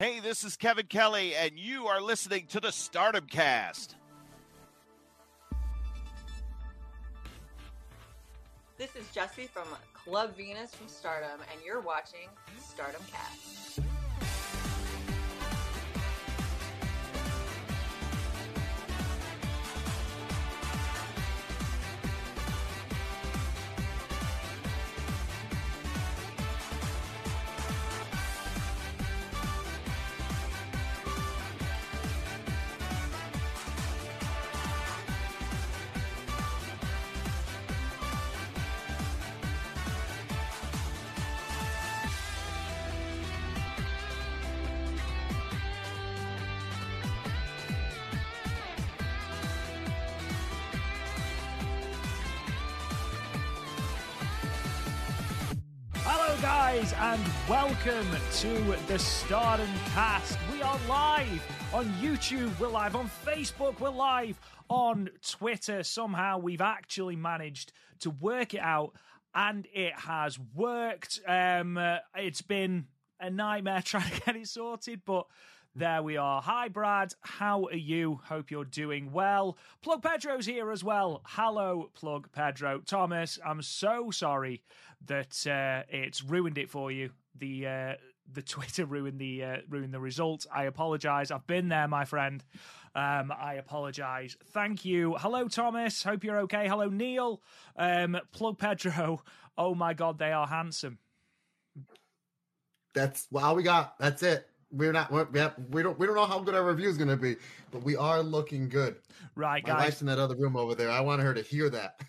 Hey, this is Kevin Kelly, and you are listening to the Stardom Cast. This is Jesse from Club Venus from Stardom, and you're watching Stardom Cast. Guys, and welcome to the Stardom Cast. We are live on YouTube, we're live on Facebook, we're live on Twitter. Somehow we've actually managed to work it out, and it has worked. Um, uh, it's been a nightmare trying to get it sorted, but there we are. Hi, Brad. How are you? Hope you're doing well. Plug Pedro's here as well. Hello, Plug Pedro. Thomas, I'm so sorry that uh, it's ruined it for you. The uh, the Twitter ruined the uh, ruined the result. I apologise. I've been there, my friend. Um, I apologise. Thank you. Hello, Thomas. Hope you're okay. Hello, Neil. Um, Plug Pedro. Oh my God, they are handsome. That's all we got. That's it. We're not. We're, we, have, we don't. We don't know how good our review is going to be, but we are looking good. Right, My guys. wife's in that other room over there. I want her to hear that.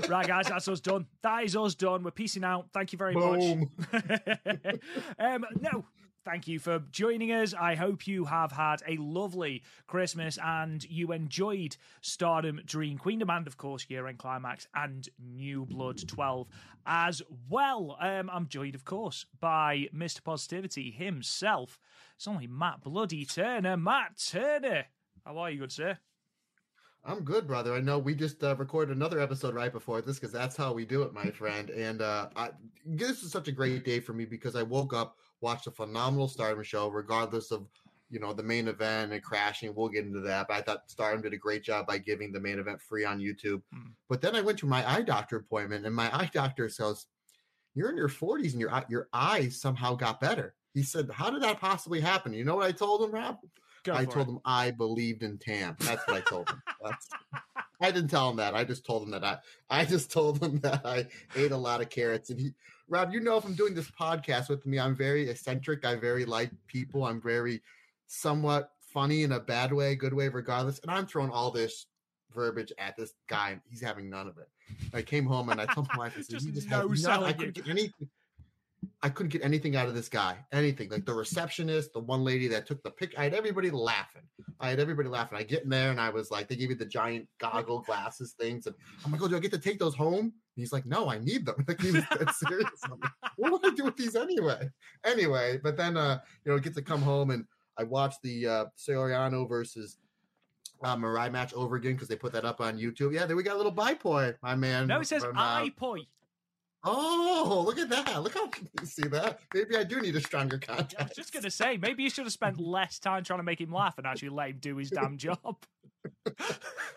right, guys, that's us done. That is us done. We're peacing out. Thank you very Boom. much. um, no, thank you for joining us. I hope you have had a lovely Christmas and you enjoyed Stardom Dream Queendom and, of course, Year End Climax and New Blood 12 as well. Um, I'm joined, of course, by Mr. Positivity himself. It's only Matt Bloody Turner. Matt Turner. How are you, good sir? I'm good, brother. I know we just uh, recorded another episode right before this because that's how we do it, my friend. And uh, I, this is such a great day for me because I woke up, watched a phenomenal Stardom show, regardless of you know the main event and crashing. We'll get into that. But I thought Stardom did a great job by giving the main event free on YouTube. Mm. But then I went to my eye doctor appointment, and my eye doctor says, "You're in your 40s, and your eye- your eyes somehow got better." He said, "How did that possibly happen?" You know what I told him, Rob? Go I told it. him I believed in Tam. That's what I told him. That's, I didn't tell him that. I just told him that I I just told him that I ate a lot of carrots. And he Rob, you know if I'm doing this podcast with me, I'm very eccentric. I very like people. I'm very somewhat funny in a bad way, good way, regardless. And I'm throwing all this verbiage at this guy, and he's having none of it. I came home and I told my wife, I said, Just "You just no none. I couldn't get anything." I couldn't get anything out of this guy. Anything. Like the receptionist, the one lady that took the pic. I had everybody laughing. I had everybody laughing. I get in there and I was like, they gave me the giant goggle glasses things. And I'm like, oh, do I get to take those home? And he's like, no, I need them. Like he was dead serious. Like, what would I do with these anyway? Anyway, but then uh, you know, get to come home and I watched the uh Saori Anou versus uh, Mirai match over again because they put that up on YouTube. Yeah, there we got a little bipoy, my man. No, it says uh, poi. Oh, look at that. Look how you see that. Maybe I do need a stronger I was just gonna say, maybe you should have spent less time trying to make him laugh and actually let him do his damn job.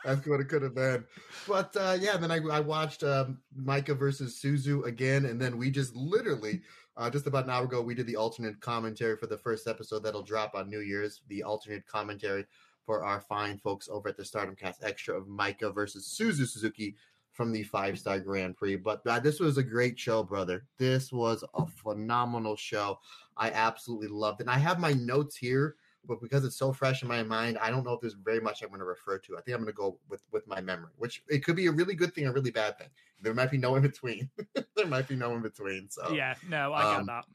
That's what it could have been. But uh, yeah, then I, I watched um, Maika versus Suzu again, and then we just literally, uh, just about an hour ago, we did the alternate commentary for the first episode that'll drop on New Year's. The alternate commentary for our fine folks over at the Stardom Cast Extra of Maika versus Suzu Suzuki from the Five Star Grand Prix. But uh, this was a great show, brother. This was a phenomenal show. I absolutely loved it. And I have my notes here but because it's so fresh in my mind, I don't know if there's very much I'm going to refer to. I think I'm going to go with with my memory, which it could be a really good thing or a really bad thing. There might be no in between. there might be no in between. So yeah, no, I get um, that.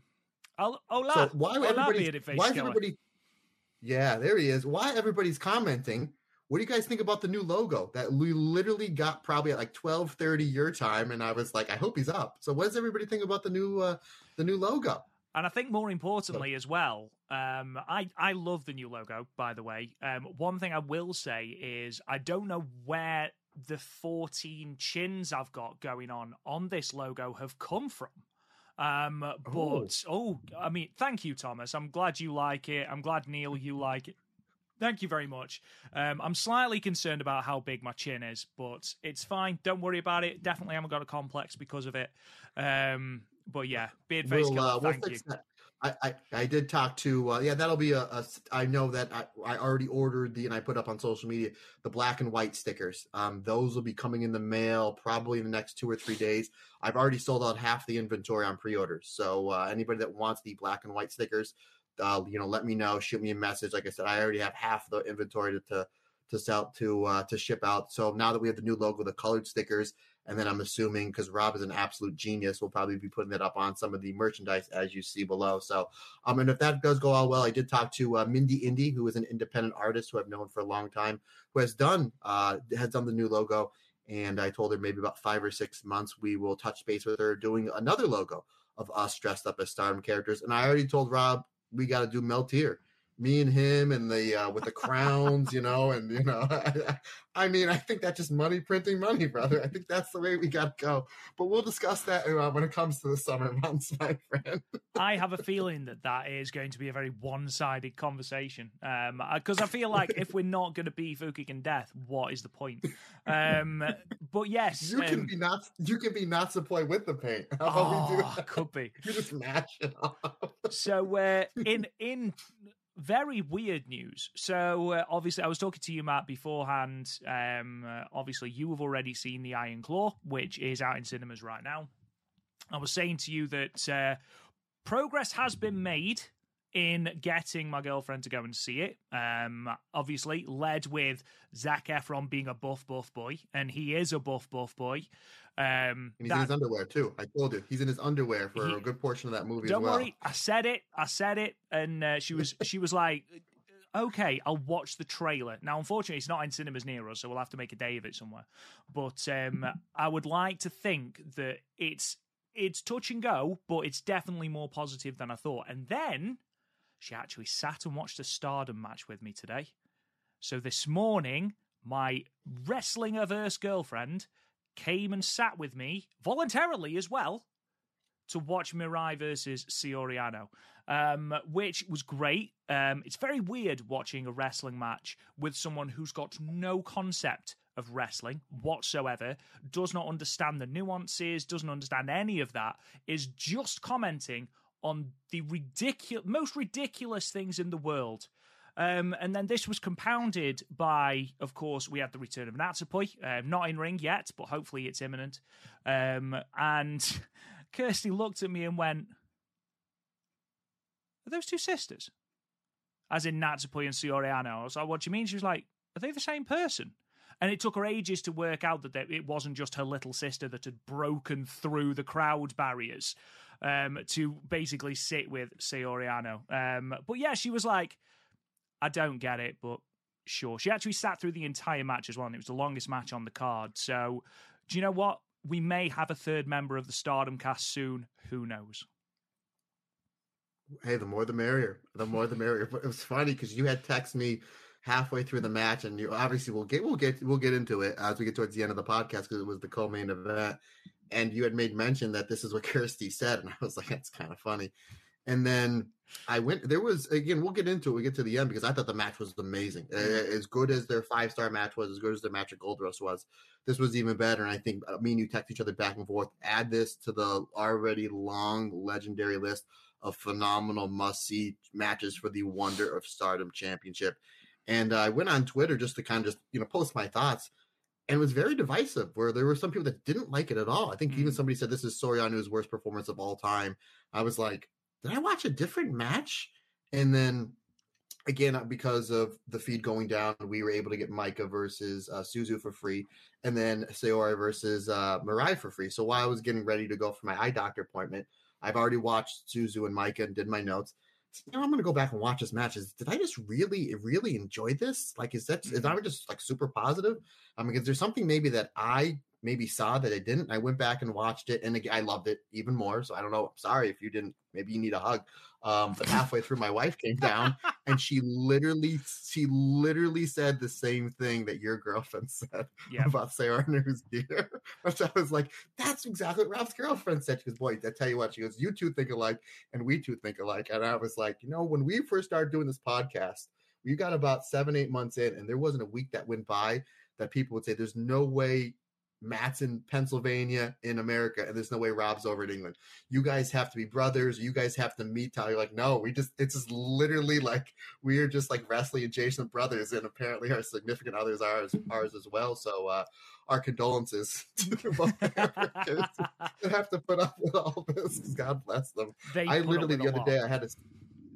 I'll, oh, So why would everybody? Why is everybody? Yeah, there he is. Why everybody's commenting? What do you guys think about the new logo that we literally got probably at like twelve thirty your time? And I was like, I hope he's up. So, what does everybody think about the new uh, the new logo? And I think more importantly as well, um, I I love the new logo. By the way, um, one thing I will say is I don't know where the fourteen chins I've got going on on this logo have come from. Um, but oh. oh, I mean, thank you, Thomas. I'm glad you like it. I'm glad Neil you like it. Thank you very much. Um, I'm slightly concerned about how big my chin is, but it's fine. Don't worry about it. Definitely haven't got a complex because of it. Um, but yeah, beard face we'll, uh, thank you. That. I, I, did talk to uh, yeah that'll be a, a I know that I, I already ordered the and I put up on social media the black and white stickers. Um those will be coming in the mail probably in the next two or three days. I've already sold out half the inventory on pre-orders. So uh, anybody that wants the black and white stickers uh, you know let me know shoot me a message. Like I said I already have half the inventory to to, to sell to uh, to ship out. So now that we have the new logo the colored stickers and then I'm assuming because Rob is an absolute genius, we'll probably be putting it up on some of the merchandise as you see below. So, um, and if that does go all well, I did talk to uh, Mindy Indy, who is an independent artist who I've known for a long time, who has done uh, has done the new logo. And I told her maybe about five or six months we will touch base with her doing another logo of us dressed up as Stardom characters. And I already told Rob we got to do Meltear me and him and the uh, with the crowns, you know, and you know, I, mean, I think that's just money printing money, brother. I think that's the way we got to go. But we'll discuss that uh, when it comes to the summer months, my friend. I have a feeling that that is going to be a very one-sided conversation, Um because um, I feel like if we're not going to be Fukigen and Death, what is the point? Um, but yes, you can um, be not you can be not to play with the paint. How oh, we do that? could be. You just match it off. So uh, in in very weird news. So uh, obviously, I was talking to you, Matt, beforehand. Um, uh, obviously, you have already seen the Iron Claw, which is out in cinemas right now. I was saying to you that uh, progress has been made in getting my girlfriend to go and see it. Um, obviously, led with Zac Efron being a buff, buff boy, and he is a buff, buff boy. Um, and he's that, in his underwear too. I told you he's in his underwear for he, a good portion of that movie. Don't well. worry, I said it. I said it, and uh, she was she was like, "Okay, I'll watch the trailer." Now, unfortunately, it's not in cinemas near us, so we'll have to make a day of it somewhere. But um, I would like to think that it's it's touch and go, but it's definitely more positive than I thought. And then she actually sat and watched a Stardom match with me today. So this morning, my wrestling averse girlfriend came and sat with me voluntarily as well to watch Mirai versus Saori Anou, um, which was great. Um, it's very weird watching a wrestling match with someone who's got no concept of wrestling whatsoever, does not understand the nuances, doesn't understand any of that, is just commenting on the ridiculous, most ridiculous things in the world. Um, and then this was compounded by, of course, we had the return of Natsupoi, uh, not in ring yet, but hopefully it's imminent. Um, and Kirsty looked at me and went, Are those two sisters? As in Natsupoi and Saori Anou. I was like, What do you mean? She was like, Are they the same person? And it took her ages to work out that it wasn't just her little sister that had broken through the crowd barriers um, to basically sit with Saori Anou. Um, but yeah, she was like, I don't get it, but sure. She actually sat through the entire match as well, and it was the longest match on the card. So, do you know what? We may have a third member of the Stardom cast soon. Who knows? Hey, the more the merrier. The more the merrier. But it was funny because you had texted me halfway through the match, and you obviously we'll get we'll get we'll get into it as we get towards the end of the podcast because it was the co-main event and you had made mention that this is what Kirsty said, and I was like, that's kind of funny. And then I went. There was again. We'll get into it. We get to the end because I thought the match was amazing. Mm-hmm. As good as their five star match was, as good as their match at Gold Rush was, this was even better. And I think uh, me and you text each other back and forth. Add this to the already long legendary list of phenomenal must see matches for the Wonder of Stardom Championship. And I went on Twitter just to kind of just you know post my thoughts and it was very divisive where there were some people that didn't like it at all. I think mm even somebody said this is Saori Anou's worst performance of all time. I was like, did I watch a different match? And then again, uh, because of the feed going down, we were able to get Maika versus uh, Suzu for free, and then Sayori versus uh, Mirai for free. So while I was getting ready to go for my eye doctor appointment, I've already watched Suzu and Maika and did my notes. you know, I'm gonna go back and watch this match. Is did I just really, really enjoy this? Like, is that Mm-hmm. I just like super positive? I mean, is there something maybe that I maybe saw that I didn't? I went back and watched it, and I loved it even more. So I don't know. Sorry if you didn't. Maybe you need a hug. Um, but halfway through, my wife came down, and she literally, she literally said the same thing that your girlfriend said Yeah. about Sarah News Gear. Which I was like, that's exactly what Ralph's girlfriend said. She goes, Boy, I tell you what, she goes, You two think alike, and we two think alike. And I was like, You know, when we first started doing this podcast, we got about seven, eight months in, and there wasn't a week that went by that people would say, There's no way Matt's in Pennsylvania in America, and there's no way Rob's over in England. You guys have to be brothers. You guys have to meet. Tyler, like, no, we just, it's just literally like we're just like wrestling adjacent brothers, and apparently our significant others are ours, ours as well. So, uh, our condolences to both Americans that have to put up with all this. God bless them. They I literally the other day I had to,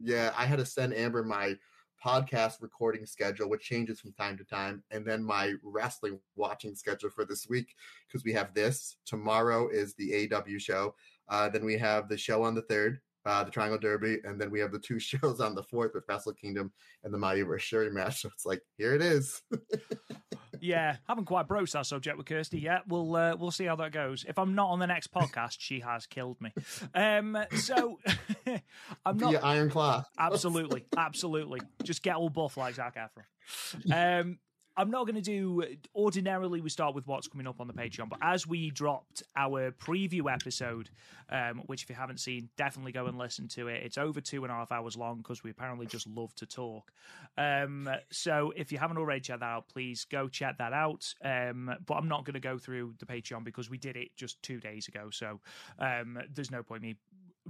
yeah, I had to send Amber my podcast recording schedule, which changes from time to time, and then my wrestling watching schedule for this week because we have this tomorrow is the AW show, uh, then we have the show on the third. Uh, the Triangle Derby, and then we have the two shows on the fourth with Wrestle Kingdom and the Verse Syuri match. So it's like, here it is. Yeah, haven't quite broached that subject with Kirsty yet. We'll uh, we'll see how that goes. If I'm not on the next podcast, she has killed me. Um, so I'm not Via Iron Claw. absolutely, absolutely. Just get all buff like Zac Efron. Um, I'm not going to do. Ordinarily, we start with what's coming up on the Patreon, but as we dropped our preview episode, um, which if you haven't seen, definitely go and listen to it. It's over two and a half hours long because we apparently just love to talk. Um, so if you haven't already checked that out, please go check that out. Um, but I'm not going to go through the Patreon because we did it just two days ago, so um, there's no point me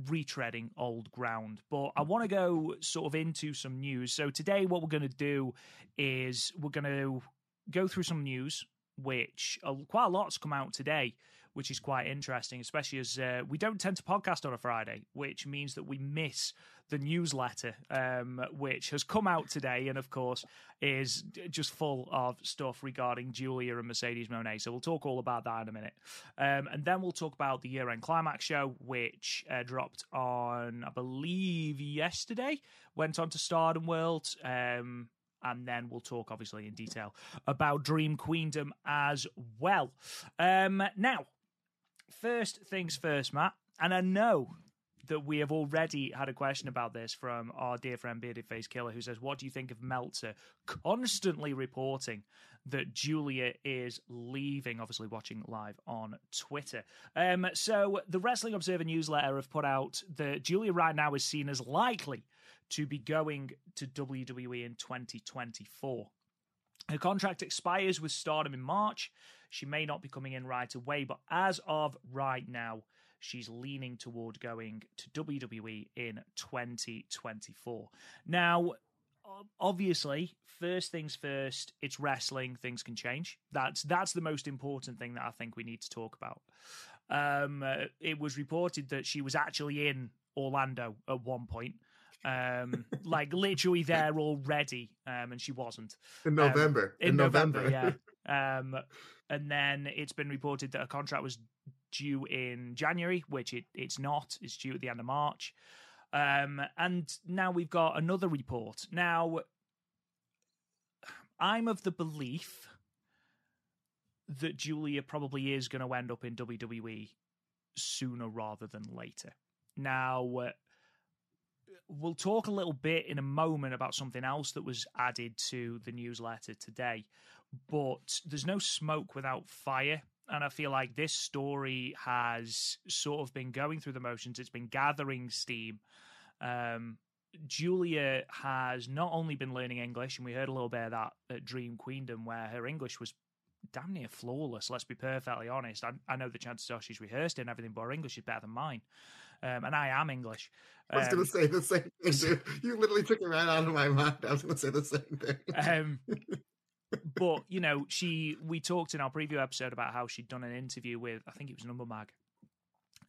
retreading old ground. But I want to go sort of into some news. So today, what we're going to do is we're going to go through some news, which quite a lot's come out today. Which is quite interesting, especially as uh, we don't tend to podcast on a Friday, which means that we miss the newsletter, um, which has come out today, and of course is just full of stuff regarding Giulia and Mercedes Moné. So we'll talk all about that in a minute, um, and then we'll talk about the year-end climax show, which uh, dropped on, I believe, yesterday. Went on to Stardom World. Um, and then we'll talk, obviously, in detail about Dream Queendom as well. Um, now, first things first, Matt, and I know that we have already had a question about this from our dear friend Bearded Face Killer, who says, "What do you think of Meltzer constantly reporting that Giulia is leaving?" Obviously, watching live on Twitter. Um, so the Wrestling Observer newsletter have put out that Giulia right now is seen as likely to be going to WWE in 2024. Her contract expires with Stardom in March. She may not be coming in right away, but as of right now, she's leaning toward going to WWE in 2024. Now, obviously, first things first, it's wrestling, things can change. That's that's the most important thing that I think we need to talk about. Um, uh, it was reported that she was actually in Orlando at one point. Um, like literally there already, um, and she wasn't In November. in, November, yeah. Um, and then it's been reported that a contract was due in January, which it, it's not. It's due at the end of March. Um, and now we've got another report. Now, I'm of the belief that Giulia probably is going to end up in WWE sooner rather than later. Now, uh, we'll talk a little bit in a moment about something else that was added to the newsletter today, but there's no smoke without fire. And I feel like this story has sort of been going through the motions. It's been gathering steam. Um, Giulia has not only been learning English, and we heard a little bit of that at Dream Queendom, where her English was damn near flawless. Let's be perfectly honest. I, I know the chances are she's rehearsed and everything, but her English is better than mine, um, and I am English. I was Um, going to say the same thing, dude. You literally took it right out of my mind. I was going to say the same thing. um, but you know, she we talked in our preview episode about how she'd done an interview with I think it was Number Mag,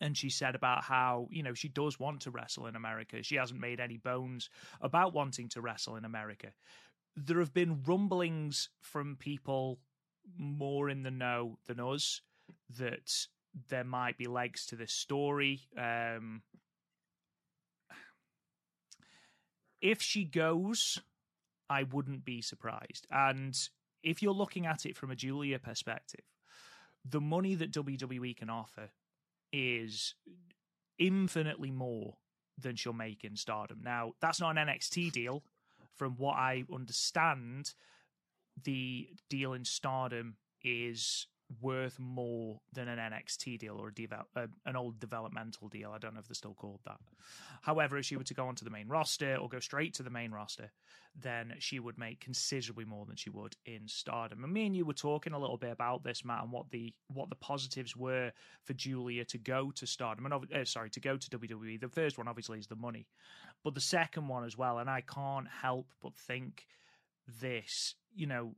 and she said about how you know she does want to wrestle in America. She hasn't made any bones about wanting to wrestle in America. There have been rumblings from people more in the know than us that there might be legs to this story. Um, if she goes, I wouldn't be surprised. And if you're looking at it from a Giulia perspective, the money that WWE can offer is infinitely more than she'll make in Stardom. Now, that's not an NXT deal. From what I understand, the deal in Stardom is worth more than an NXT deal or a devel- uh, an old developmental deal. I don't know if they're still called that. However, if she were to go onto the main roster or go straight to the main roster, then she would make considerably more than she would in Stardom. And me and you were talking a little bit about this, Matt, and what the what the positives were for Giulia to go to Stardom and uh, sorry to go to WWE. The first one obviously is the money, but the second one as well. And I can't help but think this. You know,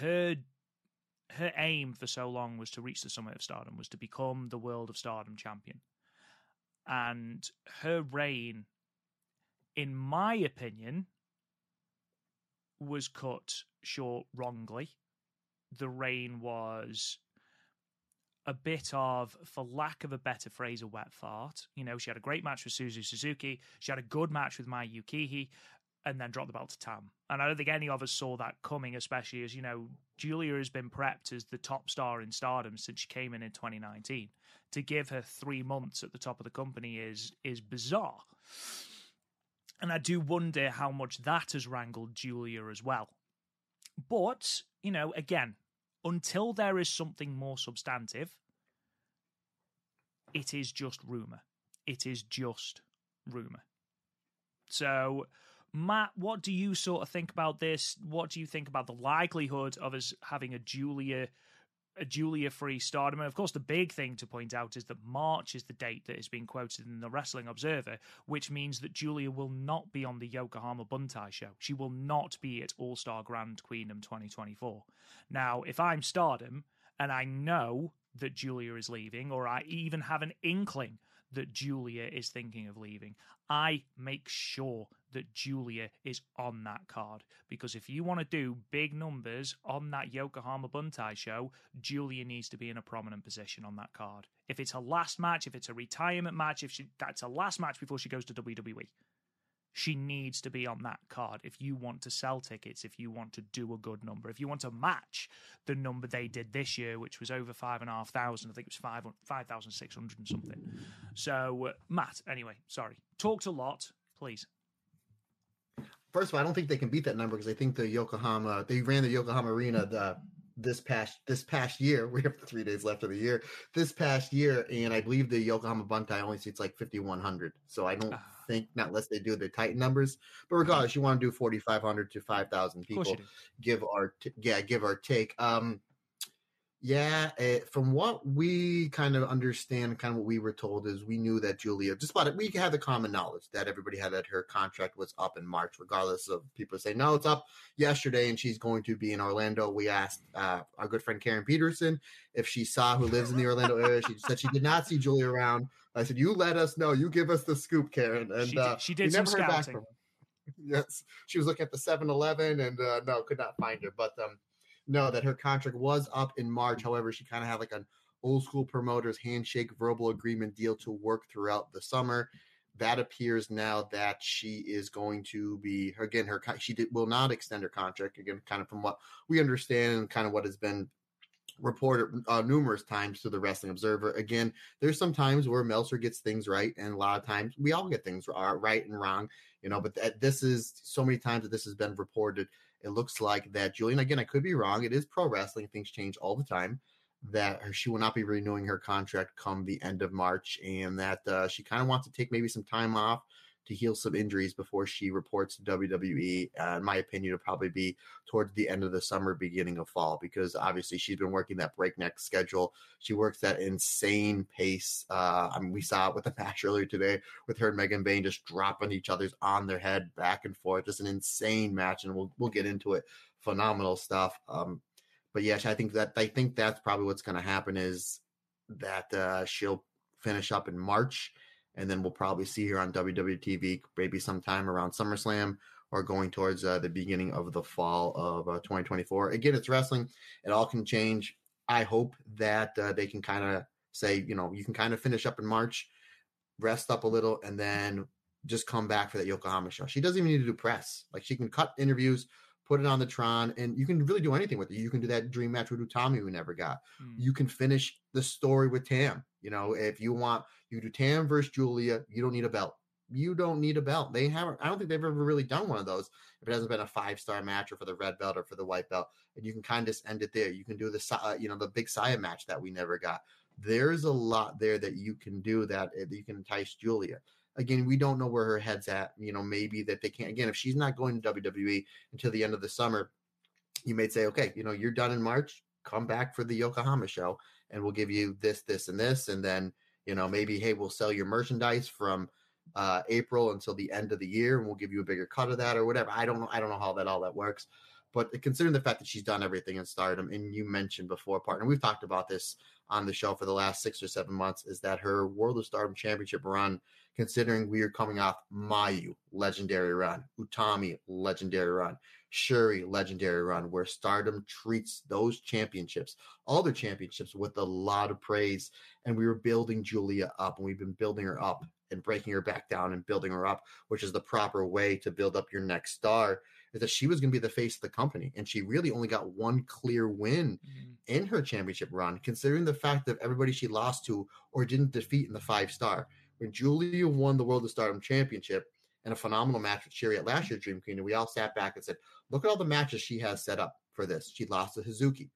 her her aim for so long was to reach the summit of stardom, was to become the world of stardom champion. And her reign, in my opinion, was cut short wrongly. The reign was a bit of, for lack of a better phrase, a wet fart. You know, she had a great match with Suzu Suzuki. She had a good match with Mai Yukihi and then drop the belt to Tam. And I don't think any of us saw that coming, especially as, you know, Giulia has been prepped as the top star in stardom since she came in in 2019. To give her three months at the top of the company is is bizarre. And I do wonder how much that has wrangled Giulia as well. But, you know, again, until there is something more substantive, it is just rumour. It is just rumour. So Matt, what do you sort of think about this? What do you think about the likelihood of us having a Giulia a Giulia free stardom? And of course, the big thing to point out is that March is the date that is being quoted in the Wrestling Observer, which means that Giulia will not be on the Yokohama Buntai show. She will not be at All Star Grand Queendom 2024. Now, if I'm stardom and I know that Giulia is leaving, or I even have an inkling that Giulia is thinking of leaving. I make sure that Giulia is on that card because if you want to do big numbers on that Yokohama Buntai show, Giulia needs to be in a prominent position on that card. If it's a last match, if it's a retirement match, if she, that's a last match before she goes to WWE she needs to be on that card if you want to sell tickets, if you want to do a good number, if you want to match the number they did this year, which was over five and a half thousand. I think it was five five thousand six hundred and something. So, uh, Matt, anyway, sorry, talked a lot, please. First of all, I don't think they can beat that number because I think the Yokohama they ran the Yokohama Arena the this past this past year. We have three days left of the year. This past year, and I believe the Yokohama Buntai only seats like fifty one hundred. So I don't. Uh think, not unless they do the Titan numbers. But regardless, you want to do 4,500 to 5,000 people. Give our, t- yeah, give our take. Um, yeah, it, eh, from what we kind of understand, kind of what we were told is we knew that Giulia, just about it, we had the common knowledge that everybody had that her contract was up in March, regardless of people saying no, it's up yesterday and she's going to be in Orlando. We asked uh, our good friend Karen Peterson if she saw who lives in the Orlando area. She said she did not see Giulia around. I said, "You let us know. You give us the scoop, Karen." And she did, uh, she did some scouting. Yes, she was looking at the 7-Eleven and uh, no, could not find her. But um, no, that her contract was up in March. However, she kind of had like an old school promoters handshake verbal agreement deal to work throughout the summer. That appears now that she is going to be again her she did, will not extend her contract again, kind of from what we understand and kind of what has been reported uh, numerous times to the Wrestling Observer. Again, there's some times where Meltzer gets things right, and a lot of times we all get things right and wrong, you know. But th- this is so many times that this has been reported. It looks like that Julian. Again, I could be wrong. It is pro wrestling; things change all the time. That she will not be renewing her contract come the end of March, and that uh, she kind of wants to take maybe some time off to heal some injuries before she reports to WWE. Uh, in my opinion, it'll probably be towards the end of the summer, beginning of fall, because obviously she's been working that breakneck schedule. She works that insane pace. Uh, I mean, we saw it with the match earlier today with her and Megan Bayne just dropping each other's on their head back and forth. Just an insane match, and we'll we'll get into it. Phenomenal stuff. Um, but yes, I think that I think that's probably what's going to happen is that uh, she'll finish up in March and then we'll probably see her on WWTV maybe sometime around SummerSlam or going towards uh, the beginning of the fall of uh, 2024. Again, it's wrestling; it all can change. I hope that uh, they can kind of say, you know, you can kind of finish up in March, rest up a little, and then just come back for that Yokohama show. She doesn't even need to do press. Like she can cut interviews, put it on the Tron, and you can really do anything with it. You can do that dream match with Utami we never got. Mm. You can finish the story with Tam. You know, if you want, you do Tam versus Giulia. You don't need a belt. You don't need a belt. They haven't. I don't think they've ever really done one of those. If it hasn't been a five star match or for the red belt or for the white belt, and you can kind of just end it there. You can do the uh, you know the big Saya match that we never got. There's a lot there that you can do that, that you can entice Giulia again, we don't know where her head's at. You know, maybe that they can't. Again, if she's not going to WWE until the end of the summer, you may say, okay, you know, you're done in March. Come back for the Yokohama show, and we'll give you this, this, and this, and then you know maybe hey, we'll sell your merchandise from uh, April until the end of the year, and we'll give you a bigger cut of that or whatever. I don't know. I don't know how that all that works. But considering the fact that she's done everything in stardom, and you mentioned before, partner, we've talked about this on the show for the last six or seven months, is that her World of Stardom Championship run considering we are coming off Mayu, legendary run, Utami, legendary run, Syuri, legendary run, where Stardom treats those championships, all their championships, with a lot of praise. And we were building Giulia up, and we've been building her up and breaking her back down and building her up, which is the proper way to build up your next star. Is that she was going to be the face of the company, and she really only got one clear win mm-hmm. in her championship run, considering the fact that everybody she lost to or didn't defeat in the five star when Giulia won the World of Stardom Championship and a phenomenal match with Syuri at last year's Dream Queen, and we all sat back and said, "Look at all the matches she has set up for this. She lost to Hazuki,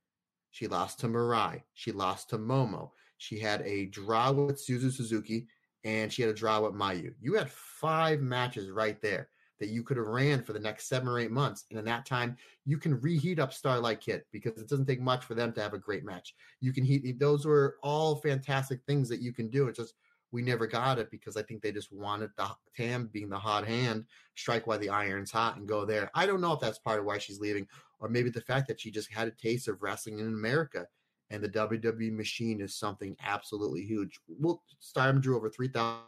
she lost to Mirai, she lost to Momo, she had a draw with Suzu Suzuki, and she had a draw with Mayu. You had five matches right there." That you could have ran for the next seven or eight months. And in that time, you can reheat up Starlight Kid because it doesn't take much for them to have a great match. You can heat, those were all fantastic things that you can do. It's just we never got it because I think they just wanted the Tam being the hot hand, strike while the iron's hot and go there. I don't know if that's part of why she's leaving, or maybe the fact that she just had a taste of wrestling in America. And the WWE machine is something absolutely huge. Well, Stardom drew over 3,000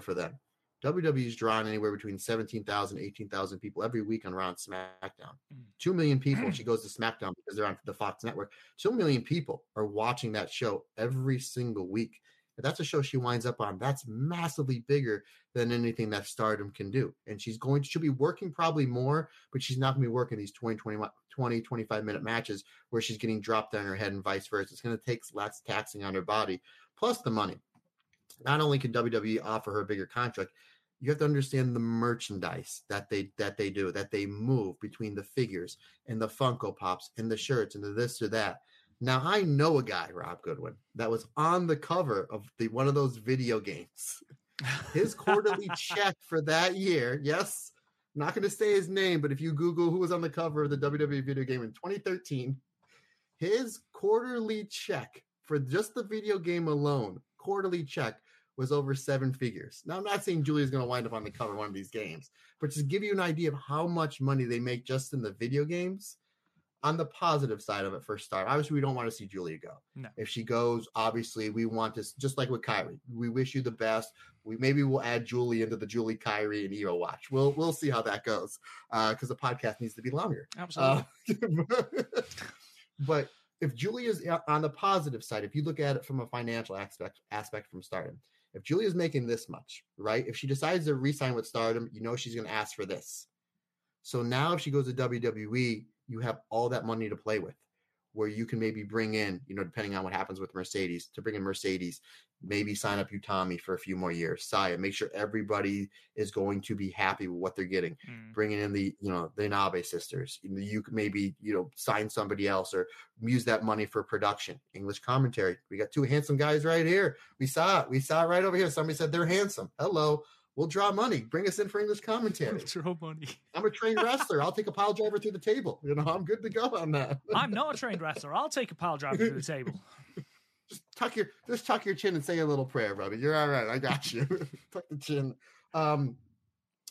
for them. WWE's drawn anywhere between 17,000 18,000 people every week on Raw and SmackDown. Mm. 2 million people, she goes to SmackDown because they're on the Fox network. 2 million people are watching that show every single week. If that's a show she winds up on, that's massively bigger than anything that stardom can do. And she's going to, she'll be working probably more, but she's not going to be working these 20, 20, 20, 25 minute matches where she's getting dropped on her head and vice versa. It's going to take less taxing on her body, plus the money. Not only can WWE offer her a bigger contract, you have to understand the merchandise that they that they do that they move between the figures and the funko pops and the shirts and the this or that now I know a guy, Rob Goodwin, that was on the cover of the one of those video games. His quarterly check for that year, yes, I'm not going to say his name, but if you Google who was on the cover of the WWE video game in 2013, his quarterly check for just the video game alone, quarterly check was over seven figures. Now I'm not saying Giulia's going to wind up on the cover of one of these games, but just give you an idea of how much money they make just in the video games on the positive side of it for start, obviously we don't want to see Giulia go. No. If she goes, obviously we want to just like with Kairi. We wish you the best. We maybe we'll add Julie into the Julie Kairi and Io watch. We'll we'll see how that goes. Uh because the podcast needs to be longer. Absolutely. Uh, but if Giulia's on the positive side, if you look at it from a financial aspect aspect from Stardom, if Giulia's making this much, right? If she decides to re-sign with Stardom, you know she's going to ask for this. So now if she goes to WWE, you have all that money to play with where you can maybe bring in, you know, depending on what happens with Mercedes, to bring in Mercedes, maybe sign up Utami for a few more years, Saya, make sure everybody is going to be happy with what they're getting. Mm. Bringing in the, you know, the Inabe sisters, you could maybe, you know, sign somebody else or use that money for production. English commentary. We got two handsome guys right here. We saw it. We saw it right over here. Somebody said they're handsome. Hello. We'll draw money. Bring us in for English commentary. draw money. I'm a trained wrestler. I'll take a pile driver through the table. You know, I'm good to go on that. I'm not a trained wrestler. I'll take a pile driver through the table. Just tuck your just tuck your chin and say a little prayer, brother. You're all right. I got you. tuck the chin. Um,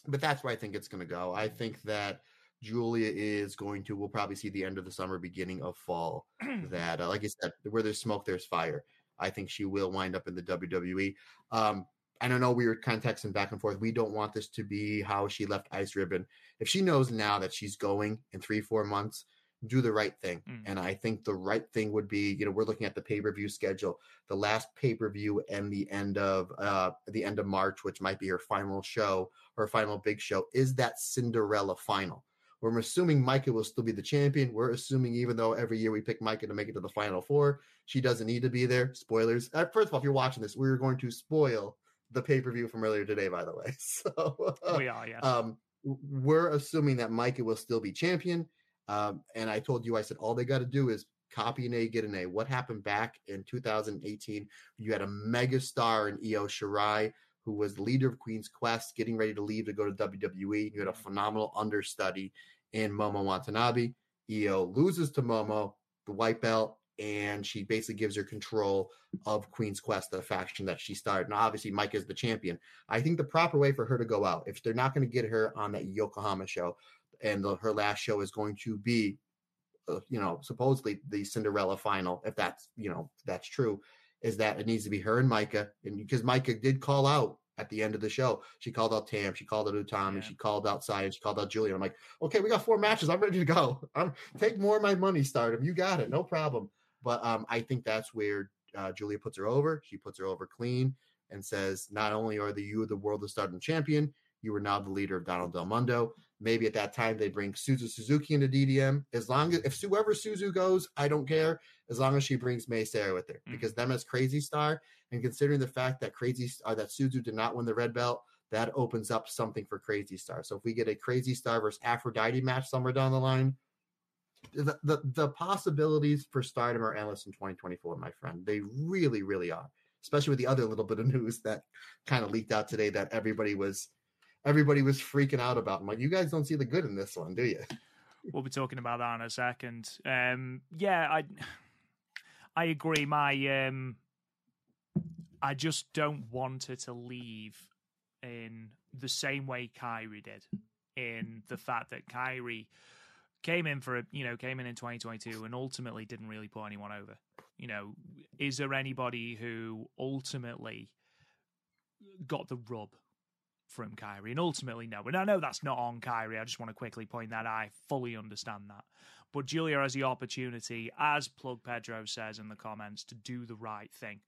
but that's where I think it's going to go. I think that Giulia is going to. We'll probably see the end of the summer, beginning of fall. that, uh, like I said, where there's smoke, there's fire. I think she will wind up in the WWE. Um, I don't know. We were kind of texting back and forth. We don't want this to be how she left Ice Ribbon. If she knows now that she's going in three, four months, do the right thing. Mm. And I think the right thing would be, you know, we're looking at the pay-per-view schedule, the last pay-per-view and the end of uh the end of March, which might be her final show, her final big show, is that Cinderella final. We're assuming Maika will still be the champion. We're assuming, even though every year we pick Maika to make it to the final four, she doesn't need to be there. Spoilers. Uh, first of all, if you're watching this, we're going to spoil the pay per view from earlier today, by the way. So we are, yes. um, we're assuming that Maika will still be champion. Um, and I told you, I said, all they got to do is copy an A, get an A. What happened back in 2018? You had a mega star in Io Shirai, who was the leader of Queen's Quest, getting ready to leave to go to WWE. You had a phenomenal understudy in Momo Watanabe. Io loses to Momo, the white belt, and she basically gives her control of Queen's Quest, the faction that she started. Now, obviously, Mike is the champion. I think the proper way for her to go out, if they're not going to get her on that Yokohama show, and the, her last show is going to be, uh, you know, supposedly the Cinderella final, if that's you know that's true, is that it needs to be her and Maika, and because Maika did call out at the end of the show, she called out Tam, she called out Utami, Yeah. she called out Sia, she called out Julian. I'm like, okay, we got four matches. I'm ready to go. I'm take more of my money, Stardom. You got it, no problem. But um, I think that's where uh, Giulia puts her over. She puts her over clean and says, not only are the you the world of Stardom champion, you are now the leader of Donna Del Mondo. Maybe at that time they bring Suzu Suzuki into DDM. As long as if whoever Suzu goes, I don't care. As long as she brings Mei Seira with her, Mm. because them as Crazy Star, and considering the fact that Crazy Star that Suzu did not win the red belt, that opens up something for Crazy Star. So if we get a Crazy Star versus Aphrodite match somewhere down the line, the, the possibilities for stardom are endless in 2024 my friend they really really are especially with the other little bit of news that kind of leaked out today that everybody was everybody was freaking out about i'm like you guys don't see the good in this one do you We'll be talking about that in a second. Um, yeah, I I agree. My um, I just don't want her to leave in the same way Kairi did. In the fact that Kairi came in for a you know came in in 2022 and ultimately didn't really put anyone over. You know, is there anybody who ultimately got the rub from Kairi. And ultimately, no. And I know that's not on Kairi. I just want to quickly point that out. I fully understand that. But Giulia has the opportunity, as Plug Pedro says in the comments, to do the right thing.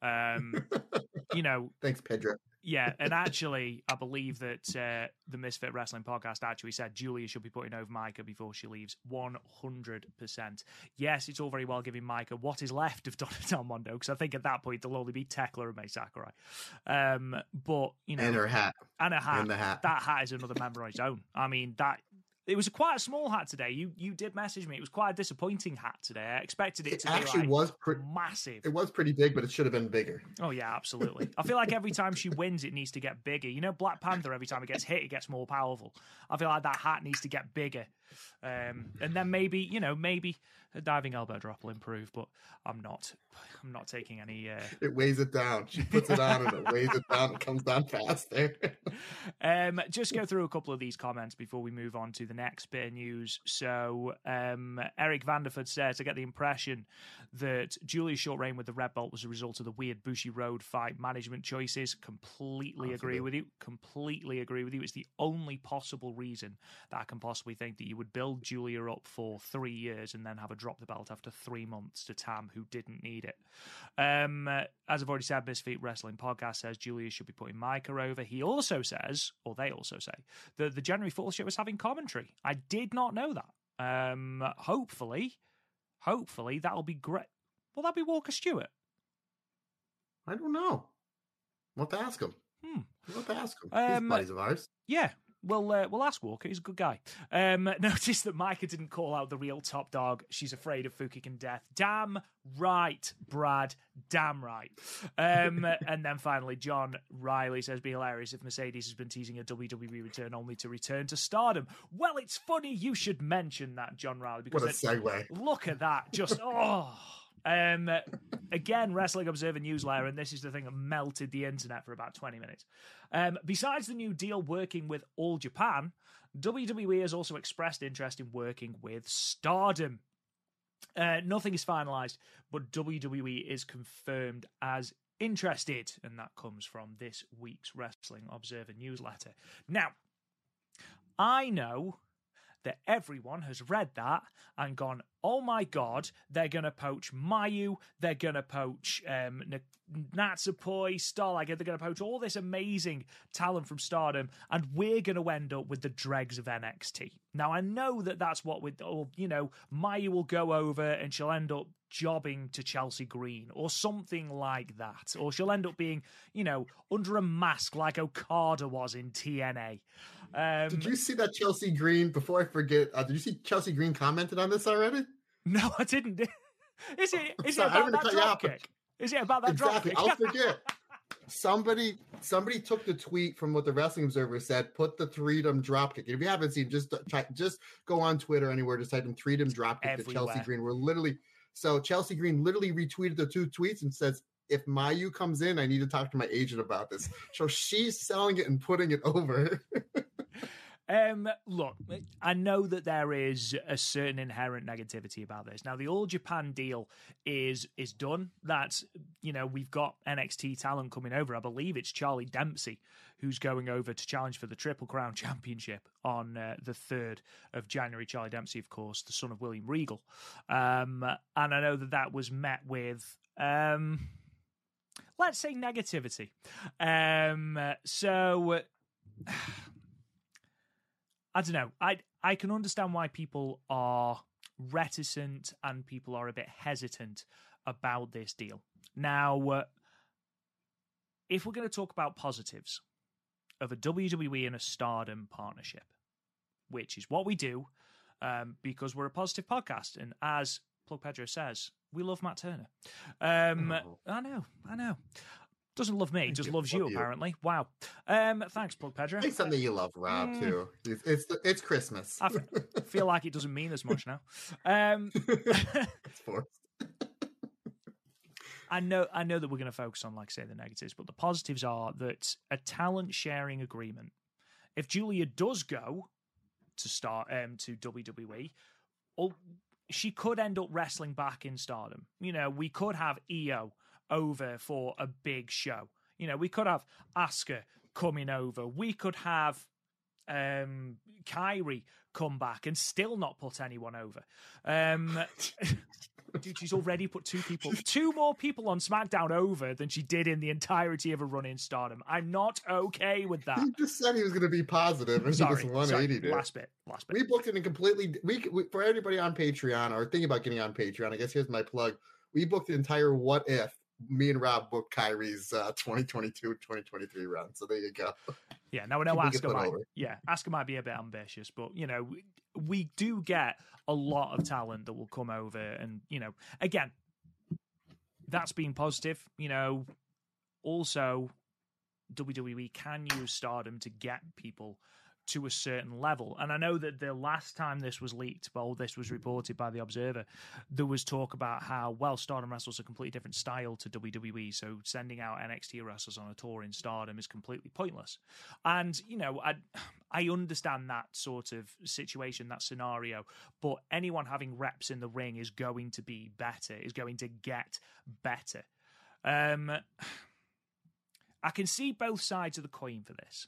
Um, you know, thanks pedro yeah, and actually, I believe that uh, the Misfit Wrestling podcast actually said Giulia should be putting over Maika before she leaves. One hundred percent. Yes, it's all very well giving Maika what is left of Donna Del Mondo because I think at that point there'll only be Tekla and Mai Sakurai. Um, but you know, and her hat and a hat. and the hat That hat is another member on its own. I mean that. It was quite a small hat today. You you did message me. It was quite a disappointing hat today. I expected it, it to be actually like was pretty massive. it was pretty big but it should have been bigger Oh yeah, absolutely. I feel like every time she wins, it needs to get bigger. You know, Black Panther. Every time it gets hit, it gets more powerful. I feel like that hat needs to get bigger, um, and then maybe you know maybe a diving elbow drop will improve. But I'm not. I'm not taking any. Uh... it weighs it down she puts it on and it weighs it down it comes down faster um, just go through a couple of these comments before we move on to the next bit of news. So, um, Eric Vanderford says, I get the impression that Giulia's short reign with the Red Belt was a result of the weird Bushi Road fight management choices. Completely agree with you. Completely agree with you. It's the only possible reason that I can possibly think that you would build Giulia up for three years and then have her drop the belt after three months to Tam, who didn't need it. Um, as I've already said, Misfit Wrestling Podcast says Giulia should be putting Maika over. He also says, or they also say, that the January 4th show is having commentary. I did not know that. Um, hopefully, hopefully that'll be great. Will that be Walker Stewart? i don't know we'll have to ask him Hmm. we'll have to ask him Um, He's buddies of ours Yeah, we'll uh, we'll ask Walker. He's a good guy. Um, notice that Maika didn't call out the real top dog. She's afraid of Fukigen death. Damn right, Brad. Damn right. Um, and then finally, John Riley says, "Be hilarious if Mercedes has been teasing a WWE return only to return to Stardom." Well, it's funny you should mention that, John Riley, because what a segue Look at that. Just, oh. Um, again, Wrestling Observer newsletter, and this is the thing that melted the internet for about 20 minutes. Um, besides the new deal working with All Japan, WWE has also expressed interest in working with Stardom. Uh, nothing is finalized, but WWE is confirmed as interested, and that comes from this week's Wrestling Observer newsletter. Now, I know that everyone has read that and gone, oh my god, they're going to poach Mayu, they're going to poach um, Natsupoi, Starlight, they're going to poach all this amazing talent from Stardom, and we're going to end up with the dregs of NXT. Now, I know that that's what we, or, you know, Mayu will go over and she'll end up jobbing to Chelsea Green or something like that. Or she'll end up being, you know, under a mask like Okada was in TNA. Um, did you see that Chelsea Green? Before I forget, uh, did you see Chelsea Green commented on this already? No, I didn't. Is it? Is Sorry, it about that cut you off, drop but- kick? Is it about that exactly. drop I'll forget. somebody somebody took the tweet from what the Wrestling Observer said. Put the Freedom dropkick. If you haven't seen, just try, just go on Twitter anywhere. Just type in Freedom dropkick to Chelsea Green. We're literally so Chelsea Green literally retweeted the two tweets and says. If Mayu comes in, I need to talk to my agent about this. So she's selling it and putting it over. Um, look, I know that there is a certain inherent negativity about this. Now, the All Japan deal is is done. That's you know we've got NXT talent coming over. I believe it's Charlie Dempsey who's going over to challenge for the Triple Crown Championship on uh, the third of January. Charlie Dempsey, of course, the son of William Regal, um, and I know that that was met with. Um, Let's say negativity. Um, so I don't know. I I can understand why people are reticent and people are a bit hesitant about this deal. Now, uh, if we're going to talk about positives of a WWE and a Stardom partnership, which is what we do, um, because we're a positive podcast, and as Plug Pedro says, we love Matt Turner. Um, Oh. I know, I know. Doesn't love me, Thank just you. loves Love you, you. apparently. Wow. Um, thanks, Plug Pedro. Say something you love, Rob. Mm. Too. It's it's, it's Christmas. I f- feel like it doesn't mean as much now. Um, it's forced. I know, I know that we're going to focus on, like, say, the negatives, but the positives are that a talent sharing agreement. If Giulia does go to start um, to WWE, or she could end up wrestling back in Stardom. You know, we could have Io over for a big show. You know, we could have Asuka coming over. We could have um Kairi come back and still not put anyone over. Um Dude, she's already put two people, two more people on SmackDown over than she did in the entirety of a run in Stardom. I'm not okay with that. He just said he was going to be positive, and Sorry, he just 180 sorry. Last bit, last bit. We booked it in completely. We, we for everybody on Patreon or thinking about getting on Patreon. I guess here's my plug. We booked the entire what if. Me and Rob booked Kairi's uh, 2022-2023 run. So there you go. Yeah, now I know People get Asuka put might. over. Yeah, Asuka might be a bit ambitious, but you know, we, we do get a lot of talent that will come over, and you know, again, that's being positive. You know, also WWE can use Stardom to get people to a certain level. And I know that the last time this was leaked, well, this was reported by the Observer, there was talk about how, well, Stardom wrestles a completely different style to WWE. So sending out NXT wrestlers on a tour in Stardom is completely pointless. And, you know, I, I understand that sort of situation, that scenario, but anyone having reps in the ring is going to be better, is going to get better. Um, I can see both sides of the coin for this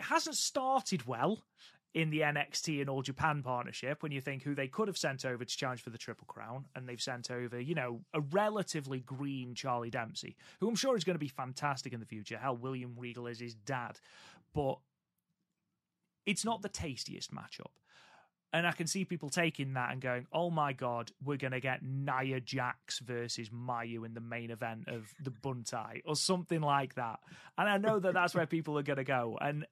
it hasn't started well in the NXT and All Japan partnership when you think who they could have sent over to challenge for the Triple Crown, and they've sent over, you know, a relatively green Charlie Dempsey, who I'm sure is going to be fantastic in the future. Hell, William Regal is his dad, but it's not the tastiest matchup. And I can see people taking that and going, oh my God, we're going to get Nia Jax versus Mayu in the main event of the Buntai or something like that. And I know that that's where people are going to go. And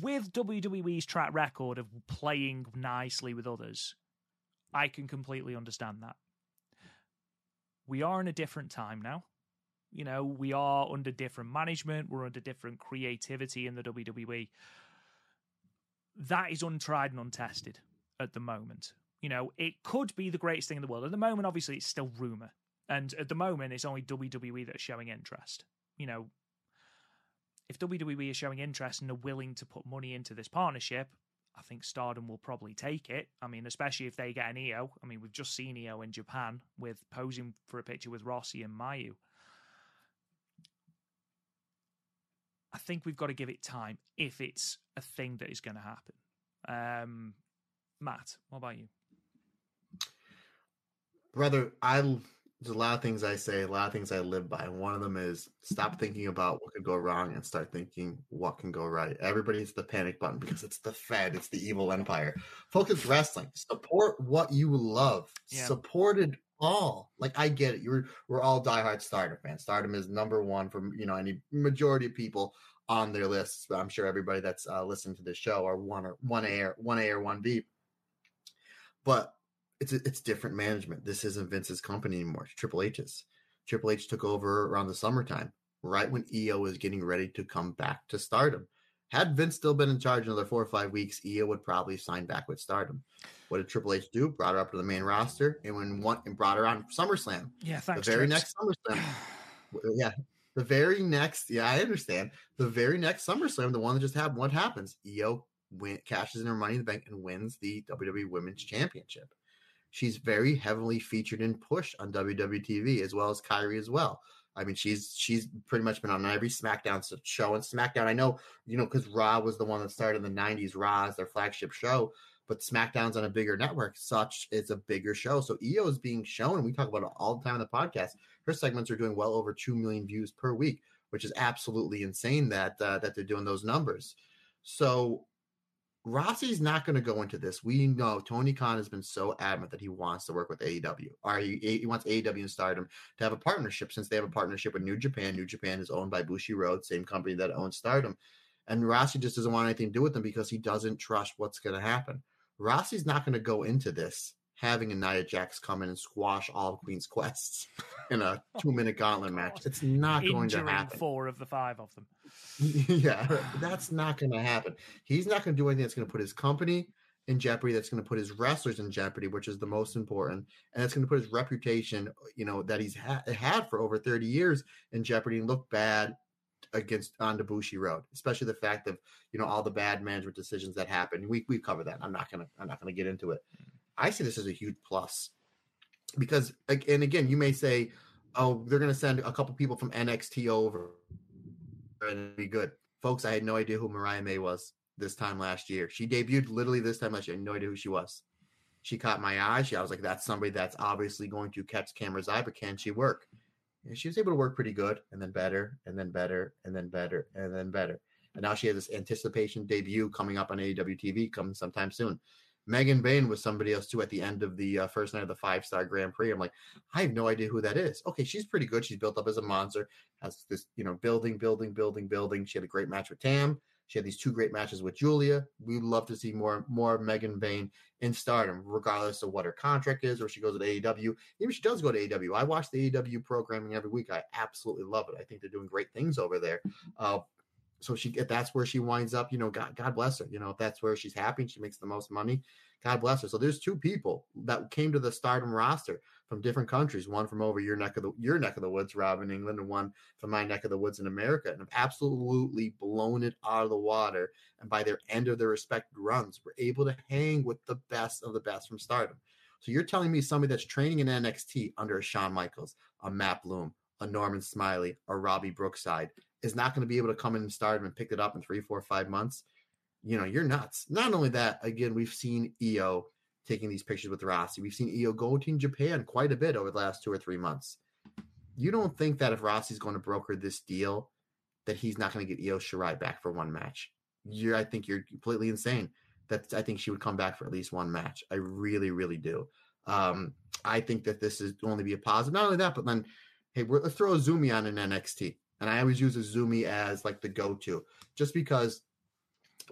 with WWE's track record of playing nicely with others, I can completely understand that. We are in a different time now. You know, we are under different management, we're under different creativity in the WWE. That is untried and untested at the moment. You know, it could be the greatest thing in the world. At the moment, obviously, it's still rumor. And at the moment, it's only WWE that are showing interest. You know, if WWE is showing interest and are willing to put money into this partnership, I think Stardom will probably take it. I mean, especially if they get an Io. I mean, we've just seen Io in Japan with posing for a picture with Rossy and Mayu. I think we've got to give it time if it's a thing that is going to happen. Um, Matt, what about you? brother, I there's a lot of things I say, a lot of things I live by. And one of them is stop thinking about what could go wrong and start thinking what can go right. Everybody's the panic button because it's the Fed, it's the evil empire. Focus wrestling. Support what you love. Yeah. Support it all. Like I get it. You're we're all diehard Stardom fans. Stardom is number one for you know any majority of people on their lists. I'm sure everybody that's uh, listening to this show are one or one A or one A or one B. But it's it's different management. This isn't Vince's company anymore. It's Triple H's. Triple H took over around the summertime, right when Io was getting ready to come back to Stardom. Had Vince still been in charge another four or five weeks, Io would probably sign back with Stardom. What did Triple H do? Brought her up to the main roster, and when one and brought her on SummerSlam. Yeah, thanks. the very Trips. next SummerSlam, yeah, the very next, yeah, I understand. The very next SummerSlam, the one that just happened, what happens? Io win, cashes in her money in the bank and wins the WWE Women's Championship. She's very heavily featured and pushed on WWE TV as well as Kyrie as well. I mean, she's she's pretty much been on every SmackDown show. And SmackDown, I know, you know, because Raw was the one that started in the '90s. Raw is their flagship show, but SmackDown's on a bigger network. Such is a bigger show. So Io is being shown, we talk about it all the time in the podcast. Her segments are doing well over two million views per week, which is absolutely insane that uh, that they're doing those numbers. So Rossy's not going to go into this. We know Tony Khan has been so adamant that he wants to work with AEW. Or he, he wants AEW and Stardom to have a partnership since they have a partnership with New Japan. New Japan is owned by Bushiroad, same company that owns Stardom. And Rossy just doesn't want anything to do with them because he doesn't trust what's going to happen. Rossy's not going to go into this having a Nia Jax come in and squash all of Queen's quests in a oh two minute gauntlet match. It's not going to happen. four of the five of them. yeah, that's not going to happen. He's not going to do anything that's going to put his company in jeopardy. That's going to put his wrestlers in jeopardy, which is the most important, and that's going to put his reputation, you know, that he's ha- had for over thirty years in jeopardy and look bad against on the Bushiroad, especially the fact of you know all the bad management decisions that happened. We we cover that. I'm not gonna I'm not gonna get into it. Hmm. I see this as a huge plus because, and again, you may say, oh, they're gonna send a couple people from NXT over and be good. Folks, I had no idea who Mariah May was this time last year. She debuted literally this time last year. I had no idea who she was. She caught my eye. She, I was like, that's somebody that's obviously going to catch camera's eye, but can she work? And she was able to work pretty good, and then better, and then better, and then better, and then better. And now she has this anticipation debut coming up on AEW TV coming sometime soon. Megan Bayne was somebody else too at the end of the uh, first night of the five star Grand Prix. I'm like, I have no idea who that is. Okay, she's pretty good. She's built up as a monster, has this, you know, building, building, building, building. She had a great match with Tam. She had these two great matches with Giulia. We'd love to see more more Megan Bayne in stardom, regardless of what her contract is, or she goes to AEW. Even if she does go to AEW, I watch the AEW programming every week. I absolutely love it. I think they're doing great things over there. Uh, so she if that's where she winds up, you know, God, God bless her. You know, if that's where she's happy and she makes the most money, God bless her. So there's two people that came to the Stardom roster from different countries. One from over your neck of the your neck of the woods, Rob, in England, and one from my neck of the woods in America, and have absolutely blown it out of the water. And by their end of their respective runs, were able to hang with the best of the best from Stardom. So you're telling me somebody that's training in NXT under a Shawn Michaels, a Matt Bloom, a Norman Smiley, a Robbie Brookside is not going to be able to come in and stardom and pick it up in three, four, five months, you know, you're nuts. Not only that, again, we've seen Io taking these pictures with Rossy. We've seen Io go to Japan quite a bit over the last two or three months. You don't think that if Rossy's going to broker this deal, that he's not going to get Io Shirai back for one match? You're, I think you're completely insane. That I think she would come back for at least one match. I really, really do. Um, I think that this is only be a positive. Not only that, but then, hey, let's throw Azumi on in NXT. And I always use Azumi as like the go-to, just because,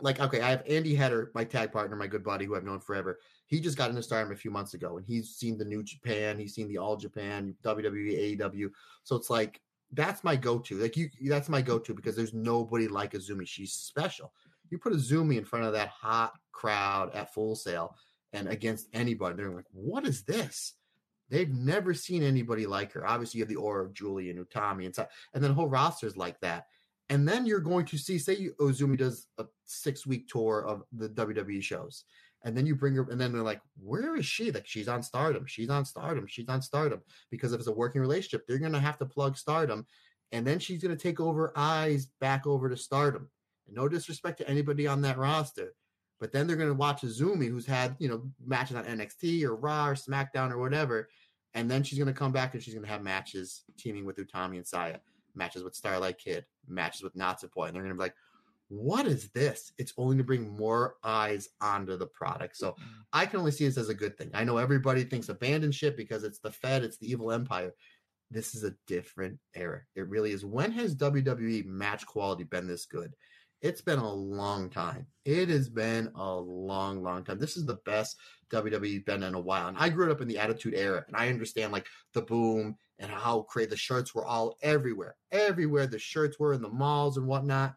like, okay, I have Andy Header, my tag partner, my good buddy, who I've known forever. He just got into Stardom a few months ago, and he's seen the New Japan, he's seen the All Japan, WWE, AEW. So it's like that's my go-to. Like you, that's my go-to because there's nobody like Azumi. She's special. You put Azumi in front of that hot crowd at Full Sail and against anybody, they're like, "What is this?" They've never seen anybody like her. Obviously, you have the aura of Julie and Utami and stuff, and then the whole roster is like that. And then you're going to see, say, Azumi does a six week tour of the WWE shows, and then you bring her, and then they're like, "Where is she?" Like she's on Stardom, she's on Stardom, she's on Stardom. Because if it's a working relationship, they're going to have to plug Stardom, and then she's going to take over eyes back over to Stardom. And no disrespect to anybody on that roster, But then they're going to watch Azumi, who's had you know matches on NXT or Raw or SmackDown or whatever, and then she's going to come back and she's going to have matches teaming with Utami and Saya, matches with Starlight Kid, matches with Natsupoi, and they're going to be like, what is this? It's only to bring more eyes onto the product. So mm-hmm. I can only see this as a good thing. I know everybody thinks abandon ship because it's the Fed, it's the evil empire. This is a different era. It really is. When has WWE match quality been this good? It's been a long time. It has been a long, long time. This is the best WWE been in a while. And I grew up in the Attitude Era, and I understand like the boom and how great the shirts were all everywhere. Everywhere the shirts were in the malls and whatnot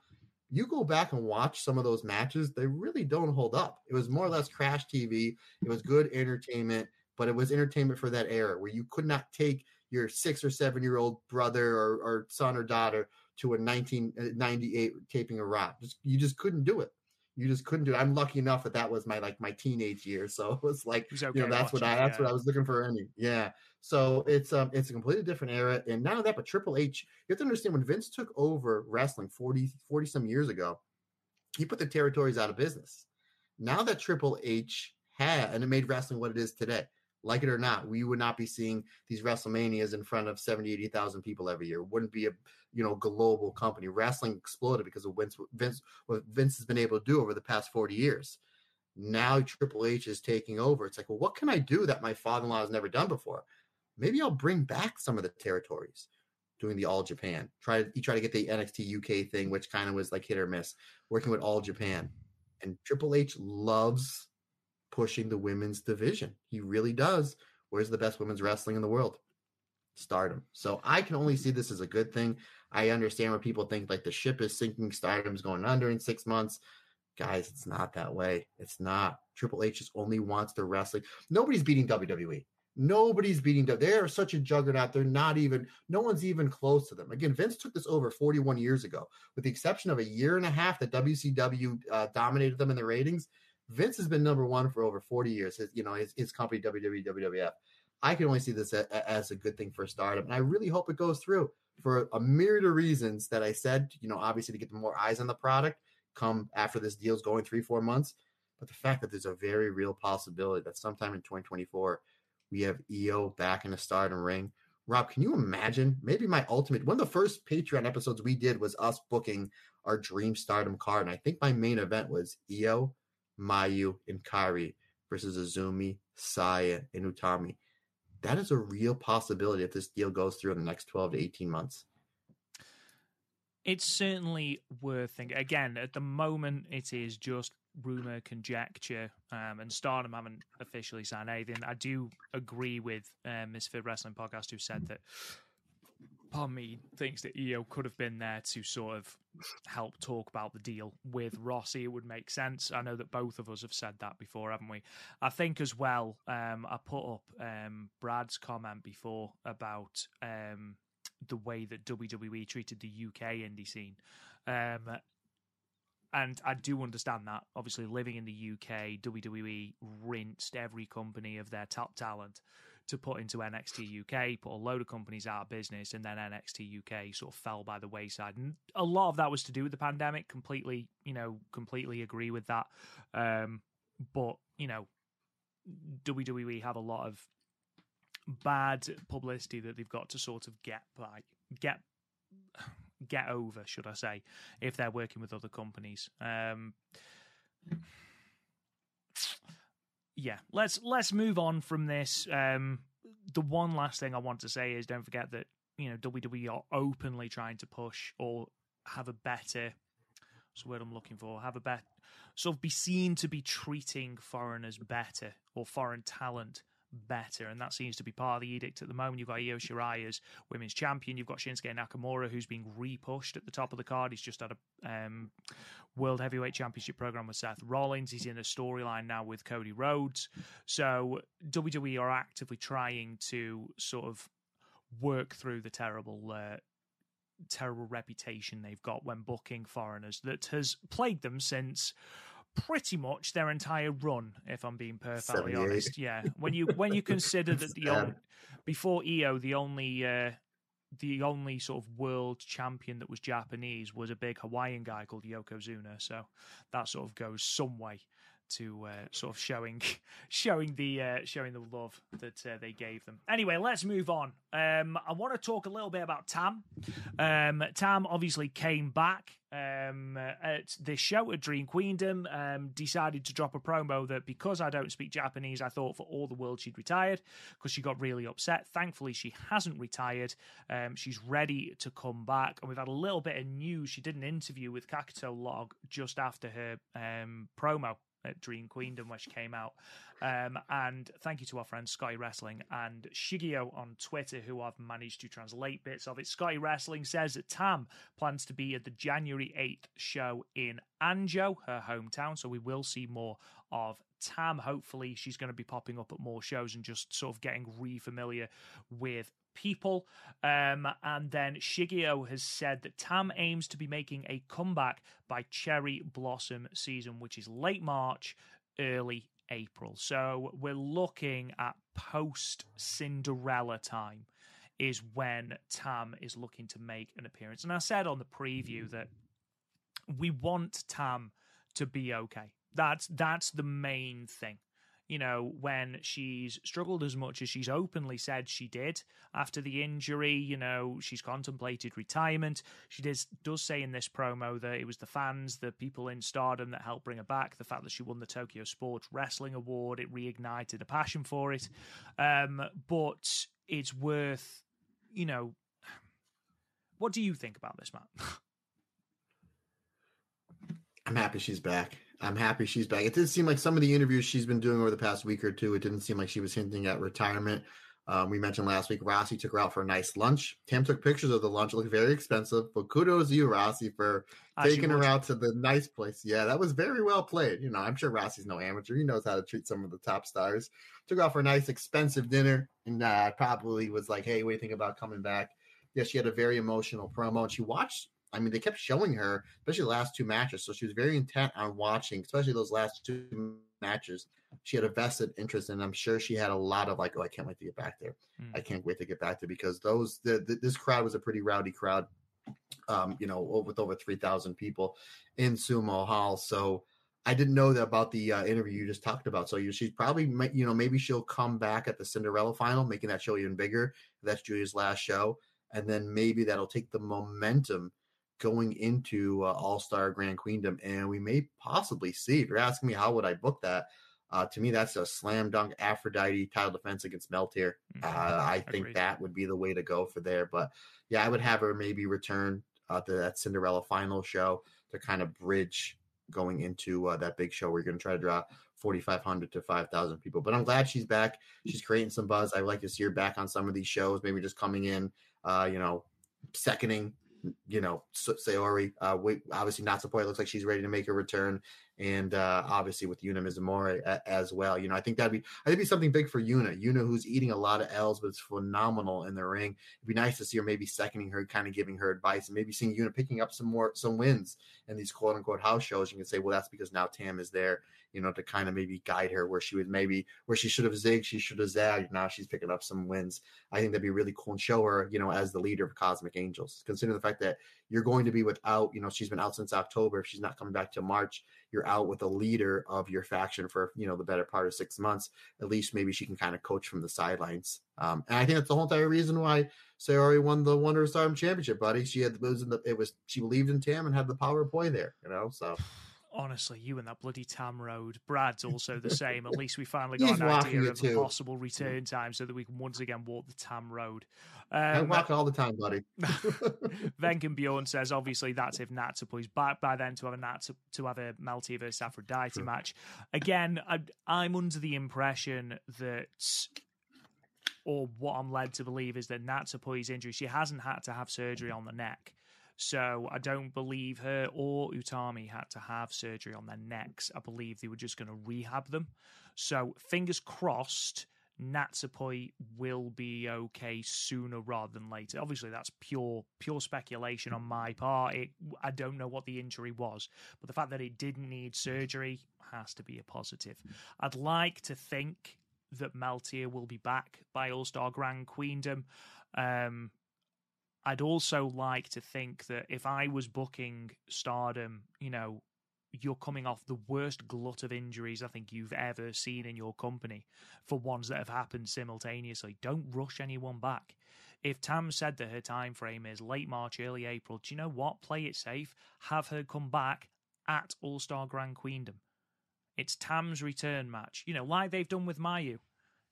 you go back and watch some of those matches, they really don't hold up. It was more or less crash TV. It was good entertainment, but it was entertainment for that era where you could not take your six or seven year old brother or, or, son or daughter to a 1998 uh, taping a Raw. Just, you just couldn't do it. You just couldn't do it. I'm lucky enough that that was my like my teenage year, so it was like okay you know that's what I that's yeah. what I was looking for. Any yeah, so it's um it's a completely different era, and not only that, but Triple H. You have to understand when Vince took over wrestling 40 40 some years ago, he put the territories out of business. Now that Triple H had, and it made wrestling what it is today like it or not, we would not be seeing these WrestleManias in front of 70, 80,000 people every year. It wouldn't be a you know global company. Wrestling exploded because of Vince, Vince what Vince has been able to do over the past 40 years. Now Triple H is taking over. It's like, well, what can I do that my father-in-law has never done before? Maybe I'll bring back some of the territories doing the All Japan. Try he tried to get the NXT UK thing, which kind of was like hit or miss, working with All Japan. And Triple H loves pushing the women's division. He really does. Where's the best women's wrestling in the world? Stardom. So I can only see this as a good thing. I understand where people think like the ship is sinking, Stardom's going under in six months. Guys, it's not that way. It's not. Triple H just only wants to wrestling. Nobody's beating WWE. Nobody's beating them. They are such a juggernaut. They're not even, no one's even close to them. Again, Vince took this over 41 years ago, with the exception of a year and a half that WCW uh, dominated them in the ratings. Vince has been number one for over 40 years. His, you know, his, his company, WWF. I can only see this a, as a good thing for Stardom. And I really hope it goes through for a myriad of reasons that I said, you know, obviously to get more eyes on the product come after this deal's going three, four months. But the fact that there's a very real possibility that sometime in 2024, we have Io back in the Stardom ring. Rob, can you imagine? Maybe my ultimate one of the first Patreon episodes we did was us booking our dream stardom card. And I think my main event was Io Mayu, and Kairi versus Azumi, Saya, and Utami. That is a real possibility if this deal goes through in the next 12 to 18 months. It's certainly worth thinking. Again, at the moment, it is just rumor, conjecture, um, and Stardom haven't officially signed anything. I do agree with um, Misfit Wrestling Podcast, who said that part of me thinks that Io could have been there to sort of help talk about the deal with Rossy. It would make sense. I know that both of us have said that before, haven't we? I think as well. Um, I put up um, Brad's comment before about um, the way that WWE treated the UK indie scene. Um, and I do understand that. Obviously, living in the UK, WWE rinsed every company of their top talent to put into NXT UK, put a load of companies out of business, and then NXT UK sort of fell by the wayside. And a lot of that was to do with the pandemic. Completely, you know, completely agree with that. Um, but you know, WWE have a lot of bad publicity that they've got to sort of get by, get get over, should I say, if they're working with other companies. Um, yeah, let's let's move on from this. Um, the one last thing I want to say is don't forget that you know WWE are openly trying to push or have a better. What's the word I'm looking for? Have a better sort of be seen to be treating foreigners better or foreign talent better. And that seems to be part of the edict at the moment. You've got Io Shirai as women's champion. You've got Shinsuke Nakamura, who's being repushed at the top of the card. He's just had a um, World Heavyweight Championship program with Seth Rollins. He's in a storyline now with Cody Rhodes. So WWE are actively trying to sort of work through the terrible. Uh, terrible reputation they've got when booking foreigners that has plagued them since pretty much their entire run, if I'm being perfectly honest. Yeah, when you when you consider that the only, before Io, the only uh, the only sort of world champion that was Japanese was a big Hawaiian guy called Yokozuna. So that sort of goes some way to uh, sort of showing showing the uh, showing the love that uh, they gave them. Anyway, let's move on. Um, I want to talk a little bit about Tam. Um, Tam obviously came back um, at this show at Dream Queendom. Um, decided to drop a promo that because I don't speak Japanese, I thought for all the world she'd retired because she got really upset. Thankfully, she hasn't retired. Um, she's ready to come back, and we've had a little bit of news. She did an interview with Kakuto Log just after her um, promo at Dream Queendom she came out. Um, and thank you to our friend Sky Wrestling and Shigio on Twitter, who I've managed to translate bits of it. Sky Wrestling says that Tam plans to be at the January 8th show in Anjo, her hometown. So we will see more of Tam. Hopefully, she's going to be popping up at more shows and just sort of getting re familiar with people. Um, and then Shigio has said that Tam aims to be making a comeback by Cherry Blossom season, which is late March, early April. So we're looking at post Cinderella time is when Tam is looking to make an appearance. And I said on the preview that we want Tam to be okay. That's that's the main thing you know, when she's struggled as much as she's openly said she did after the injury, you know, she's contemplated retirement. She does, does say in this promo that it was the fans, the people in stardom that helped bring her back. The fact that she won the Tokyo Sports Wrestling Award, it reignited a passion for it. Um, but it's worth, you know, what do you think about this, Matt? I'm happy she's back. I'm happy she's back. It did seem like some of the interviews she's been doing over the past week or two, it didn't seem like she was hinting at retirement. Um, we mentioned last week Rossy took her out for a nice lunch. Tam took pictures of the lunch. It looked very expensive, but kudos to you, Rossy, for taking her out to the nice place. Yeah, that was very well played. You know, I'm sure Rossy's no amateur. He knows how to treat some of the top stars. Took her out for a nice, expensive dinner, and uh, probably was like, "Hey, what do you think about coming back?" Yeah, she had a very emotional promo, and she watched I mean, they kept showing her, especially the last two matches. So she was very intent on watching, especially those last two matches. She had a vested interest, and I'm sure she had a lot of like, oh, I can't wait to get back there. Mm. I can't wait to get back there because those the, the, this crowd was a pretty rowdy crowd. Um, you know, with over three thousand people in Sumo Hall. So I didn't know that about the uh, interview you just talked about. So you, she's probably, you know, maybe she'll come back at the Cinderella final, making that show even bigger. That's Giulia's last show, and then maybe that'll take the momentum going into uh, All Star Grand Queendom, and we may possibly see. If you're asking me how would I book that, uh, to me that's a slam dunk Aphrodite title defense against Meltear. Mm-hmm. Uh, I think that would be the way to go for there. But yeah, I would have her maybe return uh, to that Cinderella final show to kind of bridge going into uh, that big show where you're going to try to draw 4,500 to 5,000 people. But I'm glad she's back. She's creating some buzz. I would like to see her back on some of these shows, maybe just coming in, uh, you know, seconding you know, Sayori. Uh, we, obviously, Natsupoi looks like she's ready to make a return, and uh, obviously with Yuna Mizumori as well. You know, I think that'd be I think be something big for Yuna. Yuna, who's eating a lot of L's, but it's phenomenal in the ring. It'd be nice to see her maybe seconding her, kind of giving her advice, and maybe seeing Yuna picking up some more some wins in these quote unquote house shows. You can say, well, that's because now Tam is there you know, to kind of maybe guide her where she was maybe where she should have zigged, she should have zagged. Now she's picking up some wins. I think that'd be really cool and show her, you know, as the leader of Cosmic Angels. Considering the fact that you're going to be without, you know, she's been out since October. If she's not coming back till March, you're out with a leader of your faction for, you know, the better part of six months. At least maybe she can kind of coach from the sidelines. Um, and I think that's the whole entire reason why Sayori won the Wonder Stardom Championship, buddy. She had it was in the it was she believed in Tam and had the power of play there, you know. So honestly, you and that bloody Tam Road. Brad's also the same. At least we finally got an idea of a possible return time so that we can once again walk the Tam Road. Um, I walk all the time, buddy. Venkin Bjorn says, obviously, that's if Natsupoi's back by then to have a Nat to have a Melty versus Aphrodite sure. match. Again, I, I'm under the impression that or what I'm led to believe is that Natsupoi's injury, she hasn't had to have surgery on the neck. So I don't believe her or Utami had to have surgery on their necks. I believe they were just going to rehab them. So fingers crossed. Natsupoi will be okay sooner rather than later. Obviously, that's pure pure speculation on my part. It, I don't know what the injury was, but the fact that it didn't need surgery has to be a positive. I'd like to think that Meltear will be back by All Star Grand Queendom. Um, I'd also like to think that if I was booking Stardom, you know, you're coming off the worst glut of injuries I think you've ever seen in your company for ones that have happened simultaneously. Don't rush anyone back. If Tam said that her time frame is late March, early April, do you know what? Play it safe. Have her come back at All Star Grand Queendom. It's Tam's return match. You know, like they've done with Mayu.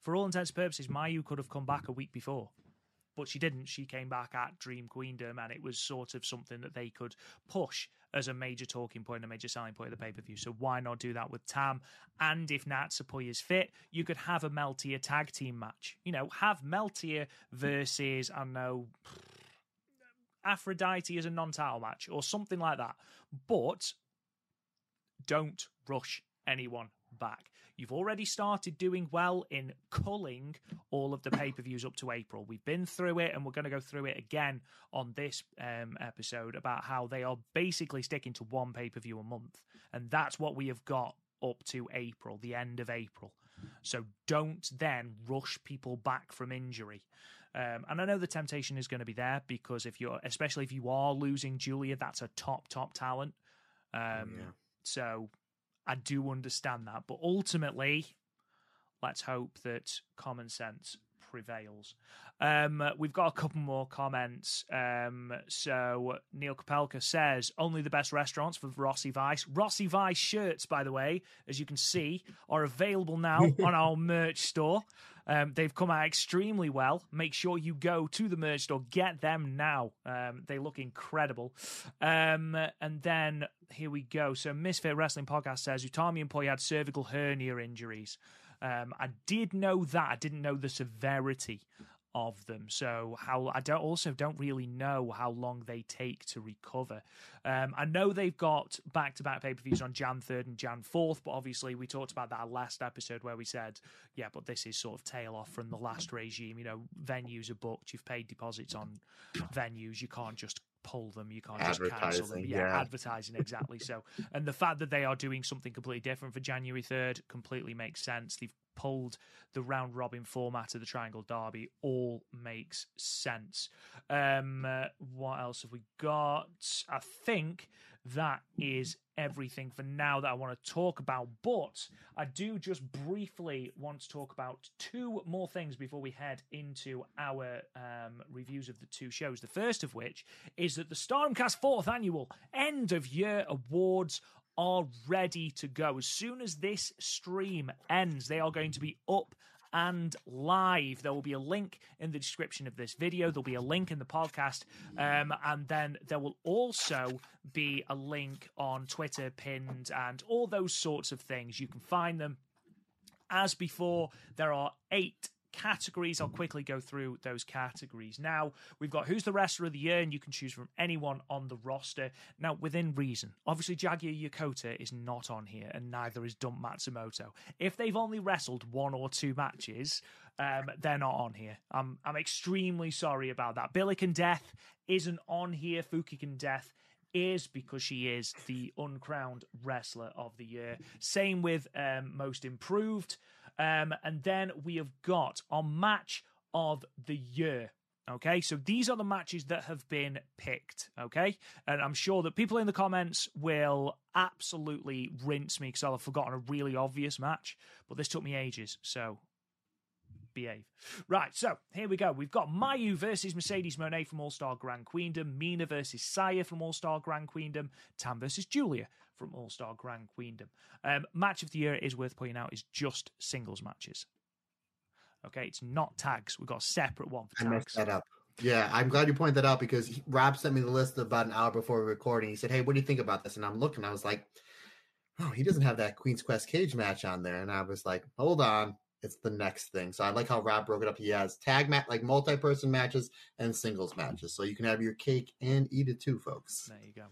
For all intents and purposes, Mayu could have come back a week before but she didn't. She came back at Dream Queendom, and it was sort of something that they could push as a major talking point, a major selling point of the pay per view. So why not do that with Tam? And if Natsupoi is fit, you could have a Meltear tag team match. You know, have Meltear versus I don't know. Aphrodite as a non-title match or something like that, but don't rush anyone back. You've already started doing well in culling all of the pay per views up to April. We've been through it, and we're going to go through it again on this um, episode about how they are basically sticking to one pay per view a month. And that's what we have got up to April, the end of April. So don't then rush people back from injury. Um, and I know the temptation is going to be there because if you're, especially if you are losing Giulia, that's a top, top talent. Um, yeah. So I do understand that. But ultimately, let's hope that common sense prevails. Um, we've got a couple more comments. Um, so Neil Kapelka says only the best restaurants for Rossy Vice. Rossy Vice shirts, by the way, as you can see, are available now on our merch store. Um, they've come out extremely well. Make sure you go to the merch store, get them now. Um, they look incredible. Um, and then here we go. So Misfit Wrestling Podcast says Utami and Poi had cervical hernia injuries. Um, I did know that. I didn't know the severity of them. So how I don't also don't really know how long they take to recover. Um, I know they've got back to back pay per views on Jan third and Jan fourth, but obviously we talked about that last episode where we said, yeah, but this is sort of tail off from the last regime. You know, venues are booked, you've paid deposits on venues, you can't just pull them. You can't just cancel them. Yeah, yeah, advertising exactly. so, and the fact that they are doing something completely different for January third completely makes sense. They've pulled the round robin format of the Triangle Derby. All makes sense. Um, uh, what else have we got? I think that is everything for now that I want to talk about. But I do just briefly want to talk about two more things before we head into our um, reviews of the two shows. The first of which is that the Stardomcast fourth annual end of year awards are ready to go. As soon as this stream ends, they are going to be up and live. There will be a link in the description of this video. There'll be a link in the podcast. Um, and then there will also be a link on Twitter pinned and all those sorts of things. You can find them. As before, there are eight categories. I'll quickly go through those categories. Now, we've got who's the wrestler of the year, and you can choose from anyone on the roster. Now, within reason. Obviously, Jaguar Yokota is not on here, and neither is Dump Matsumoto. If they've only wrestled one or two matches, um, they're not on here. I'm, I'm extremely sorry about that. Billiken Death isn't on here. Fukigen Death is because she is the uncrowned wrestler of the year. Same with um, most improved. Um, and then we have got our match of the year. Okay, so these are the matches that have been picked. Okay, and I'm sure that people in the comments will absolutely rinse me because I'll have forgotten a really obvious match, but this took me ages. So behave. Right, so here we go. We've got Mayu versus Mercedes Moné from All Star Grand Queendom, Mina versus Saya from All Star Grand Queendom, Tam versus Giulia from All Star Grand Queendom. Um, match of the year is worth pointing out is just singles matches. Okay, it's not tags. We've got a separate one for tags. That up. Yeah, I'm glad you pointed that out because he, Rob sent me the list about an hour before recording. He said, "Hey, what do you think about this?" And I'm looking. I was like, "Oh, he doesn't have that Queen's Quest cage match on there." And I was like, "Hold on, it's the next thing. So I like how Rob broke it up. He has tag match, like multi-person matches and singles matches. So you can have your cake and eat it too, folks. There you go.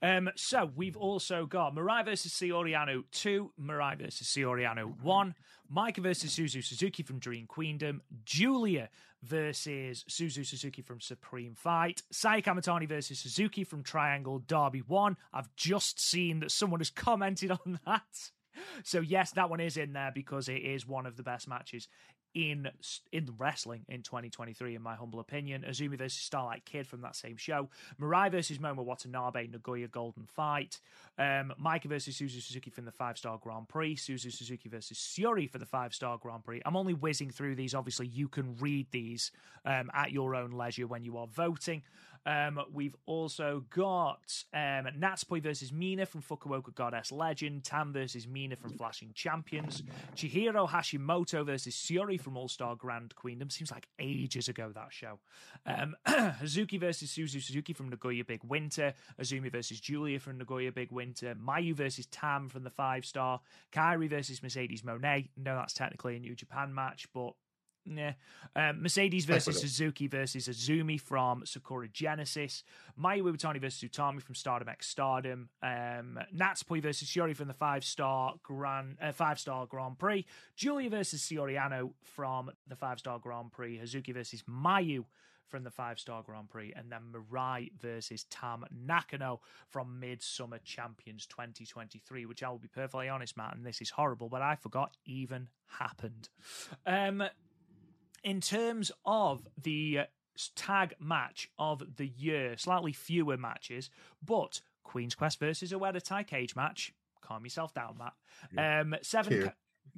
Um, so we've also got Mirai versus Saori Anou 2, Mirai versus Saori Anou 1, Maika versus Suzu Suzuki from Dream Queendom, Giulia versus Suzu Suzuki from Supreme Fight, Saya Kamitani versus Suzuki from Triangle Derby 1. I've just seen that someone has commented on that. So yes, that one is in there because it is one of the best matches in in wrestling in 2023, in my humble opinion. Azumi versus Starlight Kid from that same show. Mirai versus Momo Watanabe, Nagoya Golden Fight. Um, Maika versus Suzu Suzuki from the five star Grand Prix. Suzu Suzuki versus Syuri for the five star Grand Prix. I'm only whizzing through these. Obviously, you can read these um, at your own leisure when you are voting. Um, we've also got um, Natsupoi versus Mina from Fukuoka Goddess Legend, Tam versus Mina from Flashing Champions, Chihiro Hashimoto versus Syuri from All Star Grand Queendom. Seems like ages ago that show. Um, Hazuki versus Suzu Suzuki from Nagoya Big Winter, Azumi versus Giulia from Nagoya Big Winter, Mayu versus Tam from the five star, Kairi versus Mercedes Moné. No, that's technically a New Japan match, but yeah. Um, Mercedes versus Suzuki versus Azumi from Sakura Genesis. Mayu Iwatani versus Utami from Stardom X Stardom. Um, Natsupoi versus Syuri from the five star Grand uh, five star Grand Prix. Giulia versus Saori Anou from the five star Grand Prix. Hazuki versus Mayu from the five star Grand Prix, and then Mirai versus Tam Nakano from Midsummer Champions 2023, which I will be perfectly honest, Matt, and this is horrible, but I forgot even happened. Um, in terms of the tag match of the year, slightly fewer matches, but Queen's Quest versus a Oedo Tai cage match. Calm yourself down, Matt. Um, seven.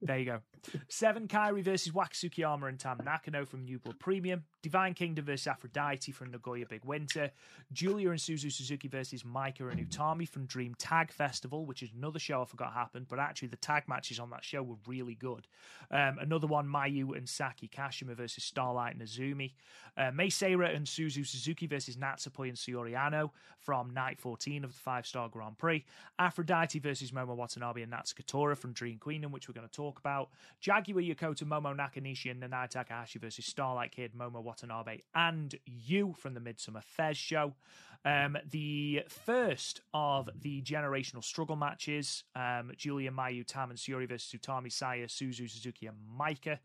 There you go. Seven Kairi versus Waka Tsukiyama and Tam Nakano from New Blood Premium. Divine Kingdom versus Aphrodite from Nagoya Big Winter. Giulia and Suzu Suzuki versus Maika and Utami from Dream Tag Festival, which is another show I forgot happened, but actually the tag matches on that show were really good. Um, another one, Mayu and Saki Kashima versus Starlight and Azumi. Uh, Mei Seira and Suzu Suzuki versus Natsupoi and Saori Anou from Night 14 of the five star Grand Prix. Aphrodite versus Momo Watanabe and Natsuko Tora from Dream Queendom, which we're going to talk about. Jaguar Yokota, Momo Nakanishi, and Nanae Takahashi versus Starlight Kid, Momo Watanabe, and you from the Midsummer Fez show. Um, the first of the generational struggle matches um, Giulia Mayu, Tam, and Syuri versus Utami Saya, Suzu, Suzuki, and Maika.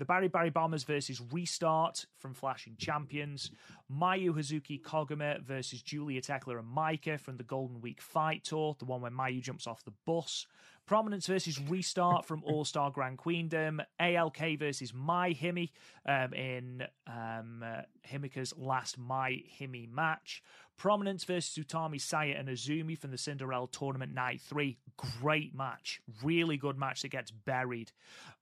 The Barry Barry Bombers versus Restart from Flashing Champions. Mayu Hazuki Koguma versus Giulia Tekla and Maika from the Golden Week Fight Tour, the one where Mayu jumps off the bus. Prominence versus Restart from All Star Grand Queendom. ALK versus MaiHime um, in um, uh, Himika's last My Himi match. Prominence versus Utami Saya and Azumi from the Cinderella Tournament Night 3. Great match. Really good match that gets buried.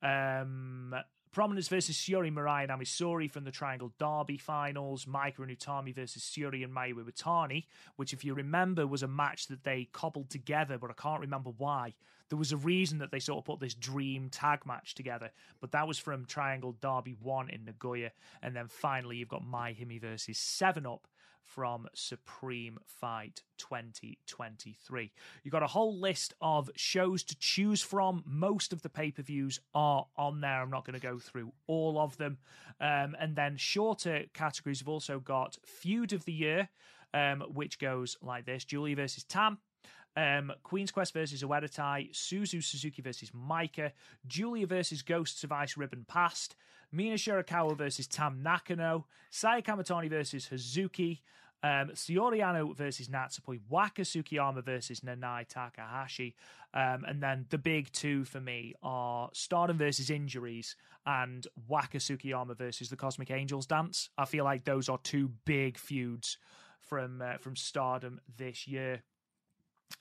Um, Prominence versus Syuri Mirai and Ami Sohrei from the Triangle Derby finals. Maika and Utami versus Syuri and Mayu Iwatani, which, if you remember, was a match that they cobbled together, but I can't remember why. There was a reason that they sort of put this dream tag match together, but that was from Triangle Derby 1 in Nagoya. And then finally, you've got MaiHime versus 7 Up from Supreme Fight 2023. You've got a whole list of shows to choose from. Most of the pay per views are on there. I'm not going to go through all of them. Um, and then shorter categories have also got Feud of the Year, um, which goes like this Julie versus Tam. Um, Queen's Quest versus Oedo Tai, Suzu Suzuki versus Maika, Giulia versus Ghosts of Ice Ribbon Past, Mina Shirakawa versus Tam Nakano, Saya Kamitani versus Hazuki, um, versus Natsupoi, Waka Tsukiyama versus Nanae Takahashi. Um, and then the big two for me are Stardom versus Injuries and Waka Tsukiyama versus the Cosmic Angels dance. I feel like those are two big feuds from uh, from Stardom this year.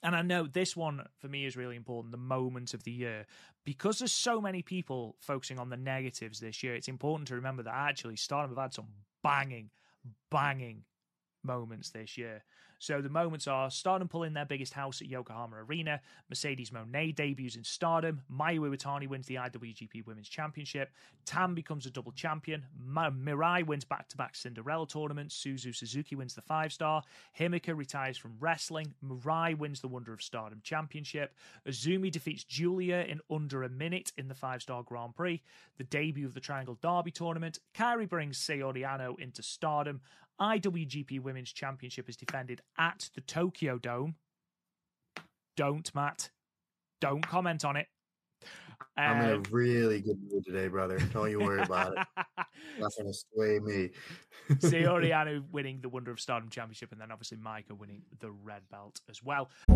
And I know this one for me is really important, the moment of the year. Because there's so many people focusing on the negatives this year, it's important to remember that actually Stardom have had some banging, banging moments this year. So the moments are Stardom pulling their biggest house at Yokohama Arena, Mercedes Moné debuts in Stardom, Mayu Iwatani wins the IWGP Women's Championship, Tam becomes a double champion, Mirai wins back-to-back Cinderella tournaments, Suzu Suzuki wins the five-star, Himika retires from wrestling, Mirai wins the Wonder of Stardom Championship, Azumi defeats Giulia in under a minute in the five-star Grand Prix, the debut of the Triangle Derby tournament, Kairi brings Saori Anou into Stardom, IWGP Women's Championship is defended at the Tokyo Dome. Don't, Matt. Don't comment on it. I'm in a um, really good mood today, brother. Don't you worry about it. That's going to sway me. Saori Anou winning the Wonder of Stardom Championship, and then obviously Maika winning the red belt as well.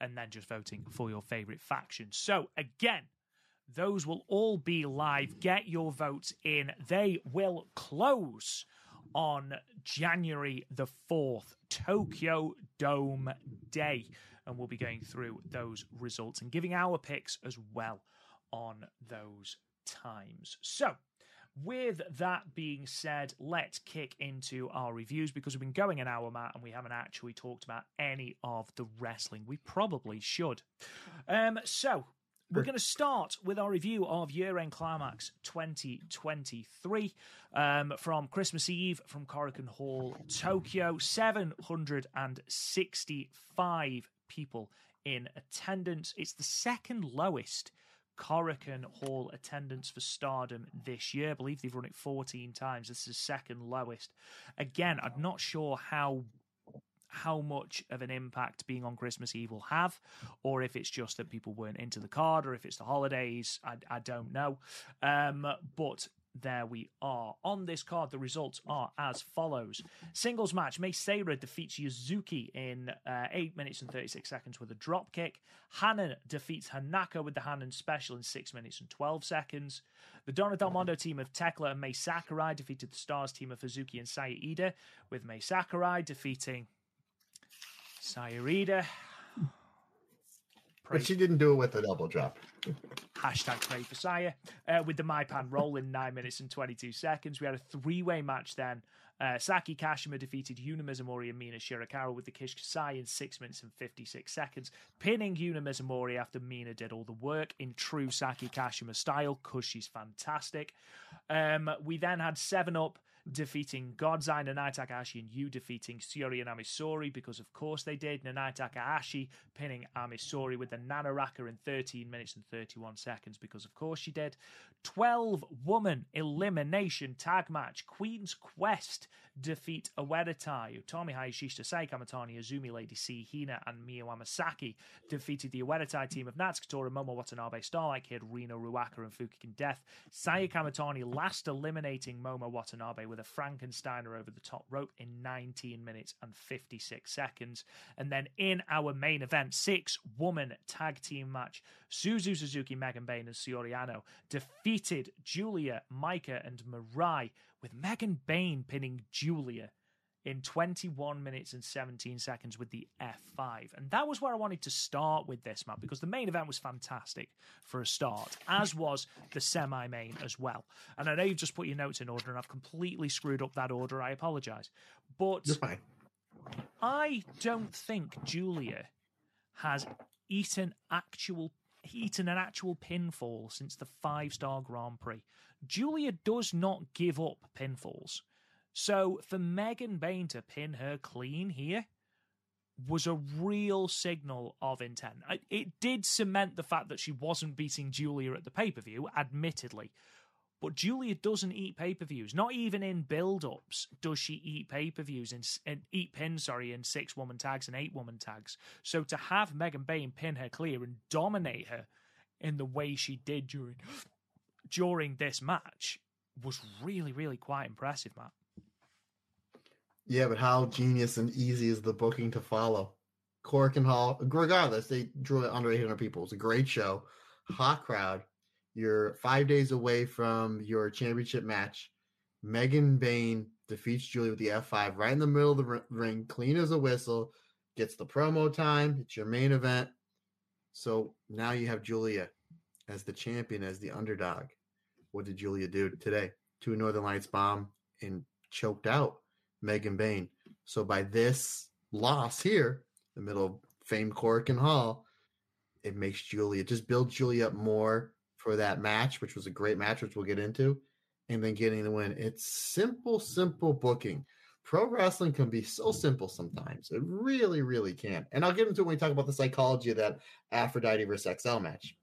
And then just voting for your favorite faction. So, again, those will all be live. Get your votes in. They will close on January the 4th, Tokyo Dome Day. And we'll be going through those results and giving our picks as well on those times. So, with that being said, let's kick into our reviews because we've been going an hour, Matt, and we haven't actually talked about any of the wrestling. We probably should. Um, so, we're going to start with our review of Year End Climax 2023 um, from Christmas Eve from Korakuen Hall, Tokyo. 765 people in attendance. It's the second lowest Korakuen Hall attendance for Stardom this year. I believe they've run it 14 times. This is second lowest. Again, I'm not sure how how much of an impact being on Christmas Eve will have, or if it's just that people weren't into the card, or if it's the holidays. I, I don't know. Um, but there we are. On this card, the results are as follows. Singles match, Mei Seira defeats Yuzuki in uh, 8 minutes and 36 seconds with a drop kick. Hanan defeats Hanaka with the Hanan special in 6 minutes and 12 seconds. The Donna Del Mondo team of Tekla and Mai Sakurai defeated the Stars team of Hazuki and Sayada, with Mai Sakurai defeating Saya Iida. But she didn't do it with a double drop. Hashtag pray for Saya. Uh, with the Maipan roll in 9 minutes and 22 seconds. We had a three way match then. Uh, Saki Kashima defeated Yuna Mizumori and Mina Shirakawa with the Kish Kasai in 6 minutes and 56 seconds, pinning Yuna Mizumori after Mina did all the work in true Saki Kashima style because she's fantastic. Um, we then had 7 Up defeating Godzai, Nanae Takahashi, and you defeating Syuri and Ami Sohrei because, of course, they did. Nanae Takahashi pinning Ami Sohrei with the Nanaraka in 13 minutes and 31 seconds because, of course, she did. 12 woman elimination tag match. Queen's Quest defeat Oedo Tai. Utami Hayashishita, Saya Kamitani, Azumi Lady C, Hina, and Miyu Amasaki defeated the Oedo Tai team of Natsuko Tora, Momo Watanabe, Starlight Kid, Rina Ruaka, and Fukigen Death. Saya Kamitani last eliminating Momo Watanabe with a Frankensteiner over the top rope in 19 minutes and 56 seconds. And then in our main event, six woman tag team match, Suzu Suzuki, Megan Bayne, and Saori Anou defeated Giulia, Maika, and Mirai, with Megan Bayne pinning Giulia in 21 minutes and 17 seconds with the F5. And that was where I wanted to start with this, Matt, because the main event was fantastic for a start, as was the semi main as well. And I know you've just put your notes in order, and I've completely screwed up that order. I apologize. But. I don't think Giulia has eaten actual eaten an actual pinfall since the five star Grand Prix. Giulia does not give up pinfalls. So for Megan Bayne to pin her clean here was a real signal of intent. It did cement the fact that she wasn't beating Giulia at the pay per view, admittedly. But Giulia doesn't eat pay per views. Not even in build ups does she eat pay per views and, and eat pins, sorry, in six woman tags and eight woman tags. So to have Megan Bayne pin her clear and dominate her in the way she did during during this match was really, really quite impressive, Matt. Yeah, but how genius and easy is the booking to follow? Korakuen Hall, regardless, they drew it under 800 people. It's a great show, hot crowd. You're five days away from your championship match. Megan Bayne defeats Giulia with the F5 right in the middle of the ring, clean as a whistle, gets the promo time. It's your main event. So now you have Giulia as the champion, as the underdog. What did Giulia do today? Two Northern Lights bomb and choked out Megan Bayne. So by this loss here, the middle of famed Korakuen Hall, it makes Giulia just build Giulia up more for that match, which was a great match, which we'll get into, and then getting the win. It's simple, simple booking. pro wrestling can be so simple sometimes. It really, really can. And I'll get into it when we talk about the psychology of that Aphrodite versus XL match.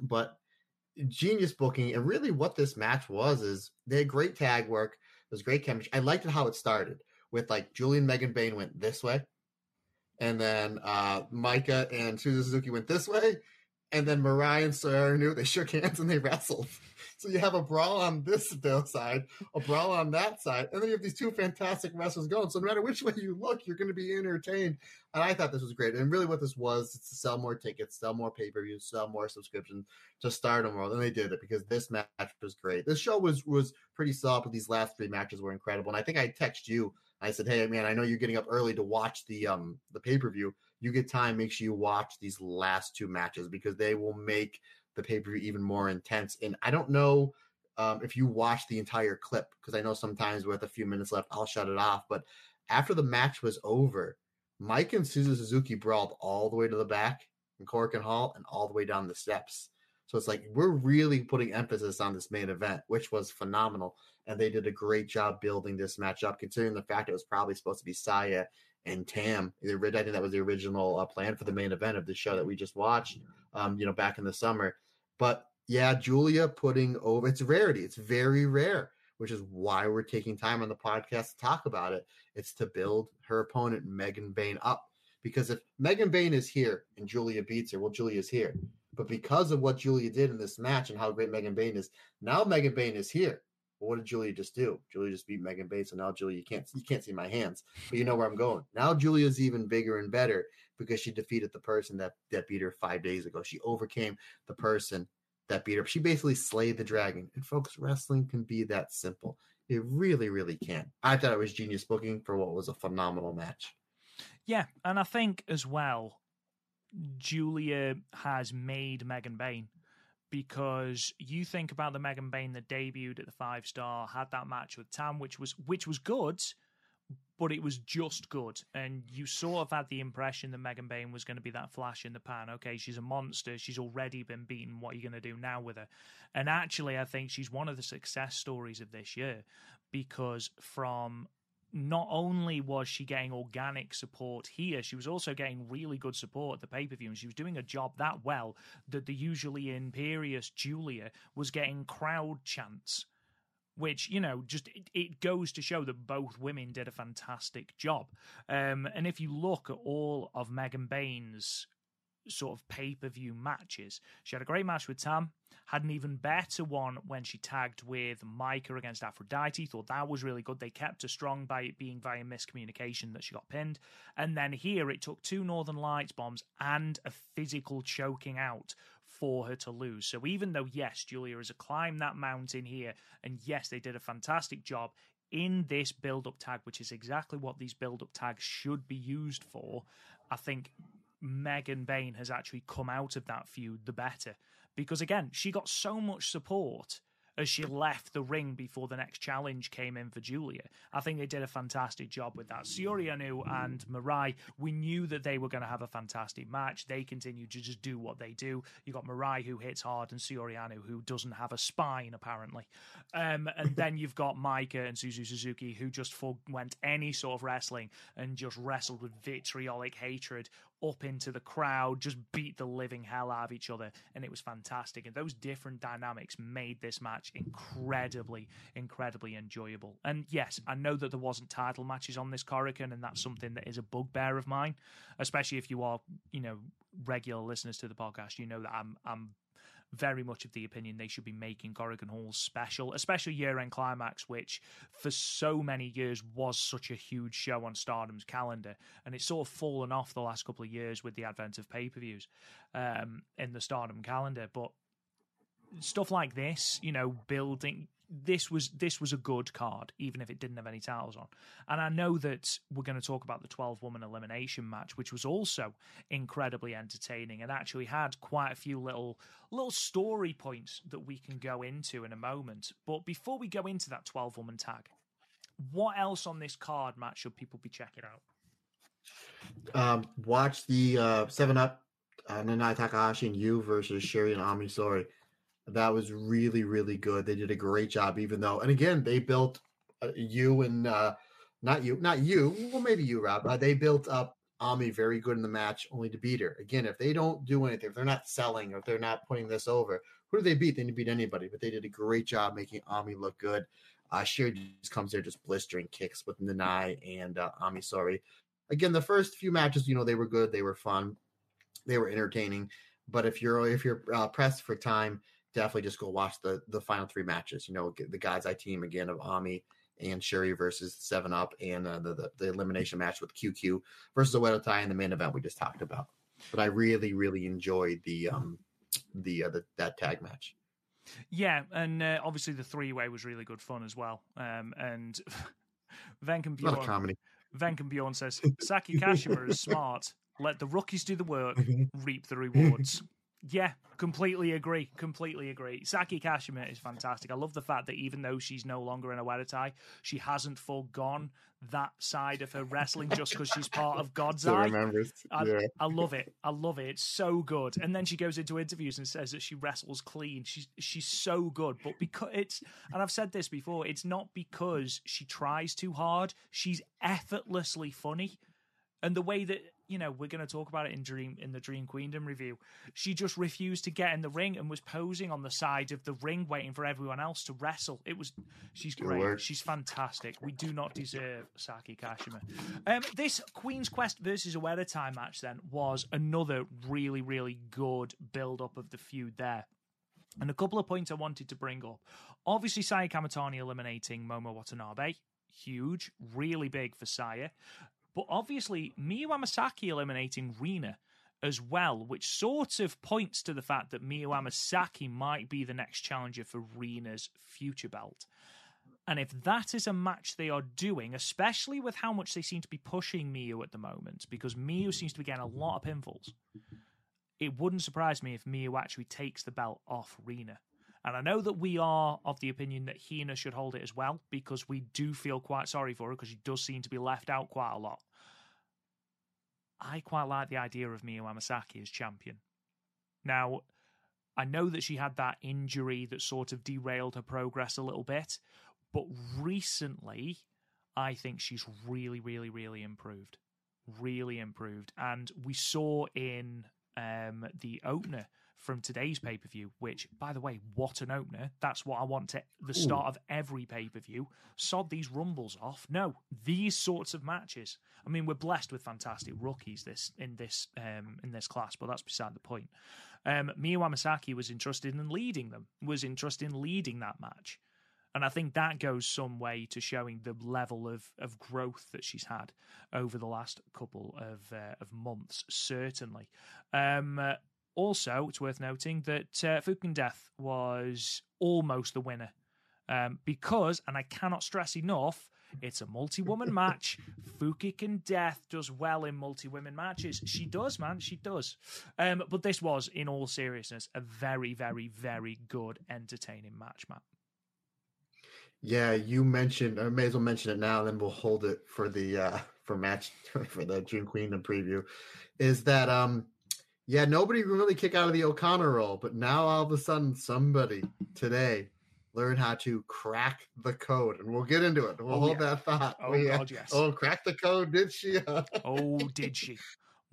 But genius booking, and really what this match was is they had great tag work. It was great chemistry. I liked it how it started with like Julian Megan Bayne went this way, and then uh Maika and Suzu Suzuki went this way, and then Mirai and Saori Anou they shook hands and they wrestled. So you have a brawl on this side, a brawl on that side, and then you have these two fantastic wrestlers going. So no matter which way you look, you're going to be entertained. And I thought this was great. And really, what this was, it's to sell more tickets, sell more pay per views, sell more subscriptions to Stardom World, and they did it because this match was great. This show was was pretty solid, but these last three matches were incredible. And I think I texted you. I said, "Hey, man, I know you're getting up early to watch the um the pay per view. You get time, make sure you watch these last two matches because they will make." the pay per view even more intense. And I don't know um, if you watch the entire clip because I know sometimes with a few minutes left, I'll shut it off. But after the match was over, Maika and Suzu Suzuki brawled all the way to the back in and Hall and all the way down the steps. So it's like we're really putting emphasis on this main event, which was phenomenal. And they did a great job building this match up, considering the fact it was probably supposed to be Saya and Tam. I think that was the original uh, plan for the main event of the show that we just watched, um, you know, back in the summer. But yeah, Giulia putting over it's rarity. It's very rare, which is why we're taking time on the podcast to talk about it. It's to build her opponent, Megan Bayne up. Because if Megan Bayne is here and Giulia beats her, well, Giulia's here. But because of what Giulia did in this match and how great Megan Bayne is, now Megan Bayne is here. Well, what did Giulia just do? Giulia just beat Megan Bayne, so now Giulia you can't you can't see my hands, but you know where I'm going. Now Giulia's even bigger and better because she defeated the person that that beat her five days ago. She overcame the person that beat her. She basically slayed the dragon. And folks, wrestling can be that simple. It really, really can. I thought it was genius booking for what was a phenomenal match. Yeah, and I think as well, Giulia has made Megan Bayne because you think about the Megan Bayne that debuted at the five star, had that match with Tam, which was which was good, but it was just good. And you sort of had the impression that Megan Bayne was going to be that flash in the pan. Okay, she's a monster. She's already been beaten. What are you going to do now with her? And actually, I think she's one of the success stories of this year because from not only was she getting organic support here, she was also getting really good support at the pay per view, and she was doing a job that well that the usually imperious Giulia was getting crowd chants which you know just it, it, goes to show that both women did a fantastic job. Um, and if you look at all of megan bayne's sort of pay-per-view matches she had a great match with tam had an even better one when she tagged with Maika against Aphrodite. Thought that was really good. They kept her strong by it being via miscommunication that she got pinned. And then here it took two Northern Lights bombs and a physical choking out for her to lose. So even though, yes, Giulia has climbed that mountain here, and yes, they did a fantastic job in this build up tag, which is exactly what these build up tags should be used for, I think Megan Bayne has actually come out of that feud the better. Because again, she got so much support as she left the ring before the next challenge came in for Giulia. I think they did a fantastic job with that. Saori Anou and Mirai, we knew that they were going to have a fantastic match. They continued to just do what they do. You got Mirai who hits hard and Saori Anou who doesn't have a spine apparently. Um, and then you've got Maika and Suzu Suzuki who just went any sort of wrestling and just wrestled with vitriolic hatred up into the crowd, just beat the living hell out of each other, and it was fantastic. And those different dynamics made this match incredibly, incredibly enjoyable. And yes, I know that there wasn't title matches on this Korakuen, and that's something that is a bugbear of mine, especially if you are, you know, regular listeners to the podcast. You know that I'm I'm very much of the opinion they should be making Korakuen Halls special, especially Year End Climax, which for so many years was such a huge show on Stardom's calendar. And it's sort of fallen off the last couple of years with the advent of pay per views um, in the Stardom calendar. But stuff like this, you know, building this was this was a good card, even if it didn't have any titles on. And I know that we're going to talk about the twelve woman elimination match, which was also incredibly entertaining and actually had quite a few little little story points that we can go into in a moment. But before we go into that twelve woman tag, what else on this card match should people be checking out? Um, watch the uh, Seven Up uh, Nanae Takahashi and you versus Sherry and Ami Sohrei. That was really, really good. They did a great job, even though, and again, they built uh, you and uh, not you, not you. Well, maybe you, Rob. Uh, they built up Ami very good in the match, only to beat her. Again, if they don't do anything, if they're not selling, or if they're not putting this over, who do they beat? They didn't beat anybody, but they did a great job making Ami look good. Uh, just comes there just blistering kicks with Nanae and uh, Ami. Sorry. Again, the first few matches, you know, they were good, they were fun, they were entertaining. But if you're if you're uh, pressed for time, definitely just go watch the the final three matches. You know, the God's Eye team again of Ami and Sherry versus Seven Up, and uh, the, the, the elimination match with QQ versus Oedo Tai in the main event we just talked about. But I really really enjoyed the um the uh, the that tag match. Yeah, and uh, obviously the three way was really good fun as well. Um, and Venk Bjorn, comedy. Venk Bjorn says Saki Kashima is smart. Let the rookies do the work, reap the rewards. Yeah, completely agree. Completely agree. Saki Kashima is fantastic. I love the fact that even though she's no longer in a Oedo Tai, she hasn't forgone that side of her wrestling just because she's part of God's Eye. I, yeah. I love it. I love it. It's so good. And then she goes into interviews and says that she wrestles clean. She's she's so good. But because it's and I've said this before, it's not because she tries too hard. She's effortlessly funny. And the way that you know we're going to talk about it in Dream in the Dream Queendom review, she just refused to get in the ring and was posing on the side of the ring, waiting for everyone else to wrestle. It was she's great. She's fantastic. We do not deserve Saki Kashima. Um, this Queen's Quest versus Oedo Tai match then was another really really good build up of the feud there. And a couple of points I wanted to bring up. Obviously, Saya Kamitani eliminating Momo Watanabe. Huge, really big for Saya. But obviously, Miyu Amasaki eliminating Rina as well, which sort of points to the fact that Miyu Amasaki might be the next challenger for Rina's future belt. And if that is a match they are doing, especially with how much they seem to be pushing Miyu at the moment, because Miyu seems to be getting a lot of pinfalls, it wouldn't surprise me if Miyu actually takes the belt off Rina. And I know that we are of the opinion that Hina should hold it as well, because we do feel quite sorry for her, because she does seem to be left out quite a lot. I quite like the idea of Miyu Amasaki as champion. Now, I know that she had that injury that sort of derailed her progress a little bit, but recently, I think she's really, really, really improved. Really improved. And we saw in um, the opener from today's pay per view, which, by the way, what an opener. That's what I want to the start of every pay per view. Sod these rumbles off. No, these sorts of matches. I mean, we're blessed with fantastic rookies this in this um, in this class, but that's beside the point. Um, Miyu Amasaki was interested in leading them, was interested in leading that match. And I think that goes some way to showing the level of, of growth that she's had over the last couple of uh, of months, certainly. Um, uh, also, it's worth noting that uh, Fukigen Death was almost the winner um, because, and I cannot stress enough, it's a multi woman match. Fukigen Death does well in multi women matches. She does, man. She does. Um, but this was, in all seriousness, a very, very, very good, entertaining match, Matt. Yeah, you mentioned. I may as well mention it now, and then we'll hold it for the uh for match for the June Queendom preview. Is that um yeah, nobody can really kick out of the O'Connor roll, but now all of a sudden somebody today learned how to crack the code, and we'll get into it. We'll Oh, hold yeah. that thought. Oh, We, uh, God, yes. Oh, crack the code, did she? Oh, did she?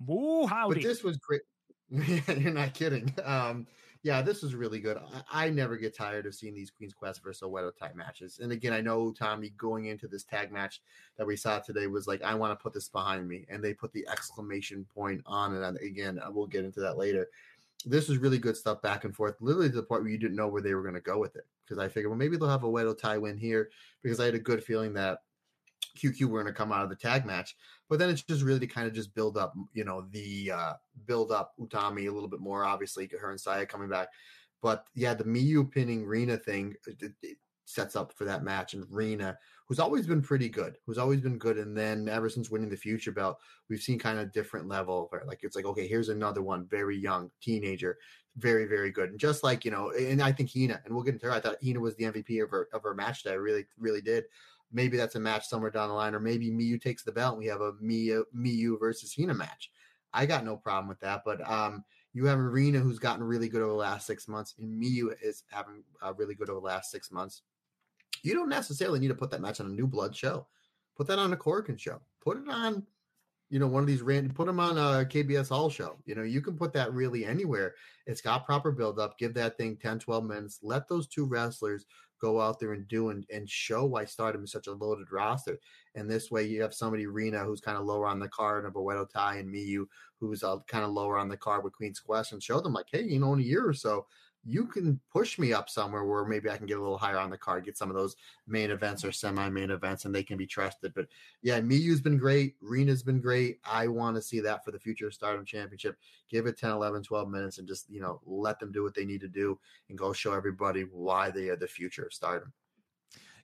Moo howdy. But this was great. You're not kidding. Um, yeah, this was really good. I, I never get tired of seeing these Queen's Quest versus Oedo Tai matches. And again, I know Tommy going into this tag match that we saw today was like, I want to put this behind me, and they put the exclamation point on it. And again, uh, we'll get into that later. This was really good stuff back and forth, literally to the point where you didn't know where they were going to go with it. Because I figured, well, maybe they'll have a Oedo Tai win here, because I had a good feeling that QQ were going to come out of the tag match. But then it's just really to kind of just build up, you know, the uh build up Utami a little bit more. Obviously, her and Saya coming back. But yeah, the Miyu pinning Rena thing it, it- it sets up for that match. And Rena, who's always been pretty good, who's always been good. And then ever since winning the future belt, we've seen kind of different level of her. Like it's like, okay, here's another one, very young teenager, very, very good. And just like, you know, and I think Hina, and we'll get into her. I thought Hina was the MVP of her of her match today. I really, really did maybe that's a match somewhere down the line, or maybe Miyu takes the belt and we have a Miyu, Miyu versus Hina match. I got no problem with that, but um, you have Arena who's gotten really good over the last six months, and Miyu is having uh, really good over the last six months. You don't necessarily need to put that match on a new blood show. Put that on a Korakuen show. Put it on, you know, one of these random. Put them on a KBS Hall show. You know, you can put that really anywhere. It's got proper build up. Give that thing 10, 12 minutes. Let those two wrestlers go out there and do and, and show why Stardom is such a loaded roster. And this way, you have somebody Rena, who's kind of lower on the card, and Oedo Tai and Miyu who's uh, kind of lower on the card with Queen's Quest, and show them like, hey, you know, in a year or so, you can push me up somewhere where maybe I can get a little higher on the card, get some of those main events or semi main events, and they can be trusted. But yeah, Miyu's been great. Rena's been great. I want to see that for the future of Stardom Championship. Give it 10, 11, 12 minutes and just, you know, let them do what they need to do and go show everybody why they are the future of Stardom.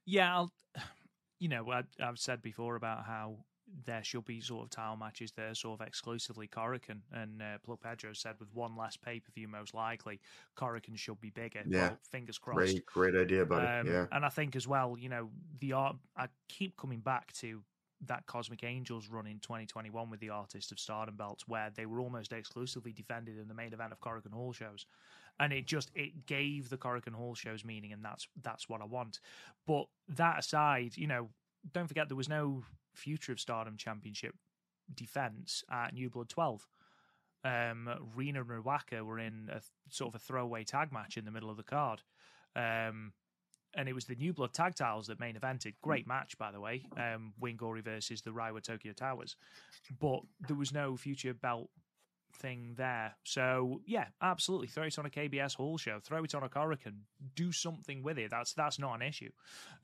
Yeah, I'll, you know, I've said before about how there should be sort of title matches that are sort of exclusively Korakuen. And uh, Plug Pedro said with one less pay per view, most likely, Korakuen should be bigger. Yeah. Well, fingers crossed. Great, great idea, buddy. Um, yeah. And I think as well, you know, the art, I keep coming back to that Cosmic Angels run in 2021 with the Artist of Stardom belts, where they were almost exclusively defended in the main event of Korakuen Hall shows, and it just it gave the Korakuen Hall shows meaning, and that's that's what I want. But that aside, you know, don't forget there was no Future of Stardom Championship defense at New Blood 12. Um, Rina and Ruaka were in a sort of a throwaway tag match in the middle of the card. Um, and it was the New Blood tag titles that main evented. Great match, by the way. Um, Wingori versus the Reiwa Tokyo Towers. But there was no future belt thing there. So yeah, absolutely. Throw it on a KBS Hall show. Throw it on a Korakuen. Do something with it. That's that's not an issue.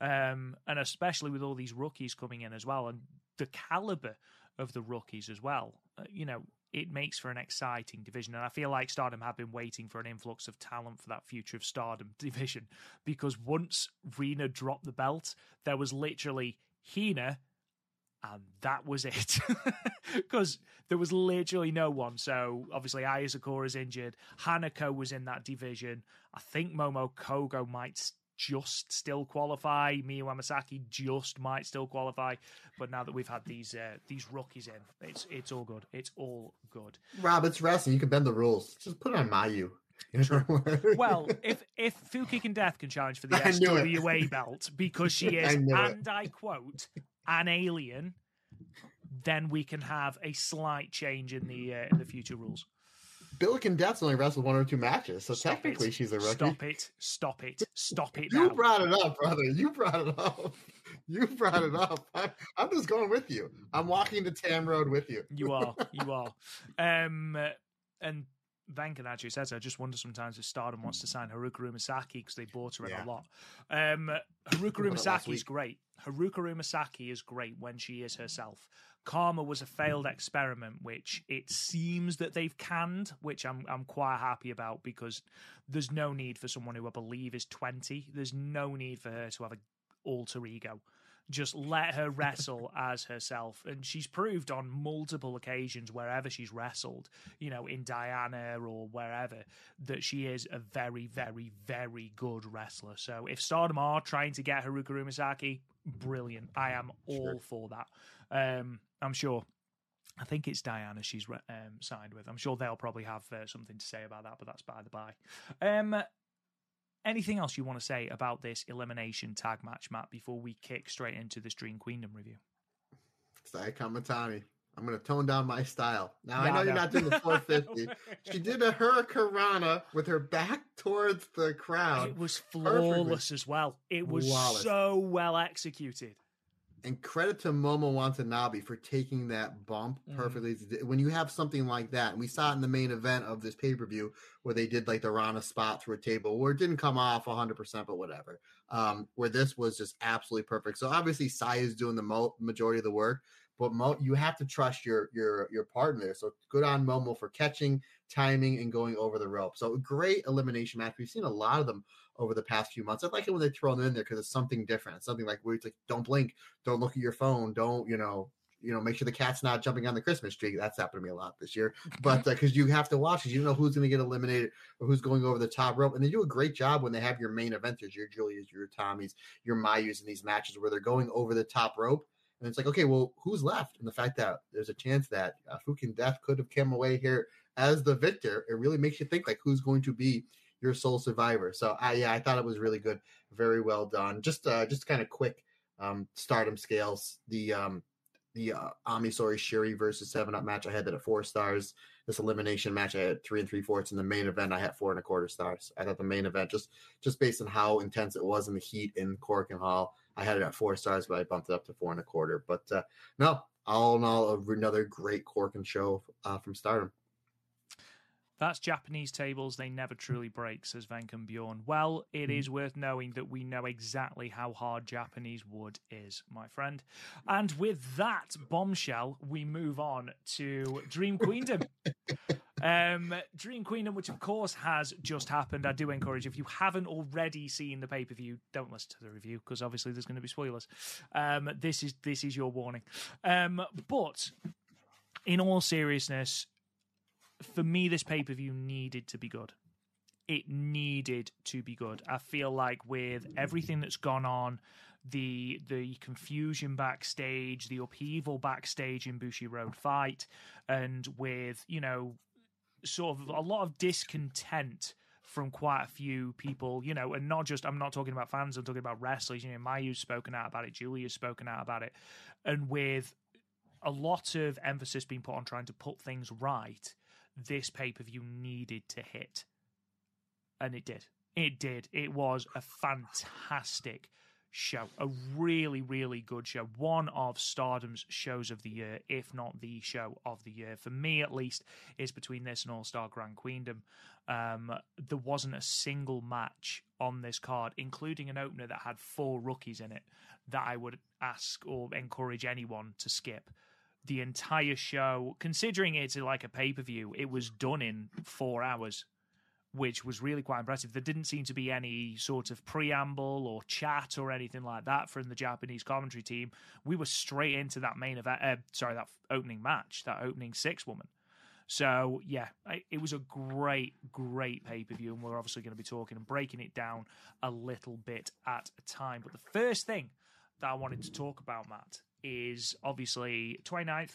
Um, and especially with all these rookies coming in as well, and the caliber of the rookies as well. Uh, you know, it makes for an exciting division. And I feel like Stardom have been waiting for an influx of talent for that future of Stardom division because once Rina dropped the belt, there was literally Hina and that was it because there was literally no one. So obviously, Aya is injured. Hanako was in that division. I think Momo Kohgo might just still qualify. Miyu Amasaki just might still qualify. But now that we've had these uh, these rookies in, it's it's all good. It's all good. Rob, it's wrestling. You can bend the rules. Just put it on Mayu. well, if if Fukigen Death can challenge for the SWA belt because she is, I and I quote, an alien, then we can have a slight change in the uh, in the future rules. Billiken Death's only wrestled one or two matches, so stop technically it. she's a rookie. Stop it! Stop it! Stop it! You now. brought it up, brother. You brought it up. You brought it up. I, am just going with you. I'm walking the Tam Road with you. You are. You are. Um, and Venkin actually says, I just wonder sometimes if Stardom wants to sign Haruka Umesaki because they bought her in yeah. a lot. Um, Haruka Umesaki is great. Haruka Umesaki is great when she is herself. Karma was a failed experiment, which it seems that they've canned, which I'm I'm quite happy about because there's no need for someone who I believe is 20. There's no need for her to have an alter ego just let her wrestle as herself. And she's proved on multiple occasions, wherever she's wrestled, you know, in Diana or wherever, that she is a very, very, very good wrestler. So if Stardom are trying to get Haruka Umesaki, brilliant. I am all sure. for that. Um, I'm sure. I think it's Diana she's um, signed with. I'm sure they'll probably have uh, something to say about that, but that's by the by. Um, anything else you want to say about this elimination tag match, Matt, before we kick straight into the Dream Queendom review? Saya Kamatani. I'm going to tone down my style. Now, I know you're not doing the 450. she did a Hurricanrana with her back towards the crowd. It was flawless Perfectly. as well. It was flawless. so well executed and credit to Momo Watanabe for taking that bump mm-hmm. perfectly. Mm. When you have something like that, and we saw it in the main event of this pay per view where they did like the Rana spot through a table where it didn't come off 100%, but whatever. Um, where this was just absolutely perfect. So obviously, Sai is doing the mo- majority of the work, but Mo, you have to trust your your your partner. So good on Momo for catching, timing, and going over the rope. So great elimination match. We've seen a lot of them over the past few months. I like it when they throw them in there because it's something different. It's something like where it's like, don't blink, don't look at your phone, don't, you know, you know, make sure the cat's not jumping on the Christmas tree. That's happened to me a lot this year. But because uh, you have to watch it, you know who's going to get eliminated or who's going over the top rope. And they do a great job when they have your main eventers, your Giulias, your Tommies, your Mayus in these matches where they're going over the top rope. And it's like, okay, well, who's left? And the fact that there's a chance that uh, Fukigen Death could have come away here as the victor, it really makes you think like who's going to be your sole survivor. So I yeah, I thought it was really good, very well done. Just uh just kind of quick um, Stardom scales. The um, the uh, Ami Sohrei Syuri versus Seven Up match, I had that at four stars. This elimination match, I had three and three fourths. In the main event, I had four and a quarter stars. I thought the main event, just just based on how intense it was in the heat in Korakuen Hall, I had it at four stars, but I bumped it up to four and a quarter. But uh, no, all in all, another great Korakuen show uh, from Stardom. That's Japanese tables, they never truly break, says Venkum Bjorn. Well, it is worth knowing that we know exactly how hard Japanese wood is, my friend. And with that bombshell, we move on to Dream Queendom. Um, Dream Queendom, which of course has just happened. I do encourage if you haven't already seen the pay per view, don't listen to the review because obviously there's going to be spoilers. Um, this is this is your warning. Um, but in all seriousness, for me, this pay per view needed to be good. It needed to be good. I feel like with everything that's gone on, the the confusion backstage, the upheaval backstage in Bushiroad fight, and with you know sort of a lot of discontent from quite a few people, you know, and not just I'm not talking about fans, I'm talking about wrestlers. You know, Mayu's spoken out about it, Giulia's spoken out about it, and with a lot of emphasis being put on trying to put things right this pay per view needed to hit. And it did. It did. It was a fantastic show. A really, really good show. One of Stardom's shows of the year, if not the show of the year. For me, at least, is between this and All Star Grand Queendom. Um, there wasn't a single match on this card, including an opener that had four rookies in it, that I would ask or encourage anyone to skip the entire show, considering it's like a pay per view, it was done in four hours, which was really quite impressive. There didn't seem to be any sort of preamble or chat or anything like that from the Japanese commentary team. We were straight into that main event, uh, sorry, that opening match, that opening six woman. So yeah, it was a great, great pay per view, and we're obviously going to be talking and breaking it down a little bit at a time. But the first thing that I wanted to talk about, Matt, is obviously 29th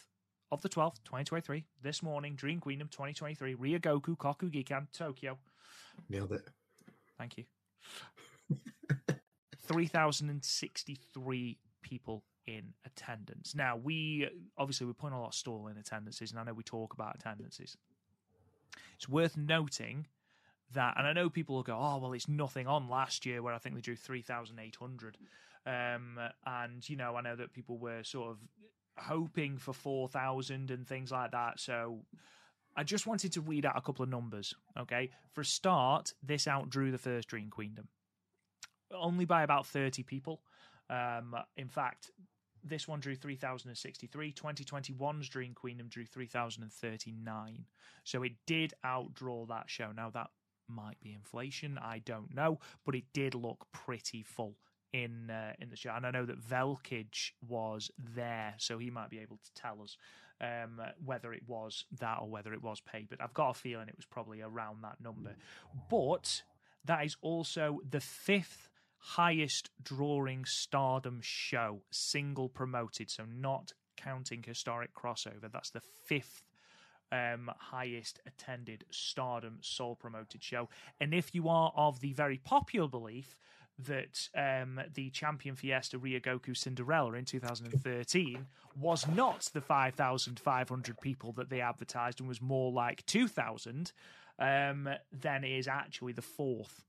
of the 12th, 2023. This morning, Dream Queendom 2023, Ryogoku Kokugikan, Tokyo. Nailed it. Thank you. 3,063 people in attendance. Now, we obviously we're putting a lot of stall in attendances, and I know we talk about attendances. It's worth noting that, and I know people will go, oh, well, it's nothing on last year where I think they drew 3,800. Um, and you know, I know that people were sort of hoping for four thousand and things like that. So I just wanted to read out a couple of numbers. Okay, for a start, this outdrew the first Dream Queendom only by about thirty people. Um, in fact, this one drew 3,063. 2021's Dream Queendom drew 3,039. So it did outdraw that show. Now, that might be inflation. I don't know. But it did look pretty full in uh, in the show, and I know that Velkage was there, so he might be able to tell us um, whether it was that or whether it was paid. But I've got a feeling it was probably around that number. But that is also the fifth highest drawing Stardom show, single promoted, so not counting historic crossover. That's the fifth um, highest attended Stardom sole promoted show. And if you are of the very popular belief that um, the champion Fiesta Ryogoku Cinderella in 2013 was not the 5,500 people that they advertised and was more like 2,000, um, then is actually the fourth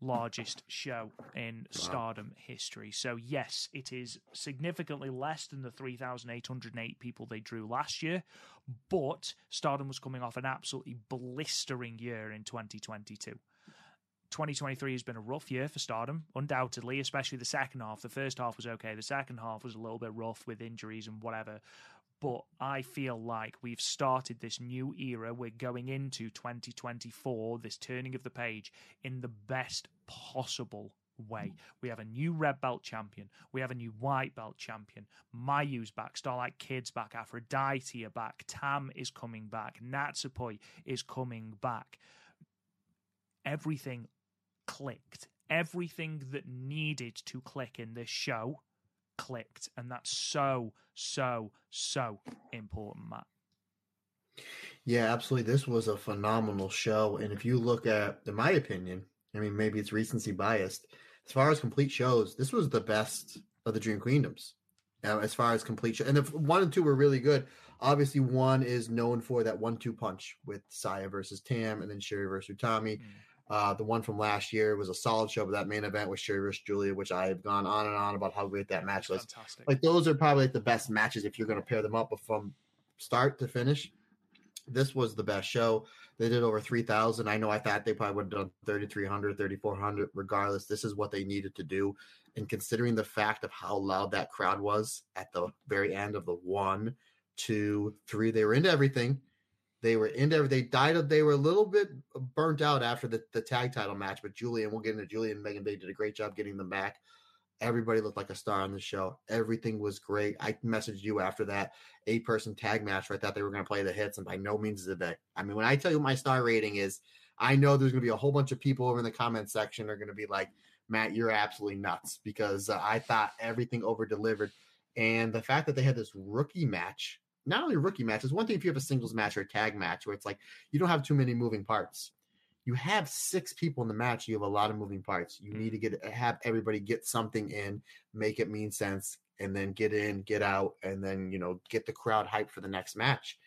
largest show in Stardom history. So, yes, it is significantly less than the 3,808 people they drew last year, but Stardom was coming off an absolutely blistering year in 2022. 2023 has been a rough year for Stardom, undoubtedly, especially the second half. The first half was okay. The second half was a little bit rough with injuries and whatever. But I feel like we've started this new era. We're going into 2024, this turning of the page, in the best possible way. We have a new red belt champion. We have a new white belt champion. Mayu's back. Starlight Kid's back. Aphrodite are back. Tam is coming back. Natsupoi is coming back. Everything clicked. Everything that needed to click in this show clicked. And that's so, so, so important, Matt. Yeah, absolutely. This was a phenomenal show. And if you look at, in my opinion, I mean, maybe it's recency biased. As far as complete shows, this was the best of the Dream Queendoms uh, as far as completion. And if one and two were really good, obviously one is known for that one-two punch with Saya versus Tam, and then Sherry versus Tommy. Mm. Uh, the one from last year was a solid show, but that main event was Sherry versus Julia, which I have gone on and on about how great that match was. Fantastic. Like those are probably like the best matches if you're going to pair them up. But from start to finish, this was the best show. They did over 3,000. I know I thought they probably would have done 3,300, 3,400. Regardless, this is what they needed to do. And considering the fact of how loud that crowd was at the very end of the one, two, three, they were into everything. They were into They died. They were a little bit burnt out after the, the tag title match, but Julian, we'll get into Julian and Megan They did a great job getting them back. Everybody looked like a star on the show. Everything was great. I messaged you after that eight person tag match where I thought they were going to play the hits, and by no means did they. I mean, when I tell you my star rating is, I know there's going to be a whole bunch of people over in the comment section are going to be like, Matt, you're absolutely nuts because uh, I thought everything over delivered. And the fact that they had this rookie match not only rookie matches, one thing if you have a singles match or a tag match where it's like you don't have too many moving parts. You have six people in the match, you have a lot of moving parts. You need to get have everybody get something in, make it mean sense, and then get in, get out, and then you know get the crowd hyped for the next match.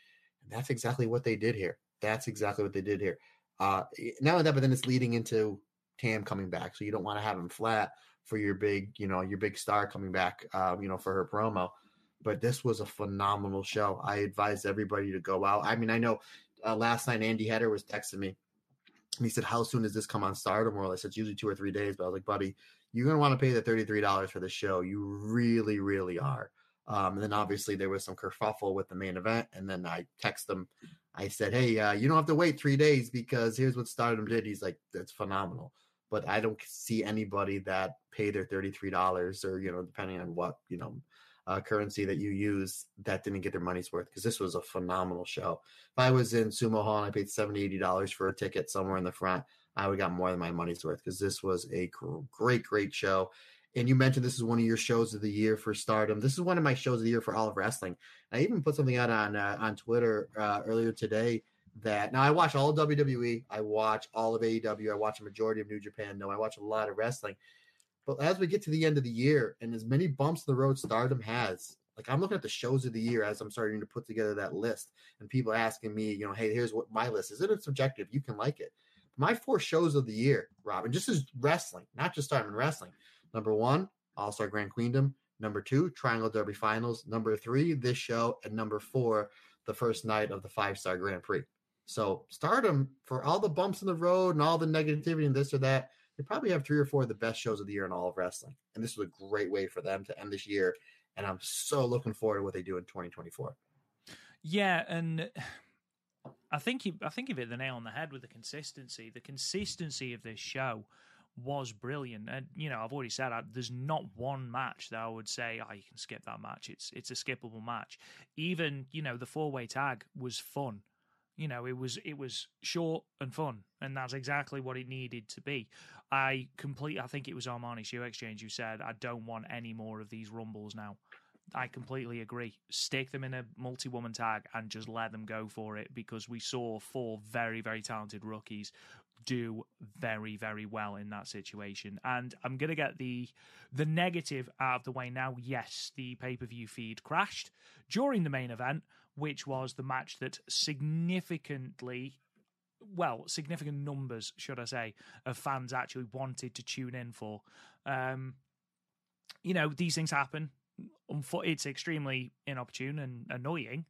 And that's exactly what they did here. That's exactly what they did here. Uh, not only that, but then it's leading into Tam coming back, so you don't want to have him flat for your big, you know, your big star coming back, uh, you know, for her promo but this was a phenomenal show. I advise everybody to go out. I mean, I know uh, last night Andy Header was texting me. And he said, "How soon does this come on Stardom?" Well, I said, "It's usually two or three days." But I was like, "Buddy, you're gonna want to pay the thirty three dollars for the show. You really, really are." Um, and then obviously there was some kerfuffle with the main event, and then I text them. I said, "Hey, uh, you don't have to wait three days because here's what Stardom did." He's like, "That's phenomenal." But I don't see anybody that pay their thirty three dollars, or you know, depending on what you know uh, currency that you use that didn't get their money's worth because this was a phenomenal show. If I was in Sumo Hall and I paid 70 $80 for a ticket somewhere in the front, I would got more than my money's worth because this was a great, great show. And you mentioned this is one of your shows of the year for Stardom. This is one of my shows of the year for all of wrestling. I even put something out on uh, on Twitter uh, earlier today that now I watch all WWE, I watch all of AEW, I watch a majority of New Japan. No, I watch a lot of wrestling. But as we get to the end of the year and as many bumps in the road Stardom has, like I'm looking at the shows of the year as I'm starting to put together that list, and people asking me, you know, hey, here's what my list is. It subjective. You can like it. My four shows of the year, Robin, just as wrestling, not just Stardom wrestling. Number one, All Star Grand Queendom. Number two, Triangle Derby Finals. Number three, this show. And number four, the first night of the five star Grand Prix. So, Stardom, for all the bumps in the road and all the negativity and this or that, they probably have three or four of the best shows of the year in all of wrestling. And this was a great way for them to end this year. And I'm so looking forward to what they do in 2024. Yeah, and I think he, I think he hit the nail on the head with the consistency. The consistency of this show was brilliant. And you know, I've already said I, there's not one match that I would say, "Oh, you can skip that match." It's it's a skippable match. Even you know, the four way tag was fun. You know, it was it was short and fun, and that's exactly what it needed to be. I complete. I think it was Armani Shoe Exchange who said, "I don't want any more of these rumbles now." I completely agree. Stick them in a multi woman tag and just let them go for it because we saw four very, very talented rookies do very, very well in that situation. And I'm gonna get the the negative out of the way now. Yes, the pay per view feed crashed during the main event, which was the match that significantly well, significant numbers, should I say, of fans actually wanted to tune in for. Um, you know, these things happen. It's extremely inopportune and annoying,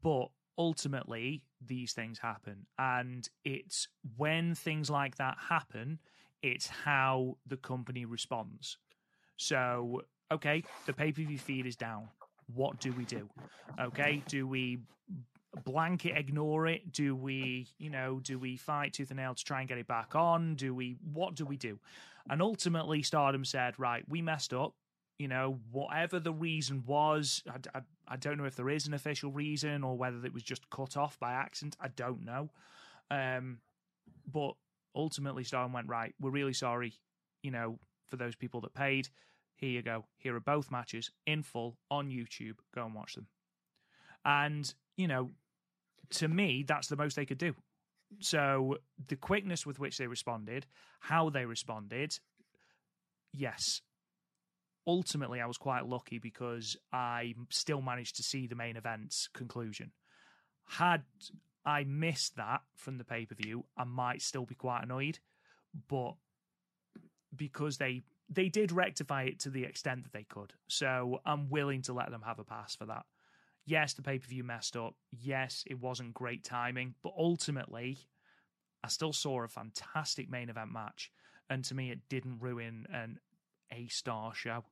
but ultimately, these things happen. And it's when things like that happen, it's how the company responds. So, okay, the pay per view feed is down what do we do? Okay, do we blanket ignore it? Do we, you know, do we fight tooth and nail to try and get it back on? Do we, what do we do? And ultimately, Stardom said, right, we messed up. You know, whatever the reason was, I, I, I don't know if there is an official reason or whether it was just cut off by accident. I don't know. Um, but ultimately, Stardom went, right, we're really sorry, you know, for those people that paid here you go. Here are both matches in full on YouTube. Go and watch them. And, you know, to me, that's the most they could do. So the quickness with which they responded, how they responded, yes, ultimately, I was quite lucky because I still managed to see the main event's conclusion. Had I missed that from the pay per view, I might still be quite annoyed. But because they they did rectify it to the extent that they could, so I'm willing to let them have a pass for that. Yes, the pay per view messed up. Yes, it wasn't great timing, but ultimately, I still saw a fantastic main event match, and to me, it didn't ruin an A star show.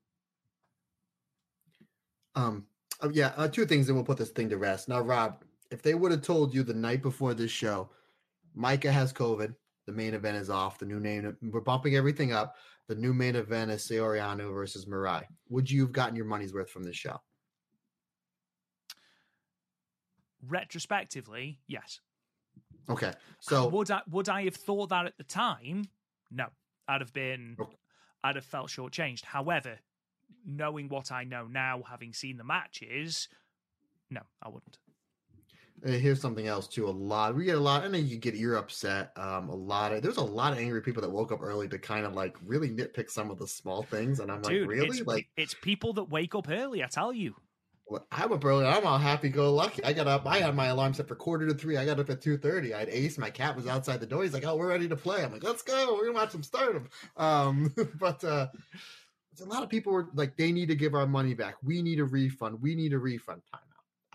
Um, uh, yeah, uh, two things, and we'll put this thing to rest. Now, Rob, if they would have told you the night before this show, Maika has COVID, the main event is off, the new name, we're bumping everything up. The new main event is Saori Anou versus Mirai. Would you have gotten your money's worth from this show? Retrospectively, yes. Okay, so would I would I have thought that at the time? No, I'd have been, Okay. I'd have felt shortchanged. However, knowing what I know now, having seen the matches, no, I wouldn't. Uh, here's something else too. A lot we get a lot. I know you get you're upset. Um, a lot of there's a lot of angry people that woke up early to kind of like really nitpick some of the small things, and I'm like, really? it's, Like, it's people that wake up early. I tell you. I'm up early. I'm all happy go lucky. I got up. I had my alarm set for quarter to three. I got up at two thirty. I had Ace. My cat was outside the door. He's like, "Oh, we're ready to play." I'm like, "Let's go. We're gonna watch some Stardom." Um, but uh, a lot of people were like, "They need to give our money back. We need a refund. We need a refund." Timeout.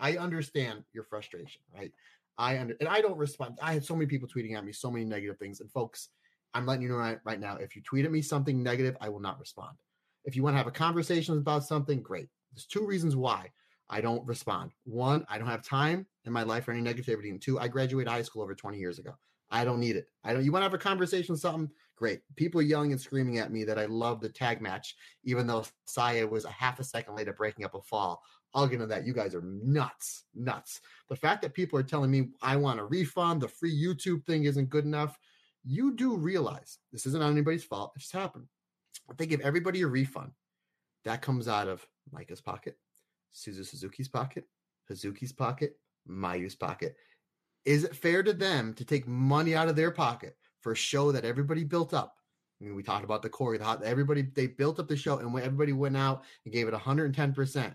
I understand your frustration, right? I under and I don't respond. I had so many people tweeting at me so many negative things. And folks, I'm letting you know right, right now. If you tweet at me something negative, I will not respond. If you want to have a conversation about something, great. There's two reasons why I don't respond. One, I don't have time in my life for any negativity. And two, I graduated high school over 20 years ago. I don't need it. I don't. You want to have a conversation, something great. People are yelling and screaming at me that I love the tag match, even though Saya was a half a second late at breaking up a fall. I'll get into that. You guys are nuts, nuts. The fact that people are telling me I want a refund, the free YouTube thing isn't good enough. You do realize this isn't anybody's fault. It just happened. If they give everybody a refund, that comes out of Maika's pocket, Suzu Suzuki's pocket, Hazuki's pocket, Mayu's pocket. Is it fair to them to take money out of their pocket for a show that everybody built up? I mean, we talked about the Corey, the hot, everybody they built up the show, and when everybody went out and gave it 110 percent.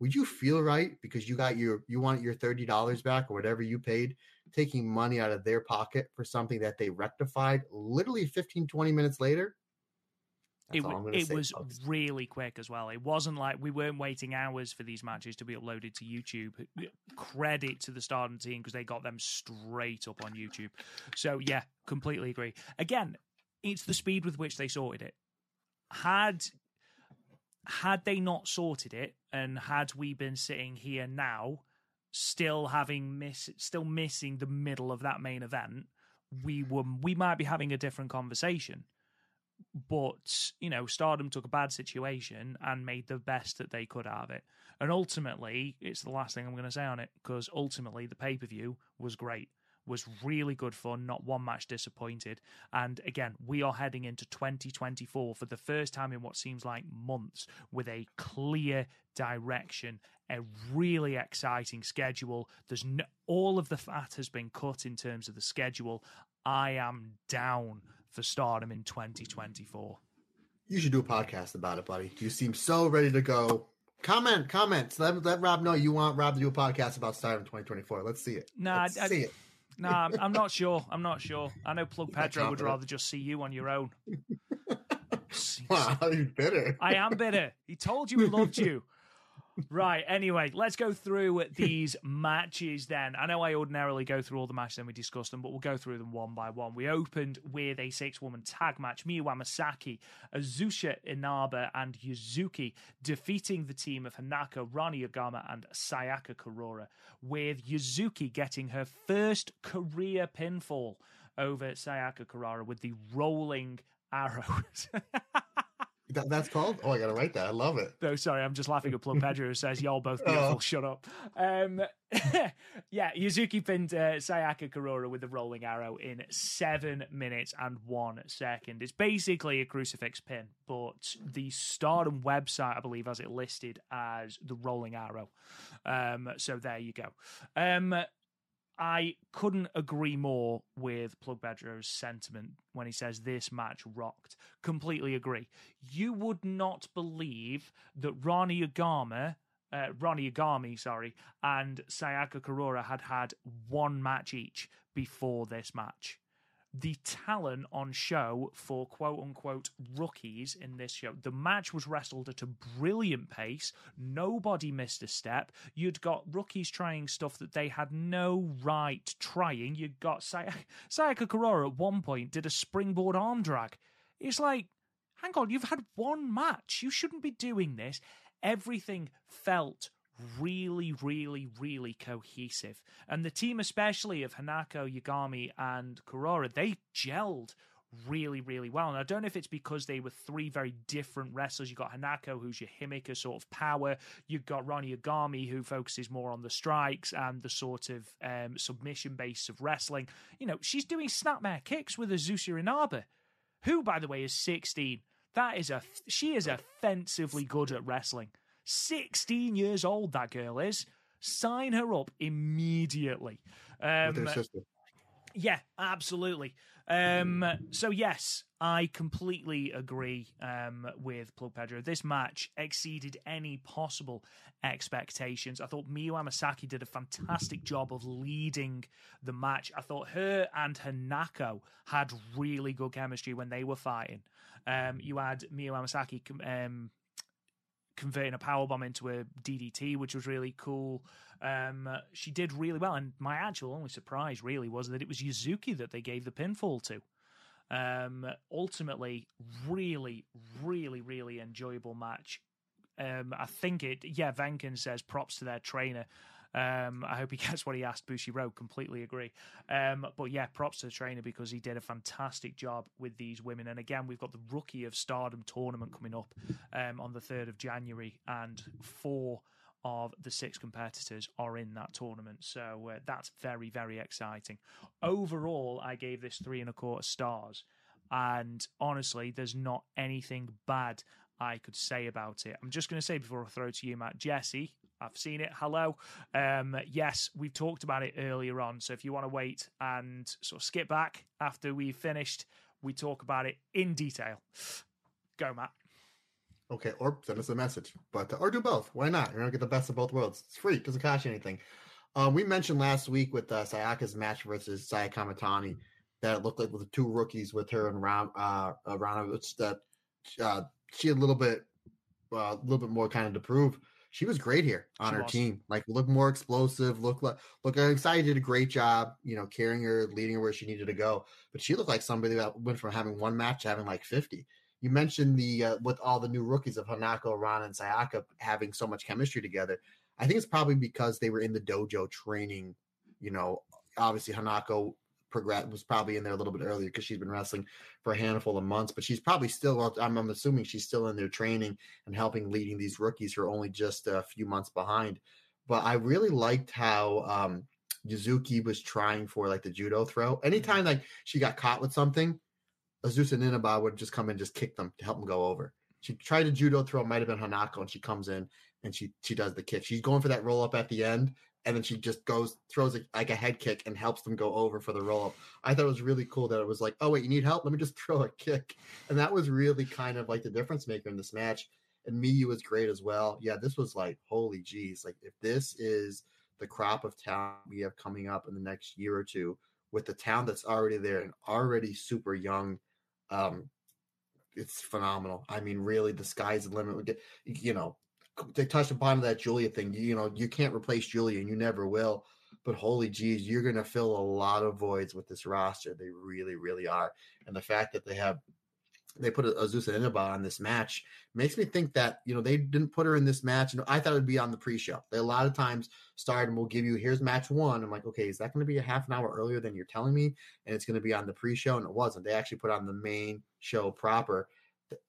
Would you feel right because you got your you want your thirty dollars back or whatever you paid, taking money out of their pocket for something that they rectified literally 15, 20 minutes later? That's It, all I'm w- gonna it was folks. really quick as well. It wasn't like we weren't waiting hours for these matches to be uploaded to YouTube. Credit to the Stardom team because they got them straight up on YouTube. So yeah, completely agree. Again, it's the speed with which they sorted it. Had had they not sorted it, and had we been sitting here now, still having miss, still missing the middle of that main event, we were we might be having a different conversation. But you know stardom took a bad situation and made the best that they could out of it. And ultimately it's the last thing i'm going to say on it because ultimately the pay-per-view was great was really good fun not one match disappointed and again we are heading into 2024 for the first time in what seems like months with a clear direction a really exciting schedule there's no, all of the fat has been cut in terms of the schedule i am down for stardom in 2024 You should do a podcast about it, buddy. You seem so ready to go. Comment, comments. Let, let Rob know you want Rob to do a podcast about Stardom 2024. Let's see it. Nah, Let's I- see it. No, I'm, I'm not sure. I'm not sure. I know Plug Pedro would rather just see you on your own. Wow, you bitter. I am bitter. He told you he loved you. Right. Anyway, let's go through these matches then. I know I ordinarily go through all the matches and we discuss them, but we'll go through them one by one. We opened with a six woman tag match Miyu Amasaki, Azusa Inaba, and Yuzuki defeating the team of Hanako, Ranna Yagami, and Sayaka Kurara, with Yuzuki getting her first career pinfall over Sayaka Kurara with the rolling arrows. That, that's called? Oh, I got to write that. I love it. No, sorry, I'm just laughing at Plum Pedro who says, Y'all both beautiful, Oh. shut up. Um, yeah, Yuzuki pinned uh, Sayaka Kurara with the rolling arrow in seven minutes and one second. It's basically a crucifix pin, but the Stardom website, I believe, has it listed as the rolling arrow. Um, so there you go. Um, I couldn't agree more with Plug Pedro's sentiment when he says this match rocked. Completely agree. You would not believe that Rani Yagama, uh, Ranna Yagami, sorry, and Sayaka Kurara had had one match each before this match the talent on show for quote unquote rookies in this show. The match was wrestled at a brilliant pace. Nobody missed a step. You'd got rookies trying stuff that they had no right trying. You got Say- Sayaka Kurara at one point did a springboard arm drag. It's like, hang on, you've had one match. You shouldn't be doing this. Everything felt really, really, really cohesive. And the team, especially of Hanako, Yagami, and Kurara, they gelled really, really well. And I don't know if it's because they were three very different wrestlers. You've got Hanako, who's your Himika sort of power. You've got Ranna Yagami, who focuses more on the strikes and the sort of um, submission base of wrestling. You know, she's doing snapmare kicks with Azusa Inaba, who, by the way, is 16. That is a she is offensively good at wrestling. 16 years old, that girl is. Sign her up immediately. Um, With her sister. yeah, absolutely. Um, so yes, I completely agree um, with Plug Pedro. This match exceeded any possible expectations. I thought Miyu Amasaki did a fantastic job of leading the match. I thought her and Hanako had really good chemistry when they were fighting. Um, you had Miyu Amasaki um, converting a power bomb into a DDT, which was really cool. Um, she did really well, and my actual only surprise really was that it was Yuzuki that they gave the pinfall to. Um, ultimately, really, really, really enjoyable match. Um, I think it. Yeah, Venkin says props to their trainer. Um, I hope he gets what he asked. Bushiroad, completely agree. Um, but yeah, props to the trainer because he did a fantastic job with these women. And again, we've got the Rookie of Stardom tournament coming up um, on the 3rd of January, and four of the six competitors are in that tournament. So uh, that's very, very exciting. Overall, I gave this three and a quarter stars. And honestly, there's not anything bad I could say about it. I'm just going to say before I throw it to you, Matt, Jesse, I've seen it. Hello. Um, yes, we've talked about it earlier on. So if you want to wait and sort of skip back after we've finished, we talk about it in detail. Go, Matt. Okay, or send us a message, but or do both. Why not? You're gonna get the best of both worlds. It's free. Doesn't cost you anything. Um, we mentioned last week with uh, Sayaka's match versus Saya Kamitani that it looked like with the two rookies with her and Ram uh, uh that uh, she had a little bit uh, a little bit more kind of to prove. She was great here on She her team. Like look more explosive. Look like look. I'm excited. Did a great job. You know, carrying her, leading her where she needed to go. But she looked like somebody that went from having one match to having like 50 you mentioned the uh, with all the new rookies of Hanako, Ron, and Sayaka having so much chemistry together. I think it's probably because they were in the dojo training. You know, obviously Hanako progress was probably in there a little bit earlier because she's been wrestling for a handful of months, but she's probably still. I'm, I'm assuming she's still in there training and helping leading these rookies who are only just a few months behind. But I really liked how um, Yuzuki was trying for like the judo throw. Anytime like she got caught with something, Azusa Inaba would just come in and just kick them to help them go over. She tried a judo throw, might have been Hanako, and she comes in and she she does the kick. She's going for that roll up at the end, and then she just goes throws a, like a head kick and helps them go over for the roll up. I thought it was really cool that it was like, oh wait, you need help? Let me just throw a kick, and that was really kind of like the difference maker in this match. And Miyu was great as well. Yeah, this was like holy jeez, like if this is the crop of talent we have coming up in the next year or two with the talent that's already there and already super young um it's phenomenal i mean really the sky's the limit you know they touched upon that julia thing you know you can't replace julia and you never will but holy geez you're gonna fill a lot of voids with this roster they really really are and the fact that they have they put Azusa Inaba on this match makes me think that you know they didn't put her in this match. And I thought it would be on the pre-show. They a lot of times start Stardom will give you here's match one. I'm like, okay, is that going to be a half an hour earlier than you're telling me? And it's going to be on the pre-show, and it wasn't. They actually put on the main show proper.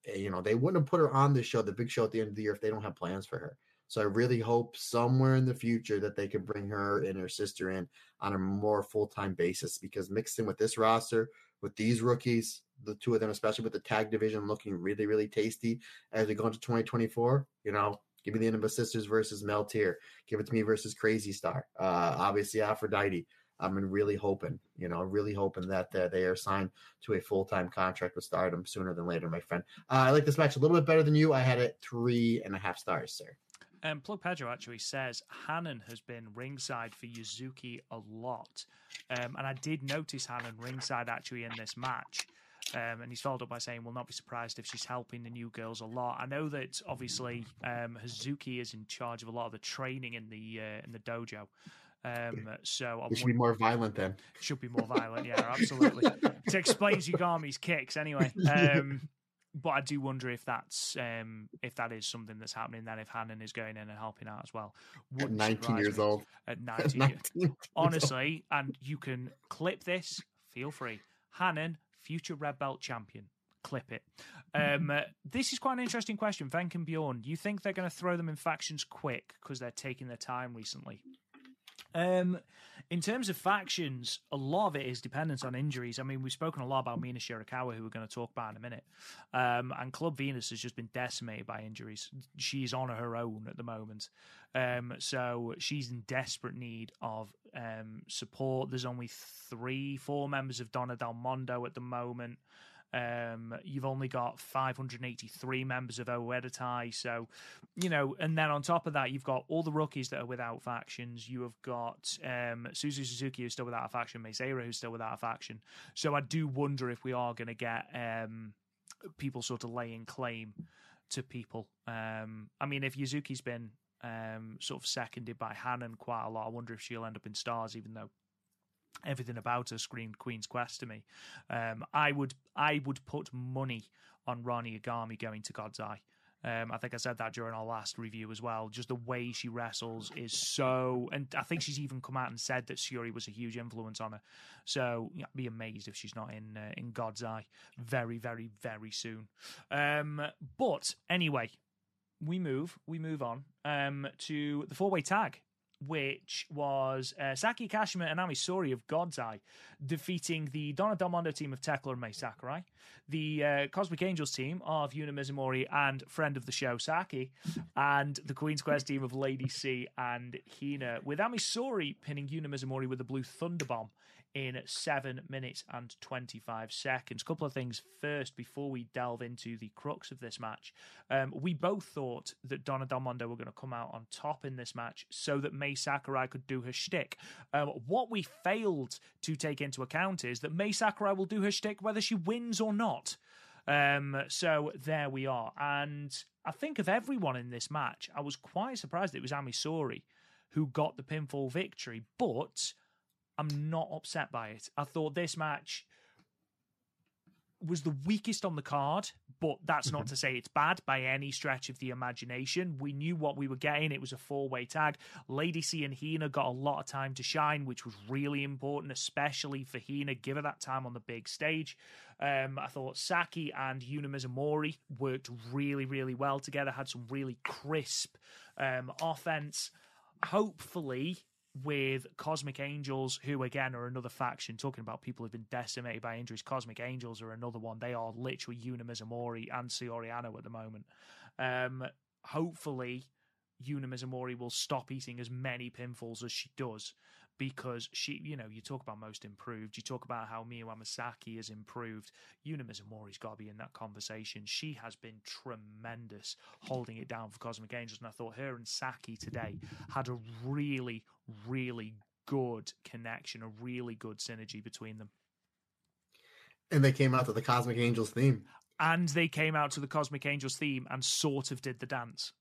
Th- You know, they wouldn't have put her on the show, the big show at the end of the year, if they don't have plans for her. So I really hope somewhere in the future that they could bring her and her sister in on a more full time basis because mixed in with this roster, with these rookies, the two of them, especially with the tag division looking really, really tasty as we go into 2024, you know, give me the Inaba Sisters versus Meltear. Give it to me versus Crazy Star. Uh, obviously, Aphrodite. I'm really hoping, you know, really hoping that uh, they are signed to a full time contract with Stardom sooner than later, my friend. Uh, I like this match a little bit better than you. I had it three and a half stars, sir. Um, Plug Pedro actually says Hanan has been ringside for Yuzuki a lot. Um, and I did notice Hanan ringside actually in this match. Um, and he's followed up by saying, "Will not be surprised if she's helping the new girls a lot." I know that obviously um, Hazuki is in charge of a lot of the training in the uh, in the dojo. Um, so it should be more violent then. Should be more violent, yeah, absolutely. it explains Yagami's kicks anyway. Um, but I do wonder if that's um, if that is something that's happening. Then if Hanan is going in and helping out as well. At 19 years me. old. At 19, 19 years. Honestly, and you can clip this. Feel free. Hanan, future red belt champion. Clip it. Um, uh, this is quite an interesting question. Venk and Bjorn, do you think they're going to throw them in factions quick because they're taking their time recently? Um, in terms of factions, a lot of it is dependent on injuries. I mean, we've spoken a lot about Mina Shirakawa, who we're going to talk about in a minute. Um, and Club Venus has just been decimated by injuries. She's on her own at the moment. Um, so she's in desperate need of um, support. There's only three, four members of Donna Del Mondo at the moment. Um, you've only got 583 members of Oedo so you know, and then on top of that, you've got all the rookies that are without factions. You have got um, Suzu Suzuki who's still without a faction, Mei Seira who's still without a faction. So I do wonder if we are going to get um, people sort of laying claim to people. Um, I mean, if Yuzuki's been um, sort of seconded by Hanan quite a lot, I wonder if she'll end up in stars, even though everything about her screamed Queen's Quest to me. Um, I would I would put money on Rani Agami going to God's Eye. Um, I think I said that during our last review as well. Just the way she wrestles is so, and I think she's even come out and said that Syuri was a huge influence on her. So yeah, I'd be amazed if she's not in uh, in God's eye very, very, very soon. Um, but anyway, we move, we move on um, to the four way tag which was uh, Saki Kashima and Ami Sohrei of God's Eye defeating the Donna Del Mondo team of Tekla and Mai Sakurai, the uh, Cosmic Angels team of Yuna Mizumori and friend of the show Saki, and the Queen's Quest team of Lady C and Hina, with Ami Sohrei pinning Yuna Mizumori with a blue thunder bomb in seven minutes and 25 seconds. Couple of things first before we delve into the crux of this match. Um, we both thought that Donna Del Mondo were going to come out on top in this match so that Mai Sakurai could do her shtick. Um, what we failed to take into account is that Mai Sakurai will do her shtick whether she wins or not. Um, so there we are. And I think of everyone in this match, I was quite surprised it was Ami Sohrei who got the pinfall victory, but I'm not upset by it. I thought this match was the weakest on the card, but that's mm-hmm. not to say it's bad by any stretch of the imagination. We knew what we were getting. It was a four way tag. Lady C and Hina got a lot of time to shine, which was really important, especially for Hina. Give her that time on the big stage. Um, I thought Saki and Yuna Mizumori worked really, really well together, had some really crisp um, offense. Hopefully, with Cosmic Angels, who again are another faction, talking about people who've been decimated by injuries. Cosmic Angels are another one. They are literally Yuna Mizumori and Saori Anou at the moment. Um, hopefully, Yuna will stop eating as many pinfalls as she does because she, you know, you talk about most improved, you talk about how Miyu Amasaki has improved. Yuna Mizumori's got to be in that conversation. She has been tremendous holding it down for Cosmic Angels, and I thought her and Saki today had a really, really good connection, a really good synergy between them. And they came out to the Cosmic Angels theme. And they came out to the Cosmic Angels theme and sort of did the dance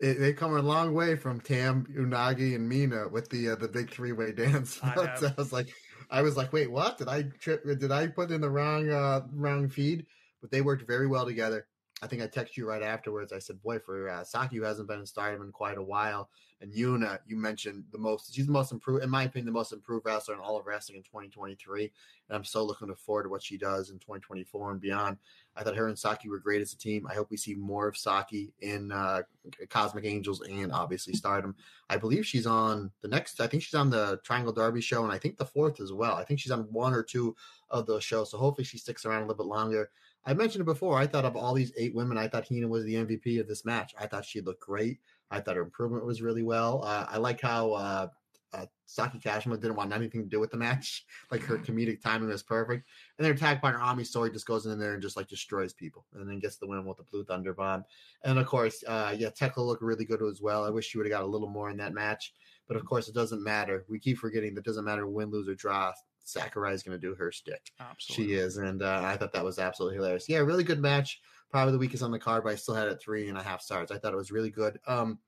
it, they come a long way from Tam, Unagi, and Mina with the uh, the big three way dance. I, I, was like, I was like, wait, what? Did I trip? Did I put in the wrong uh, wrong feed? But they worked very well together. I think I texted you right afterwards. I said, "Boy, for uh, Saki, who hasn't been in Stardom in quite a while, and Yuna, you mentioned the most. She's the most improved, in my opinion, the most improved wrestler in all of wrestling in 2023. And I'm so looking forward to what she does in 2024 and beyond. I thought her and Saki were great as a team. I hope we see more of Saki in uh, Cosmic Angels and obviously Stardom. I believe she's on the next. I think she's on the Triangle Derby show, and I think the fourth as well. I think she's on one or two of those shows. So hopefully she sticks around a little bit longer. I mentioned it before. I thought of all these eight women, I thought Hina was the MVP of this match. I thought she looked great. I thought her improvement was really well. Uh, I like how uh, uh, Saki Kashima didn't want anything to do with the match. Like her comedic timing was perfect. And their tag partner Ami Sohrei just goes in there and just like destroys people, and then gets the win with the Blue Thunder Bomb. And of course, uh, yeah, Tekla looked really good as well. I wish she would have got a little more in that match, but of course, it doesn't matter. We keep forgetting that doesn't matter win, lose, or draw. Sakurai is going to do her stick. Absolutely. She is, and uh, I thought that was absolutely hilarious. Yeah, really good match. Probably the weakest on the card, but I still had it three and a half stars. I thought it was really good. Um,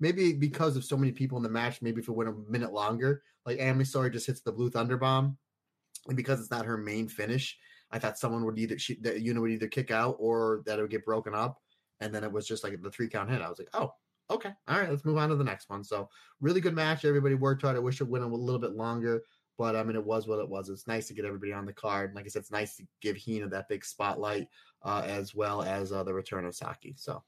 maybe because of so many people in the match, maybe if it went a minute longer, like Ami Sohrei just hits the blue thunder bomb, and because it's not her main finish, I thought someone would either she, that unit would either kick out or that it would get broken up, and then it was just like the three count hit. I was like, oh, okay, all right, let's move on to the next one. So really good match. Everybody worked hard. I wish it went a little bit longer. But I mean, it was what it was. It's nice to get everybody on the card. And Like I said, it's nice to give Hina that big spotlight, uh, as well as uh, the return of Saki. So,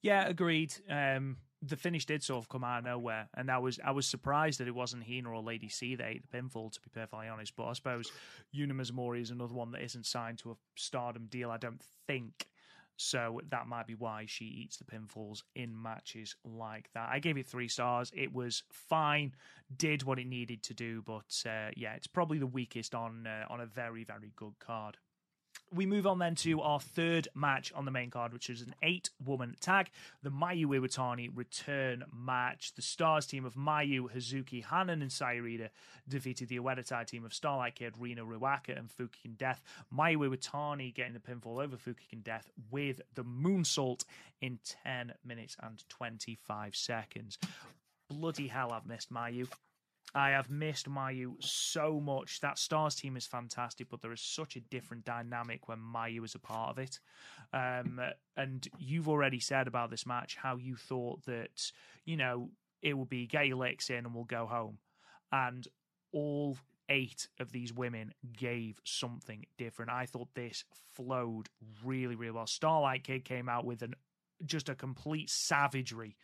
yeah, agreed. Um, the finish did sort of come out of nowhere, and I was I was surprised that it wasn't Hina or Lady C that ate the pinfall. To be perfectly honest, but I suppose Yuna Mizumori is another one that isn't signed to a Stardom deal. I don't think. So that might be why she eats the pinfalls in matches like that. I gave it three stars. It was fine, did what it needed to do, but uh, yeah, it's probably the weakest on uh, on a very very good card we move on then to our third match on the main card, which is an eight woman tag, the Mayu Iwatani return match. The Stars team of Mayu, Hazuki, Hanan, and Saya Iida defeated the Oedo team of Starlight Kid, Rina Ruaka, and Fukigen Death. Mayu Iwatani getting the pinfall over Fukigen Death with the moonsault in 10 minutes and 25 seconds. Bloody hell, I've missed Mayu. I have missed Mayu so much. That Stars team is fantastic, but there is such a different dynamic when Mayu is a part of it. Um, and you've already said about this match how you thought that, you know, it will be get your licks in and we'll go home. And all eight of these women gave something different. I thought this flowed really, really well. Starlight Kid came out with an just a complete savagery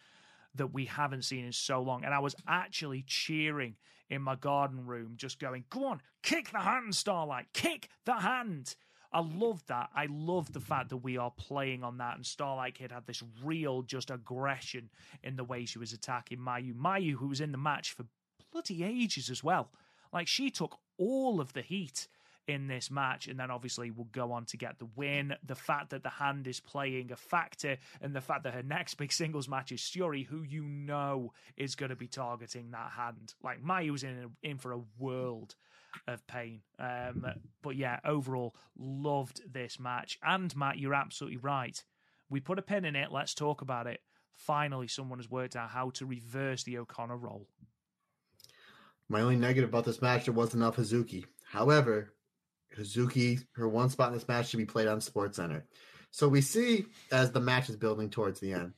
that we haven't seen in so long. And I was actually cheering in my garden room, just going, Go on, kick the hand, Starlight, kick the hand. I love that. I love the fact that we are playing on that. And Starlight Kid had this real just aggression in the way she was attacking Mayu. Mayu, who was in the match for bloody ages as well. Like she took all of the heat in this match, and then obviously will go on to get the win. The fact that the hand is playing a factor, and the fact that her next big singles match is Syuri, who you know is going to be targeting that hand. Like Mayu's in in for a world of pain. Um, but yeah, overall, loved this match. And Matt, you're absolutely right. We put a pin in it. Let's talk about it. Finally, someone has worked out how to reverse the O'Connor roll. My only negative about this match, there wasn't enough Hazuki. However, Hazuki, her one spot in this match should be played on Sports Center. So we see as the match is building towards the end,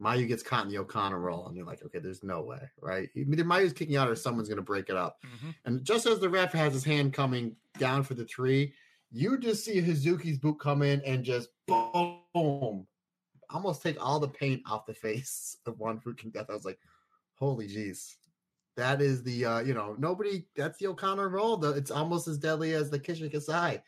Mayu gets caught in the O'Connor roll, and you're like, okay, there's no way, right? Either Mayu's kicking out or someone's going to break it up. Mm-hmm. And just as the ref has his hand coming down for the three, you just see Hazuki's boot come in and just boom, almost take all the paint off the face of one freaking death. I was like, holy jeez, that is the uh, you know nobody. That's the O'Connor roll. The, it's almost as deadly as the Kishin Kasai.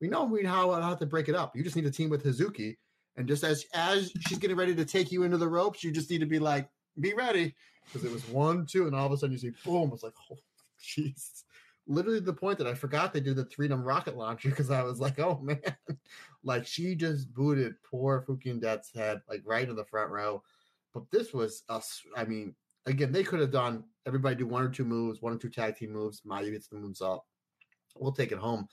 We know we how how to break it up. You just need a team with Hazuki, and just as as she's getting ready to take you into the ropes, you just need to be like, be ready, because it was one, two, and all of a sudden you see boom. It's like, oh, jeez. Literally the point that I forgot they did the Freedom rocket launcher because I was like, oh man, like she just booted poor Fukigen Death's head like right in the front row. But this was us. I mean, again, they could have done everybody do one or two moves, one or two tag team moves. Mayu hits the moves up. We'll take it home.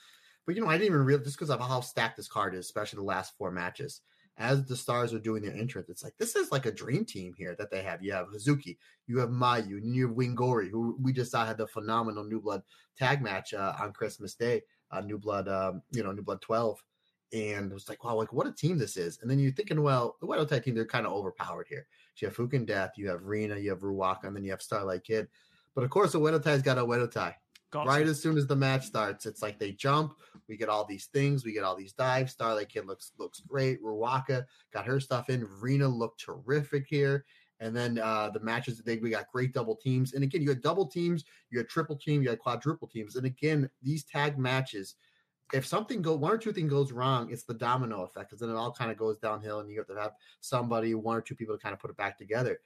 But you know, I didn't even realize just because of how stacked this card is, especially the last four matches. As the stars are doing their entrance, it's like this is like a dream team here that they have. You have Hazuki, you have Mayu, and you have Wingori, who we just saw had the phenomenal New Blood tag match uh, on Christmas Day, uh, New Blood, um, you know, New Blood 12 and it was like, wow, like what a team this is. And then you're thinking, well, the Oedo Tag team, they're kind of overpowered here. So you have Fukigen Death, you have Rina, you have Ruaka, and then you have Starlight Kid. But of course, the Oedo Tai's got a Oedo Tai. Got right as soon as the match starts, it's like they jump. We get all these things. We get all these dives. Starlight Kid looks looks great. Ruaka got her stuff in. Rina looked terrific here. And then uh, the matches, they, we got great double teams. And again, you had double teams, you had triple team, you had quadruple teams. And again, these tag matches – if something go one or two things goes wrong, it's the domino effect because then it all kind of goes downhill, and you have to have somebody, one or two people to kind of put it back together.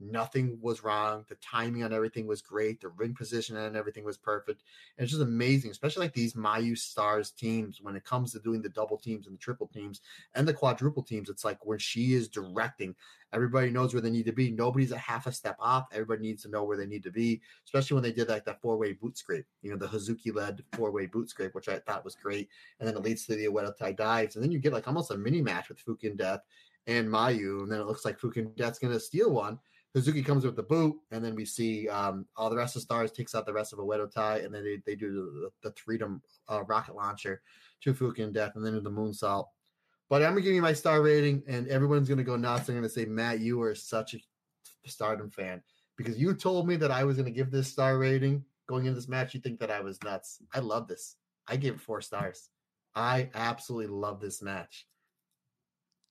Nothing was wrong. The timing on everything was great. The ring position and everything was perfect. And it's just amazing, especially like these Mayu Stars teams when it comes to doing the double teams and the triple teams and the quadruple teams. It's like when she is directing, everybody knows where they need to be. Nobody's a half a step off. Everybody needs to know where they need to be, especially when they did like that four way boot scrape, you know, the Hazuki led four way boot scrape, which I thought was great. And then it leads to the Oedo dives. And then you get like almost a mini match with Fukigen Death and Mayu. And then it looks like Fukigen Death's going to steal one. Hazuki comes with the boot, and then we see um, all the rest of Stars takes out the rest of Oedo Tai, and then they, they do the, the Freedom uh, rocket launcher to Fukigen Death, and then do the moonsault. But I'm gonna give you my star rating, and everyone's gonna go nuts. They're gonna say, Matt, you are such a Stardom fan because you told me that I was gonna give this star rating going into this match. You think that I was nuts? I love this. I gave it four stars. I absolutely love this match.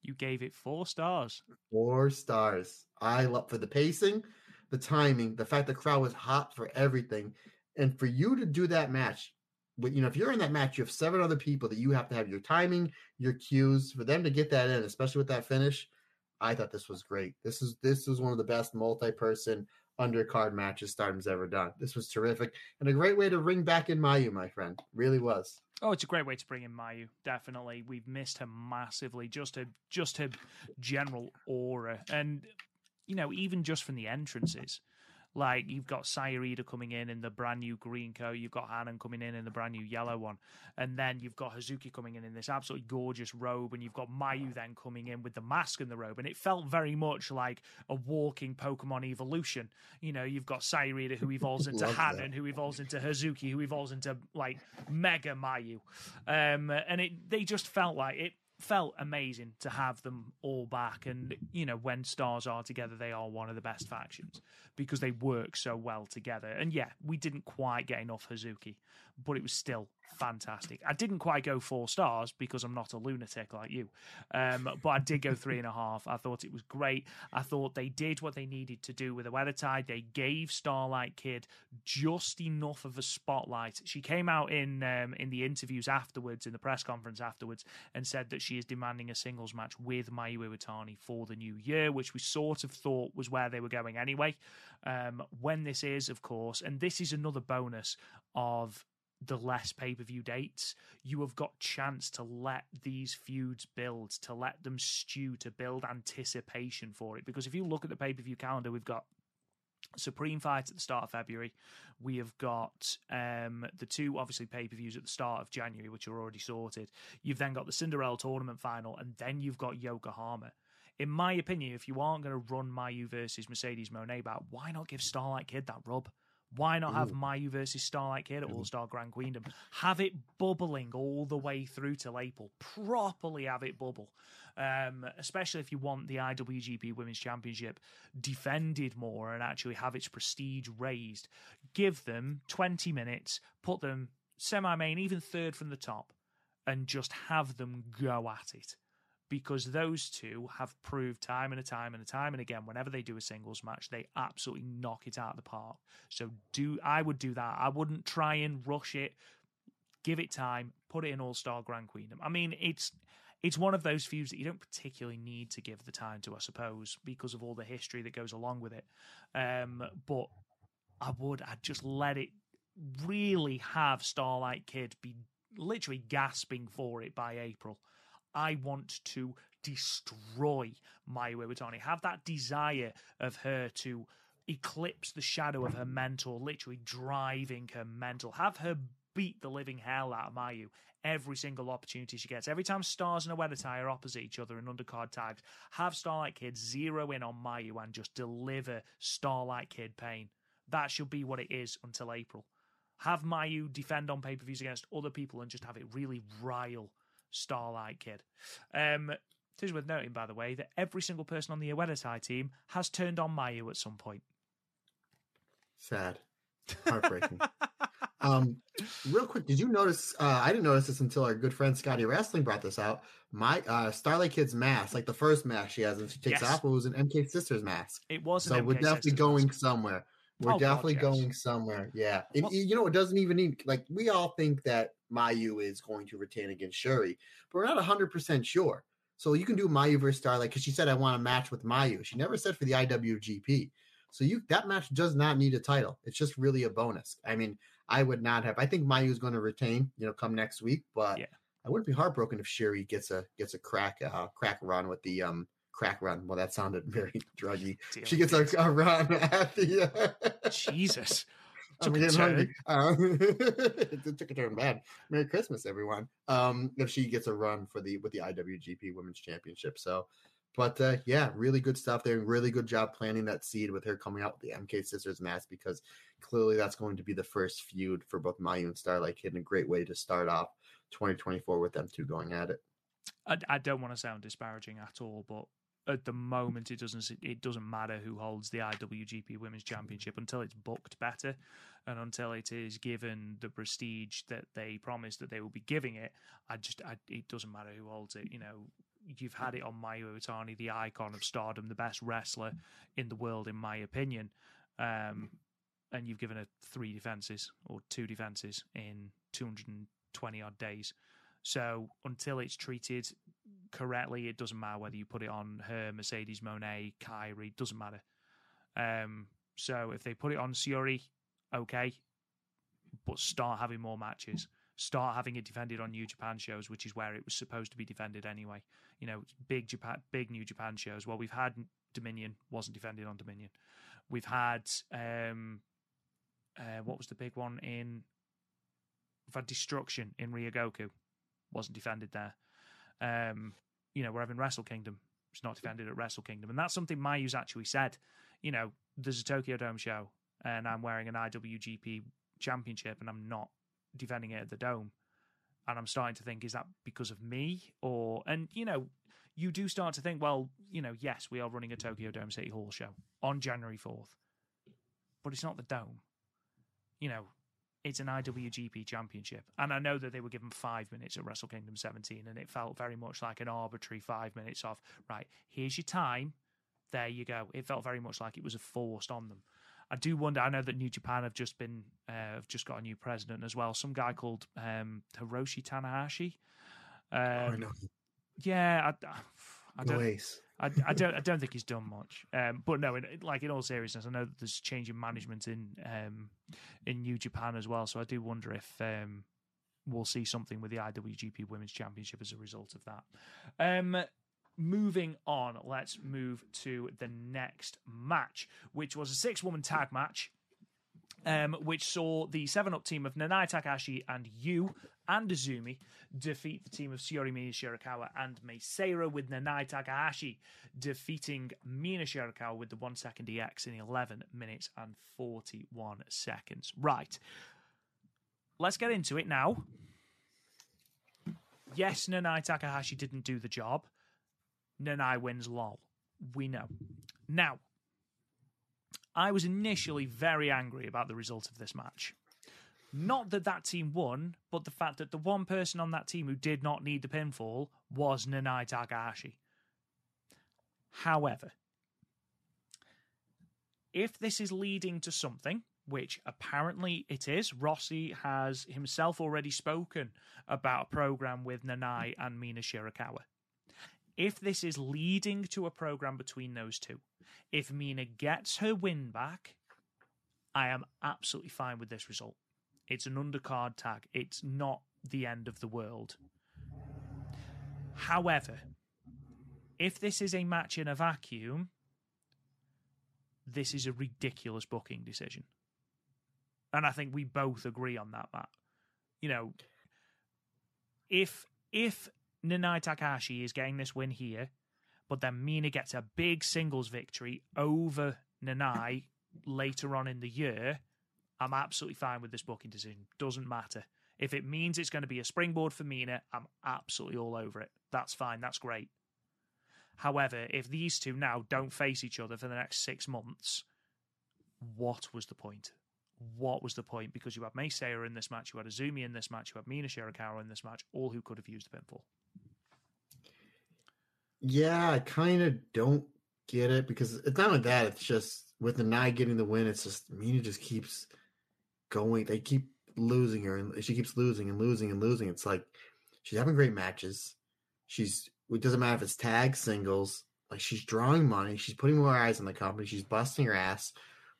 You gave it four stars. Four stars. I love for the pacing, the timing, the fact the crowd was hot for everything, and for you to do that match. But you know, if you're in that match, you have seven other people that you have to have your timing, your cues for them to get that in, especially with that finish. I thought this was great. This is this is one of the best multi-person undercard matches Stardom's ever done. This was terrific and a great way to ring back in Mayu, my friend. Really was. Oh, it's a great way to bring in Mayu. Definitely, we've missed her massively. Just her, just her general aura, and you know, even just from the entrances. Like you've got Saya Iida coming in in the brand new green coat, you've got Hanan coming in in the brand new yellow one, and then you've got Hazuki coming in in this absolutely gorgeous robe, and you've got Mayu then coming in with the mask and the robe, and it felt very much like a walking Pokemon evolution. You know, you've got Saya Iida who evolves into Hanan, who evolves into Hazuki, who evolves into like Mega Mayu, um, and it they just felt like it felt amazing to have them all back. And, you know, when stars are together, they are one of the best factions because they work so well together. And yeah, we didn't quite get enough Hazuki, but it was still fantastic. I didn't quite go four stars because I'm not a lunatic like you, um, but I did go three and a half. I thought it was great. I thought they did what they needed to do with the weather tide. They gave Starlight Kid just enough of a spotlight. She came out in um, in the interviews afterwards, in the press conference afterwards, and said that she is demanding a singles match with Mayu Iwatani for the new year, which we sort of thought was where they were going anyway. Um, when this is, of course, and this is another bonus of the less pay per view dates, you have got chance to let these feuds build, to let them stew, to build anticipation for it. Because if you look at the pay per view calendar, we've got Supreme Fight at the start of February. We have got um, the two obviously pay per views at the start of January, which are already sorted. You've then got the Cinderella tournament final, and then you've got Yokohama. In my opinion, if you aren't going to run Mayu versus Mercedes Moné back, why not give Starlight Kid that rub? Why not have Mayu versus Starlight Kid at All Star Grand Queendom? Have it bubbling all the way through till April. Properly have it bubble. Um, especially if you want the IWGP Women's Championship defended more and actually have its prestige raised. Give them 20 minutes, put them semi main, even third from the top, and just have them go at it because those two have proved time and a time and a time and again whenever they do a singles match they absolutely knock it out of the park. So do i would do that. I wouldn't try and rush it. Give it time. Put it in all-star grand queendom. I mean it's it's one of those feuds that you don't particularly need to give the time to i suppose because of all the history that goes along with it. Um, but i would i'd just let it really have starlight kid be literally gasping for it by april I want to destroy Mayu Iwatani. Have that desire of her to eclipse the shadow of her mentor, literally driving her mental. Have her beat the living hell out of Mayu every single opportunity she gets. Every time Stars and Oedo Tai are opposite each other in undercard tags, have Starlight Kid zero in on Mayu and just deliver Starlight Kid pain. That should be what it is until April. Have Mayu defend on pay per views against other people and just have it really rile Starlight Kid. Um, it is worth noting, by the way, that every single person on the Oedo Tai team has turned on Mayu at some point. Sad. Heartbreaking. um, real quick, did you notice? Uh, I didn't notice this until our good friend Scotty Wrestling brought this out. My uh, Starlight Kid's mask, like the first mask she has, and she takes yes. off, it was an MK Sisters mask. It was. So we're definitely going mask. somewhere. We're oh, definitely God, yes. going somewhere. Yeah. And well, you know, it doesn't even need like we all think that Mayu is going to retain against Syuri, but we're not 100% sure. So you can do Mayu versus Starlight because she said I want a match with Mayu. She never said for the IWGP. So you that match does not need a title. It's just really a bonus. I mean, I would not have. I think Mayu is going to retain, you know, come next week, but Yeah. I wouldn't be heartbroken if Syuri gets a gets a crack uh crack run with the um crack run. Well, that sounded very druggy. Deal She gets a, a run at the. Uh, Jesus. Took a getting hungry. turn. Um, it took a turn bad. Merry Christmas, everyone. Um, if she gets a run for the with the IWGP Women's Championship, so. But uh, yeah, really good stuff there. Really good job planting that seed with her coming out with the MK Sisters match because clearly that's going to be the first feud for both Mayu and Starlight Kid and a great way to start off 2024 with them two going at it. I, I don't want to sound disparaging at all, but at the moment it doesn't it doesn't matter who holds the IWGP Women's Championship until it's booked better and until it is given the prestige that they promised that they will be giving it. I just I, it doesn't matter who holds it. You know, you've had it on Mayu Iwatani, the icon of Stardom, the best wrestler in the world, in my opinion. Um, and you've given her three defenses or two defenses in 220 odd days. So until it's treated correctly, it doesn't matter whether you put it on her, Mercedes Moné, Kairi, doesn't matter. Um, so if they put it on Syuri, okay, but start having more matches. Start having it defended on New Japan shows, which is where it was supposed to be defended anyway. You know, big Japan, big New Japan shows. Well, we've had Dominion, wasn't defended on Dominion. We've had um, uh, what was the big one in? We've had Destruction in Ryogoku, wasn't defended there. Um, you know, we're having Wrestle Kingdom. It's not defended at Wrestle Kingdom, and that's something Mayu's actually said. You know, there's a Tokyo Dome show, and I'm wearing an IWGP Championship, and I'm not defending it at the Dome. And I'm starting to think, is that because of me, or and you know, you do start to think, well, you know, yes, we are running a Tokyo Dome City Hall show on January 4th, but it's not the Dome. You know, it's an IWGP championship. And I know that they were given five minutes at Wrestle Kingdom 17, and it felt very much like an arbitrary five minutes of, right, here's your time. There you go. It felt very much like it was a forced on them. I do wonder. I know that New Japan have just been uh, have just got a new president as well. Some guy called um, Hiroshi Tanahashi. Um, oh, I know. Yeah, I, I No don't. ace. I, I don't. I don't think he's done much. Um, but no, in, like in all seriousness, I know that there's change in management in um, in New Japan as well. So I do wonder if um, we'll see something with the IWGP Women's Championship as a result of that. Um, moving on, let's move to the next match, which was a six-woman tag match. Um, which saw the seven up team of Nanae Takahashi and Yu and Azumi defeat the team of Mina Shirakawa and Mei Seira, with Nanae Takahashi defeating Mina Shirakawa with the one second EX in 11 minutes and 41 seconds. Right. Let's get into it now. Yes, Nanae Takahashi didn't do the job. Nanae wins lol. We know. Now, I was initially very angry about the result of this match. Not that that team won, but the fact that the one person on that team who did not need the pinfall was Nanae Takahashi. However, if this is leading to something, which apparently it is, Rossy has himself already spoken about a program with Nanae and Mina Shirakawa. If this is leading to a program between those two, if Mina gets her win back, I am absolutely fine with this result. It's an undercard tag. It's not the end of the world. However, if this is a match in a vacuum, this is a ridiculous booking decision. And I think we both agree on that, Matt. You know, if if Nanae Takahashi is getting this win here, but then Mina gets a big singles victory over Nanae later on in the year, I'm absolutely fine with this booking decision. Doesn't matter. If it means it's going to be a springboard for Mina, I'm absolutely all over it. That's fine. That's great. However, if these two now don't face each other for the next six months, what was the point? What was the point? Because you had Mei Seira in this match, you had Azumi in this match, you had Mina Shirakawa in this match, all who could have used the pinfall. Yeah, I kind of don't get it because it's not like that. It's just with the Nye getting the win, it's just Mina just keeps going. They keep losing her, and she keeps losing and losing and losing. It's like she's having great matches. She's it doesn't matter if it's tag singles. Like she's drawing money, she's putting more eyes on the company, she's busting her ass.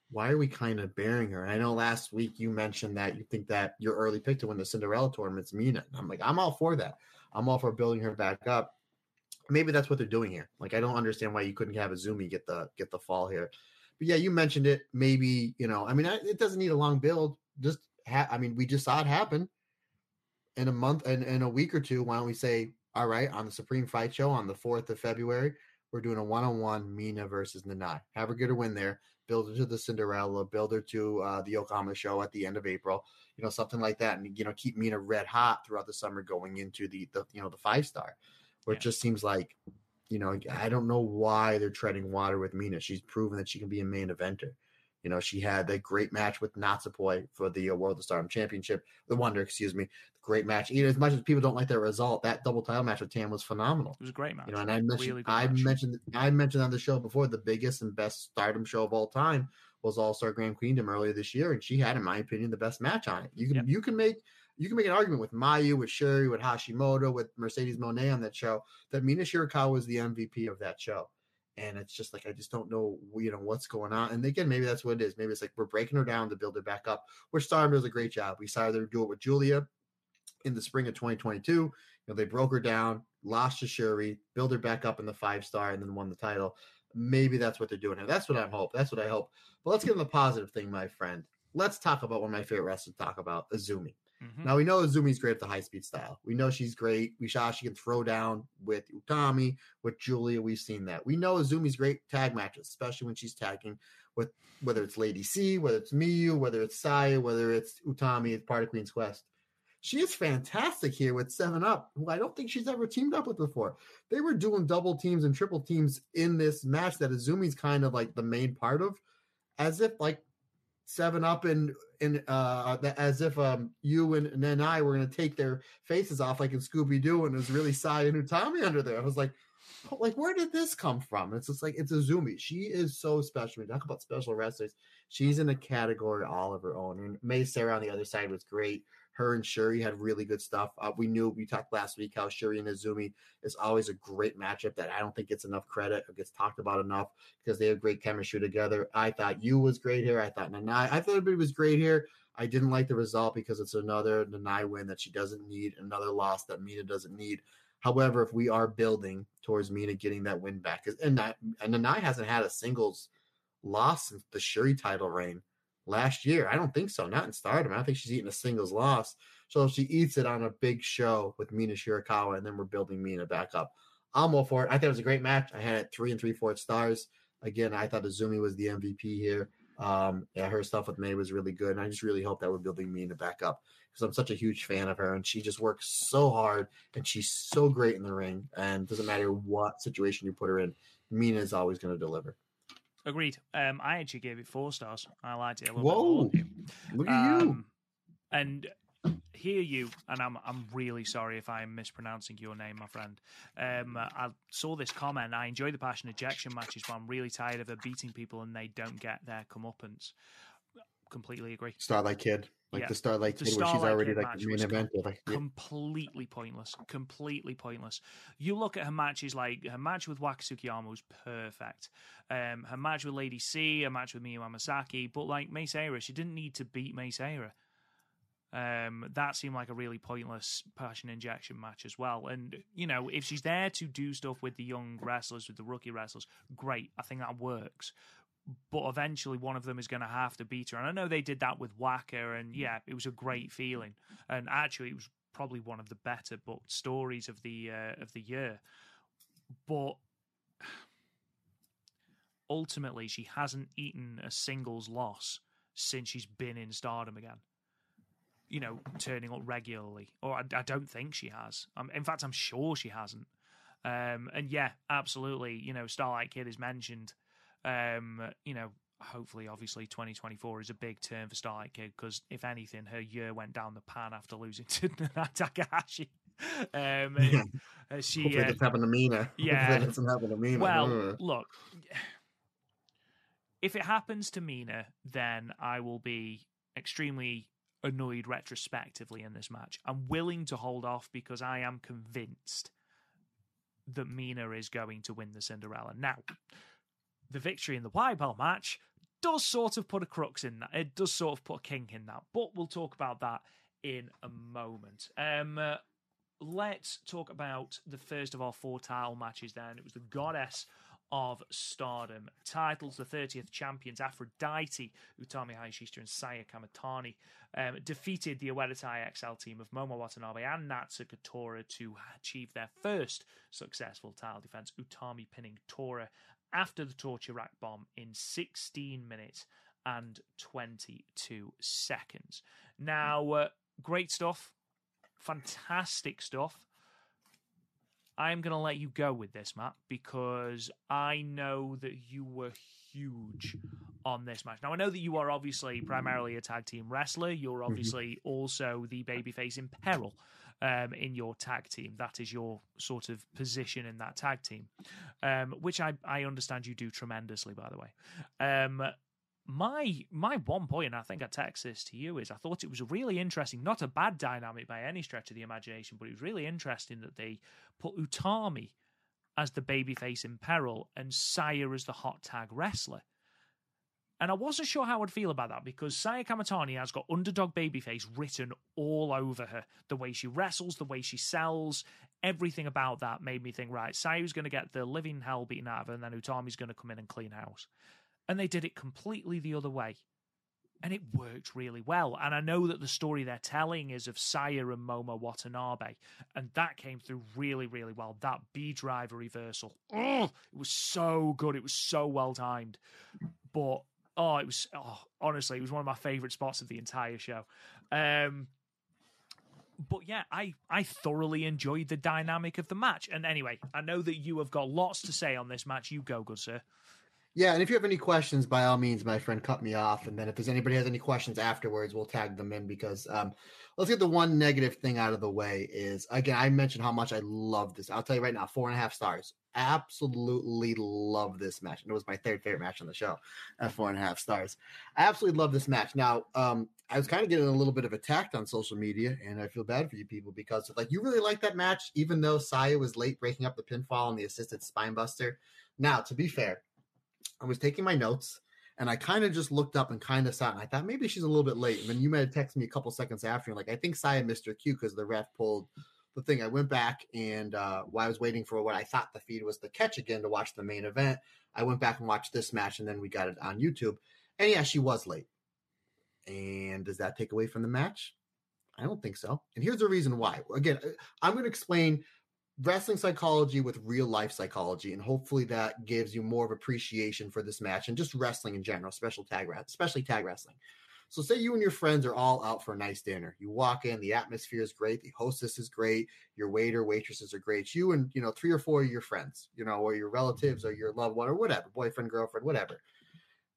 Why are we kind of bearing her? And I know last week you mentioned that you think that your early pick to win the Cinderella tournament's Mina. And I'm like, I'm all for that. I'm all for building her back up. Maybe that's what they're doing here. Like, I don't understand why you couldn't have Azumi get the get the fall here. But yeah, you mentioned it. Maybe you know, I mean, it doesn't need a long build. Just ha- I mean, we just saw it happen in a month and in, in a week or two. Why don't we say, all right, on the Supreme Fight Show on the fourth of February, we're doing a one-on-one Mina versus Nanae. Have her get a win there. Build her to the Cinderella. Build her to uh, the Yokohama show at the end of April. You know, something like that, and you know, keep Mina red hot throughout the summer going into the the you know the five star, where yeah. it just seems like, you know, I don't know why they're treading water with Mina. She's proven that she can be a main eventer. You know, she had that great match with Natsupoi for the uh, World of Stardom Championship, the Wonder, excuse me. Great match. Even as much as people don't like that result, that double title match with Tam was phenomenal. It was a great match. You know, and I mentioned, really I match. mentioned, I mentioned on the show before the biggest and best Stardom show of all time was All Star Grand Queendom earlier this year, and she had, in my opinion, the best match on it. You can, yep. you can make you can make an argument with Mayu, with Sherry, with Hashimoto, with Mercedes Moné on that show that Mina Shirakawa was the MVP of that show and it's just like I just don't know you know what's going on. And again, maybe that's what it is. Maybe it's like we're breaking her down to build her back up. Which Stardom does a great job. We saw her do it with Giulia in the spring of 2022. You know, they broke her down, lost to Sherry, build her back up in the five star, and then won the title. Maybe that's what they're doing here. That's what I hope. That's what I hope. But let's get on the positive thing, my friend. Let's talk about one of my favorite wrestlers to talk about, Azumi. Mm-hmm. Now we know Azumi's great at the high speed style. We know she's great. We saw she can throw down with Utami, with Giulia. We've seen that. We know Azumi's great tag matches, especially when she's tagging with whether it's Lady C, whether it's Miyu, whether it's Saya, whether it's Utami, it's part of Queen's Quest. She is fantastic here with Seven Up, who I don't think she's ever teamed up with before. They were doing double teams and triple teams in this match that Azumi's kind of like the main part of, as if like Seven Up and and uh, as if um, you and, and I were to take their faces off like in Scooby Doo, and it was really Saya and Utami under there. I was like, like where did this come from? And It's just like it's Azumi. She is so special. We talk about special wrestlers. She's in a category all of her own. And Mei Seira on the other side was great her and Syuri had really good stuff. Uh, we knew we talked last week how Syuri and Azumi is always a great matchup that I don't think gets enough credit or gets talked about enough because they have great chemistry together. I thought you was great here. I thought Nanae. I thought everybody was great here. I didn't like the result because it's another Nanae win that she doesn't need, another loss that Mina doesn't need. However, if we are building towards Mina getting that win back, and that and Nanae hasn't had a singles loss since the Syuri title reign last year. I don't think so. Not in Stardom. I don't think she's eaten a singles loss. So if she eats it on a big show with Mina Shirakawa, and then we're building Mina back up, I'm all for it. I thought it was a great match. I had it three and three fourths stars. Again, I thought Azumi was the MVP here. Um, yeah, her stuff with Mei was really good, and I just really hope that we're building Mina back up because I'm such a huge fan of her, and she just works so hard, and she's so great in the ring. And doesn't matter what situation you put her in, Mina is always going to deliver. Agreed. Um, I actually gave it four stars. I liked it a little Whoa. bit more. Look at um, you. And hear you, and I'm I'm really sorry if I'm mispronouncing your name, my friend. Um, I saw this comment. I enjoy the passion injection matches, but I'm really tired of her beating people and they don't get their comeuppance. Completely agree. Starlight Kid. Like yeah. the Starlight Kid, where she's already like the main event. Like, completely pointless. Completely pointless. You look at her matches, like her match with Waka Tsukiyama was perfect. Um, her match with Lady C, a match with Miyu Amasaki, but like Mei Seira, she didn't need to beat Mei Seira. Um, that seemed like a really pointless passion injection match as well. And you know, if she's there to do stuff with the young wrestlers, with the rookie wrestlers, great. I think that works but eventually one of them is going to have to beat her. And I know they did that with Waka, and yeah, it was a great feeling. And actually, it was probably one of the better booked stories of the uh, of the year. But ultimately, she hasn't eaten a singles loss since she's been in Stardom again. You know, turning up regularly, or I, I don't think she has. Um, in fact, I'm sure she hasn't. Um, and yeah, absolutely. You know, Starlight Kid is mentioned um, you know, hopefully, obviously, 2024 is a big turn for Starlight Kid because, if anything, her year went down the pan after losing to Takahashi. Um, yeah. she hopefully uh, happen to Mina. Yeah, it doesn't happen to Mina. Well, look, if it happens to Mina, then I will be extremely annoyed retrospectively in this match. I'm willing to hold off because I am convinced that Mina is going to win the Cinderella. Now, the victory in the white belt match does sort of put a crux in that. It does sort of put a kink in that, but we'll talk about that in a moment. Um, uh, let's talk about the first of our four title matches then. It was the Goddess of Stardom titles. The 30th champions Aphrodite, Utami Hayashishita, and Saya Kamitani um, defeated the Oedo XL team of Momo Watanabe and Natsuko Tora to achieve their first successful title defense. Utami pinning Tora after the torture rack bomb in 16 minutes and 22 seconds. Now, uh, great stuff, fantastic stuff. I'm going to let you go with this, Matt, because I know that you were huge on this match. Now, I know that you are obviously primarily a tag team wrestler. You're Mm-hmm. obviously also the babyface in peril um, in your tag team. That is your sort of position in that tag team, um, which I, I understand you do tremendously, by the way. Um, my my one point, and I think I text this to you, is I thought it was really interesting, not a bad dynamic by any stretch of the imagination, but it was really interesting that they put Utami as the babyface in peril and Saya as the hot tag wrestler. And I wasn't sure how I'd feel about that because Saya Kamitani has got underdog babyface written all over her. The way she wrestles, the way she sells, everything about that made me think, right, Saya's going to get the living hell beaten out of her, and then Utami's going to come in and clean house and they did it completely the other way. And it worked really well. And I know that the story they're telling is of Saya and Momo Watanabe. And that came through really, really well. That B driver reversal. Oh, it was so good. It was so well timed. But oh, it was oh, honestly, it was one of my favorite spots of the entire show. Um but yeah, I, I thoroughly enjoyed the dynamic of the match. And anyway, I know that you have got lots to say on this match. You go, good sir. Yeah, and if you have any questions, by all means, my friend, cut me off. And then if there's anybody has any questions afterwards, we'll tag them in because um, let's get the one negative thing out of the way. Is again, I mentioned how much I love this. I'll tell you right now, four and a half stars. Absolutely love this match. And it was my third favorite match on the show at four and a half stars. I absolutely love this match. Now, um, I was kind of getting a little bit of attacked on social media, and I feel bad for you people because like you really like that match, even though Saya was late breaking up the pinfall and the assisted spinebuster. Now, to be fair, I was taking my notes and I kind of just looked up and kind of saw. And I thought maybe she's a little bit late. And then you might have texted me a couple seconds after. Like, I think Saya missed her cue because the ref pulled the thing. I went back and uh, while I was waiting for what I thought the feed was the catch again to watch the main event, I went back and watched this match and then we got it on YouTube. And yeah, she was late. And does that take away from the match? I don't think so. And here's the reason why. Again, uh, I'm going to explain wrestling psychology with real life psychology, and hopefully that gives you more of appreciation for this match and just wrestling in general, special tag, especially tag wrestling. So, say you and your friends are all out for a nice dinner. You walk in, the atmosphere is great, the hostess is great, your waiter, waitresses are great. You and you know three or four of your friends, you know, or your relatives or your loved one or whatever, boyfriend, girlfriend, whatever.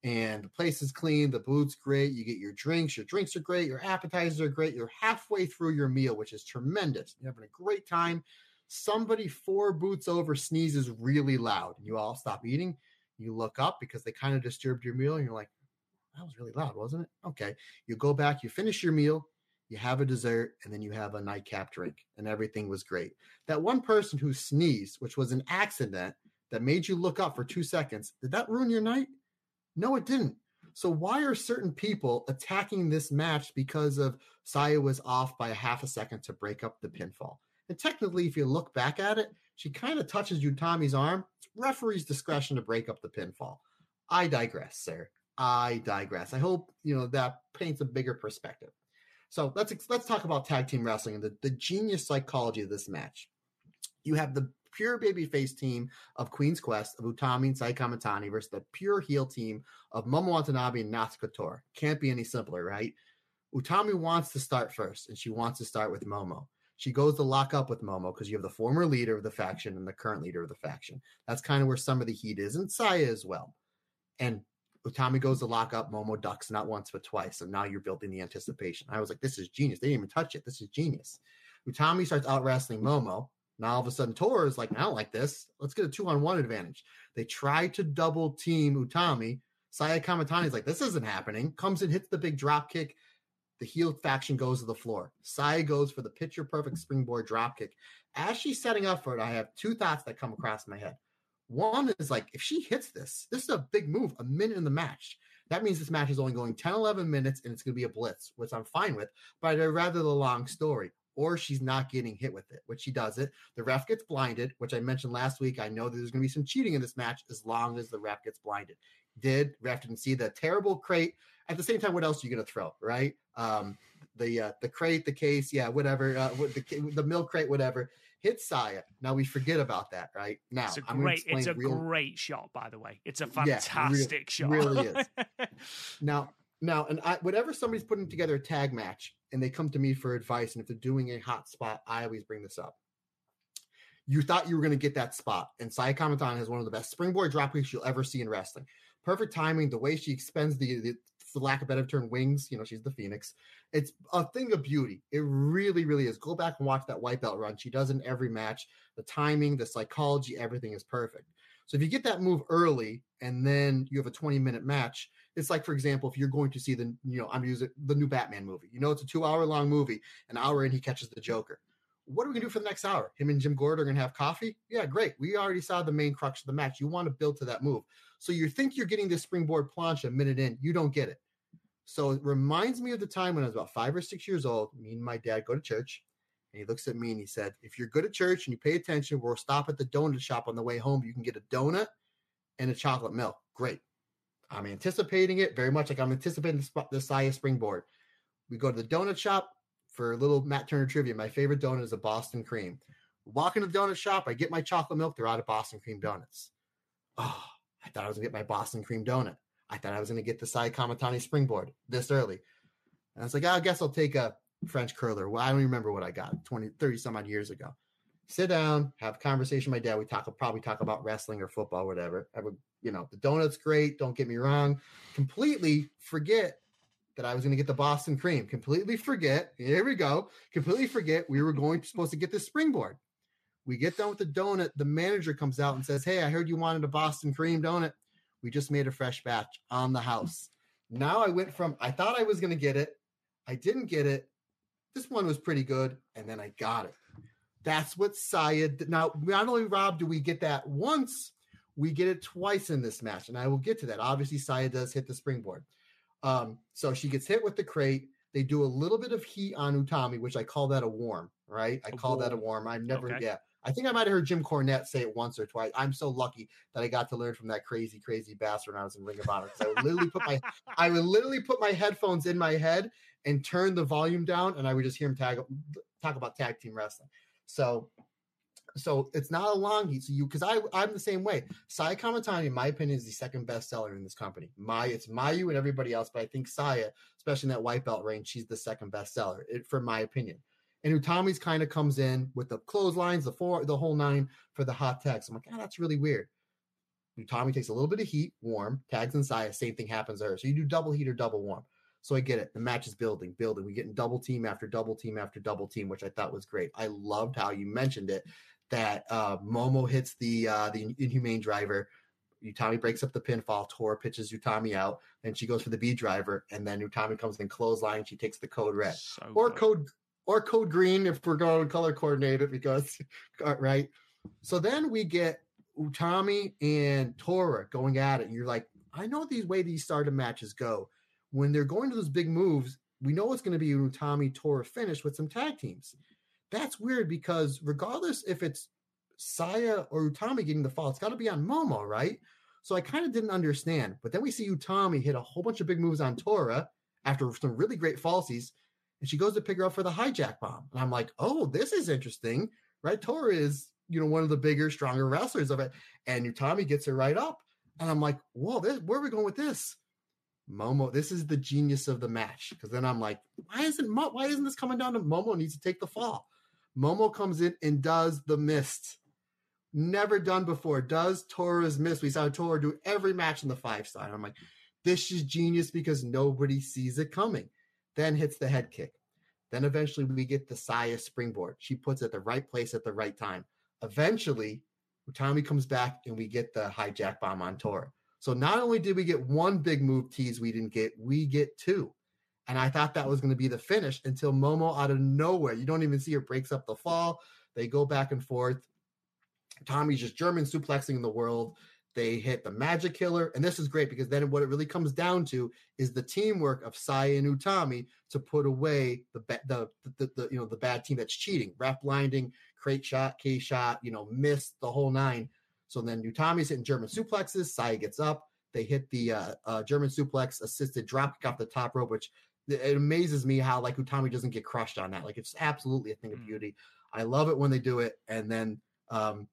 And the place is clean, the food's great. You get your drinks, your drinks are great, your appetizers are great. You're halfway through your meal, which is tremendous. You're having a great time somebody four boots over sneezes really loud and you all stop eating you look up because they kind of disturbed your meal and you're like that was really loud wasn't it? Okay. You go back you finish your meal you have a dessert and then you have a nightcap drink and everything was great. That one person who sneezed which was an accident that made you look up for two seconds did that ruin your night? No it didn't. So why are certain people attacking this match because of Saya was off by a half a second to break up the pinfall and technically, if you look back at it, she kind of touches Utami's arm. It's referee's discretion to break up the pinfall. I digress, sir. I digress. I hope you know that paints a bigger perspective. So let's let's talk about tag team wrestling and the, the genius psychology of this match. You have the pure babyface team of Queen's Quest of Utami and Sai Kamitani versus the pure heel team of Momo Watanabe and Tora. Can't be any simpler, right? Utami wants to start first, and she wants to start with Momo she goes to lock up with Momo because you have the former leader of the faction and the current leader of the faction. That's kind of where some of the heat is, and Saya as well. And Utami goes to lock up Momo ducks not once but twice. and now you're building the anticipation. I was like, this is genius. They didn't even touch it. This is genius. Utami starts out wrestling Momo. Now all of a sudden Tora is like, I don't like this. Let's get a two on one advantage. They try to double team Utami. Saya Kamitani is like, this isn't happening. Comes and hits the big drop kick the heel faction goes to the floor. Saya goes for the picture perfect springboard dropkick. As she's setting up for it, I have two thoughts that come across my head. One is like, if she hits this, this is a big move, a minute in the match. That means this match is only going 10, 11 minutes and it's going to be a blitz, which I'm fine with, but I'd rather the long story. Or she's not getting hit with it, which she does it. The ref gets blinded, which I mentioned last week. I know that there's going to be some cheating in this match as long as the ref gets blinded. Did ref didn't see the terrible crate. At the same time, what else are you going to throw, right? Um, the uh, the crate, the case, yeah, whatever, uh, the the milk crate, whatever hit Saya. Now we forget about that, right? Now it's a great, it's a real... great shot, by the way. It's a fantastic yeah, shot. Really is. now, now, and I, whatever somebody's putting together a tag match, and they come to me for advice, and if they're doing a hot spot, I always bring this up. You thought you were going to get that spot, and Saya Kamitani has one of the best springboard drop kicks you'll ever see in wrestling. Perfect timing, the way she expends the, the for lack of better term, wings. You know, she's the Phoenix. It's a thing of beauty. It really, really is. Go back and watch that white belt run. She does in every match. The timing, the psychology, everything is perfect. So if you get that move early and then you have a 20 minute match, it's like, for example, if you're going to see the, you know, I'm using the new Batman movie. You know, it's a two hour long movie. An hour in, he catches the Joker. What are we gonna do for the next hour? Him and Jim Gordon are gonna have coffee? Yeah, great. We already saw the main crux of the match. You want to build to that move. So you think you're getting this springboard planche a minute in, you don't get it. So it reminds me of the time when I was about five or six years old. Me and my dad go to church, and he looks at me and he said, "If you're good at church and you pay attention, we'll stop at the donut shop on the way home. You can get a donut and a chocolate milk. Great. I'm anticipating it very much like I'm anticipating the, the springboard. We go to the donut shop for a little Matt Turner trivia. My favorite donut is a Boston cream. Walk into the donut shop, I get my chocolate milk. They're out of Boston cream donuts. Oh, I thought I was gonna get my Boston cream donut. I thought I was to get the Sai Kamitani springboard this early. And I was like, oh, I guess I'll take a French curler. Well, I don't remember what I got 20, 30 some odd years ago. Sit down, have a conversation with my dad. We talk, probably talk about wrestling or football, whatever. I would, you know, the donut's great. Don't get me wrong. Completely forget that I was going to get the Boston cream. Completely forget. Here we go. Completely forget we were going to supposed to get this springboard. We get done with the donut. The manager comes out and says, Hey, I heard you wanted a Boston cream donut. We just made a fresh batch on the house. Now I went from I thought I was going to get it, I didn't get it. This one was pretty good, and then I got it. That's what Saya. Now, not only Rob do we get that once, we get it twice in this match, and I will get to that. Obviously, Saya does hit the springboard. Um, so she gets hit with the crate. They do a little bit of heat on Utami, which I call that a warm, right? I call that a warm. I've never, okay. yeah. I think I might have heard Jim Cornette say it once or twice. I'm so lucky that I got to learn from that crazy, crazy bastard when I was in Ring of Honor. I would literally put my, I would literally put my headphones in my head and turn the volume down, and I would just hear him tag, talk about tag team wrestling. So, so it's not a long heat. So you, because I, I'm the same way. Saya Kamitani, in my opinion, is the second best seller in this company. My, it's Mayu and everybody else, but I think Saya, especially in that white belt range, she's the second best seller, it, for my opinion and Utami's kind of comes in with the clotheslines, the four, the whole nine for the hot tags. I'm like, oh, that's really weird. Utami takes a little bit of heat, warm, tags inside, same thing happens there. So you do double heat or double warm. So I get it. The match is building, building. We get in double team after double team after double team, which I thought was great. I loved how you mentioned it that uh, Momo hits the uh, the inhumane driver. Utami breaks up the pinfall. Tora pitches Utami out. and she goes for the B driver, and then Utami comes in clothesline. She takes the code red so or good. code or code green if we're going to color coordinate it because uh, right. So then we get Utami and Tora going at it, and you're like, I know these way these started matches go. When they're going to those big moves, we know it's going to be Utami Tora finish with some tag teams. That's weird because regardless if it's Saya or Utami getting the fall, it's got to be on Momo, right? So I kind of didn't understand. But then we see Utami hit a whole bunch of big moves on Tora after some really great falsies and she goes to pick her up for the hijack bomb. And I'm like, oh, this is interesting, right? Tora is, you know, one of the bigger, stronger wrestlers of it. And Utami gets her right up. And I'm like, whoa, this, where are we going with this? Momo, this is the genius of the match. Because then I'm like, why isn't Mo- why isn't this coming down to Momo needs to take the fall? Momo comes in and does the mist. Never done before. Does Tora's mist. We saw Tora do every match in the five star. I'm like, this is genius because nobody sees it coming then hits the head kick. Then eventually we get the Saya springboard. She puts it at the right place at the right time. Eventually, Tommy comes back and we get the hijack bomb on Tora. So not only did we get one big move tease we didn't get, we get two. And I thought that was going to be the finish until Momo out of nowhere, you don't even see her breaks up the fall. They go back and forth. Tommy's just German suplexing in the world. They hit the magic killer. And this is great because then what it really comes down to is the teamwork of Saya and Utami to put away the, the, the, the, you know, the bad team that's cheating, ref blinding, crate shot, K shot, you know, missed the whole nine. So then Utami's hitting German suplexes. Saya gets up. They hit the uh, uh, German suplex assisted dropkick off the top rope, which it amazes me how like Utami doesn't get crushed on that. Like it's absolutely a thing of mm. beauty. I love it when they do it. And then um,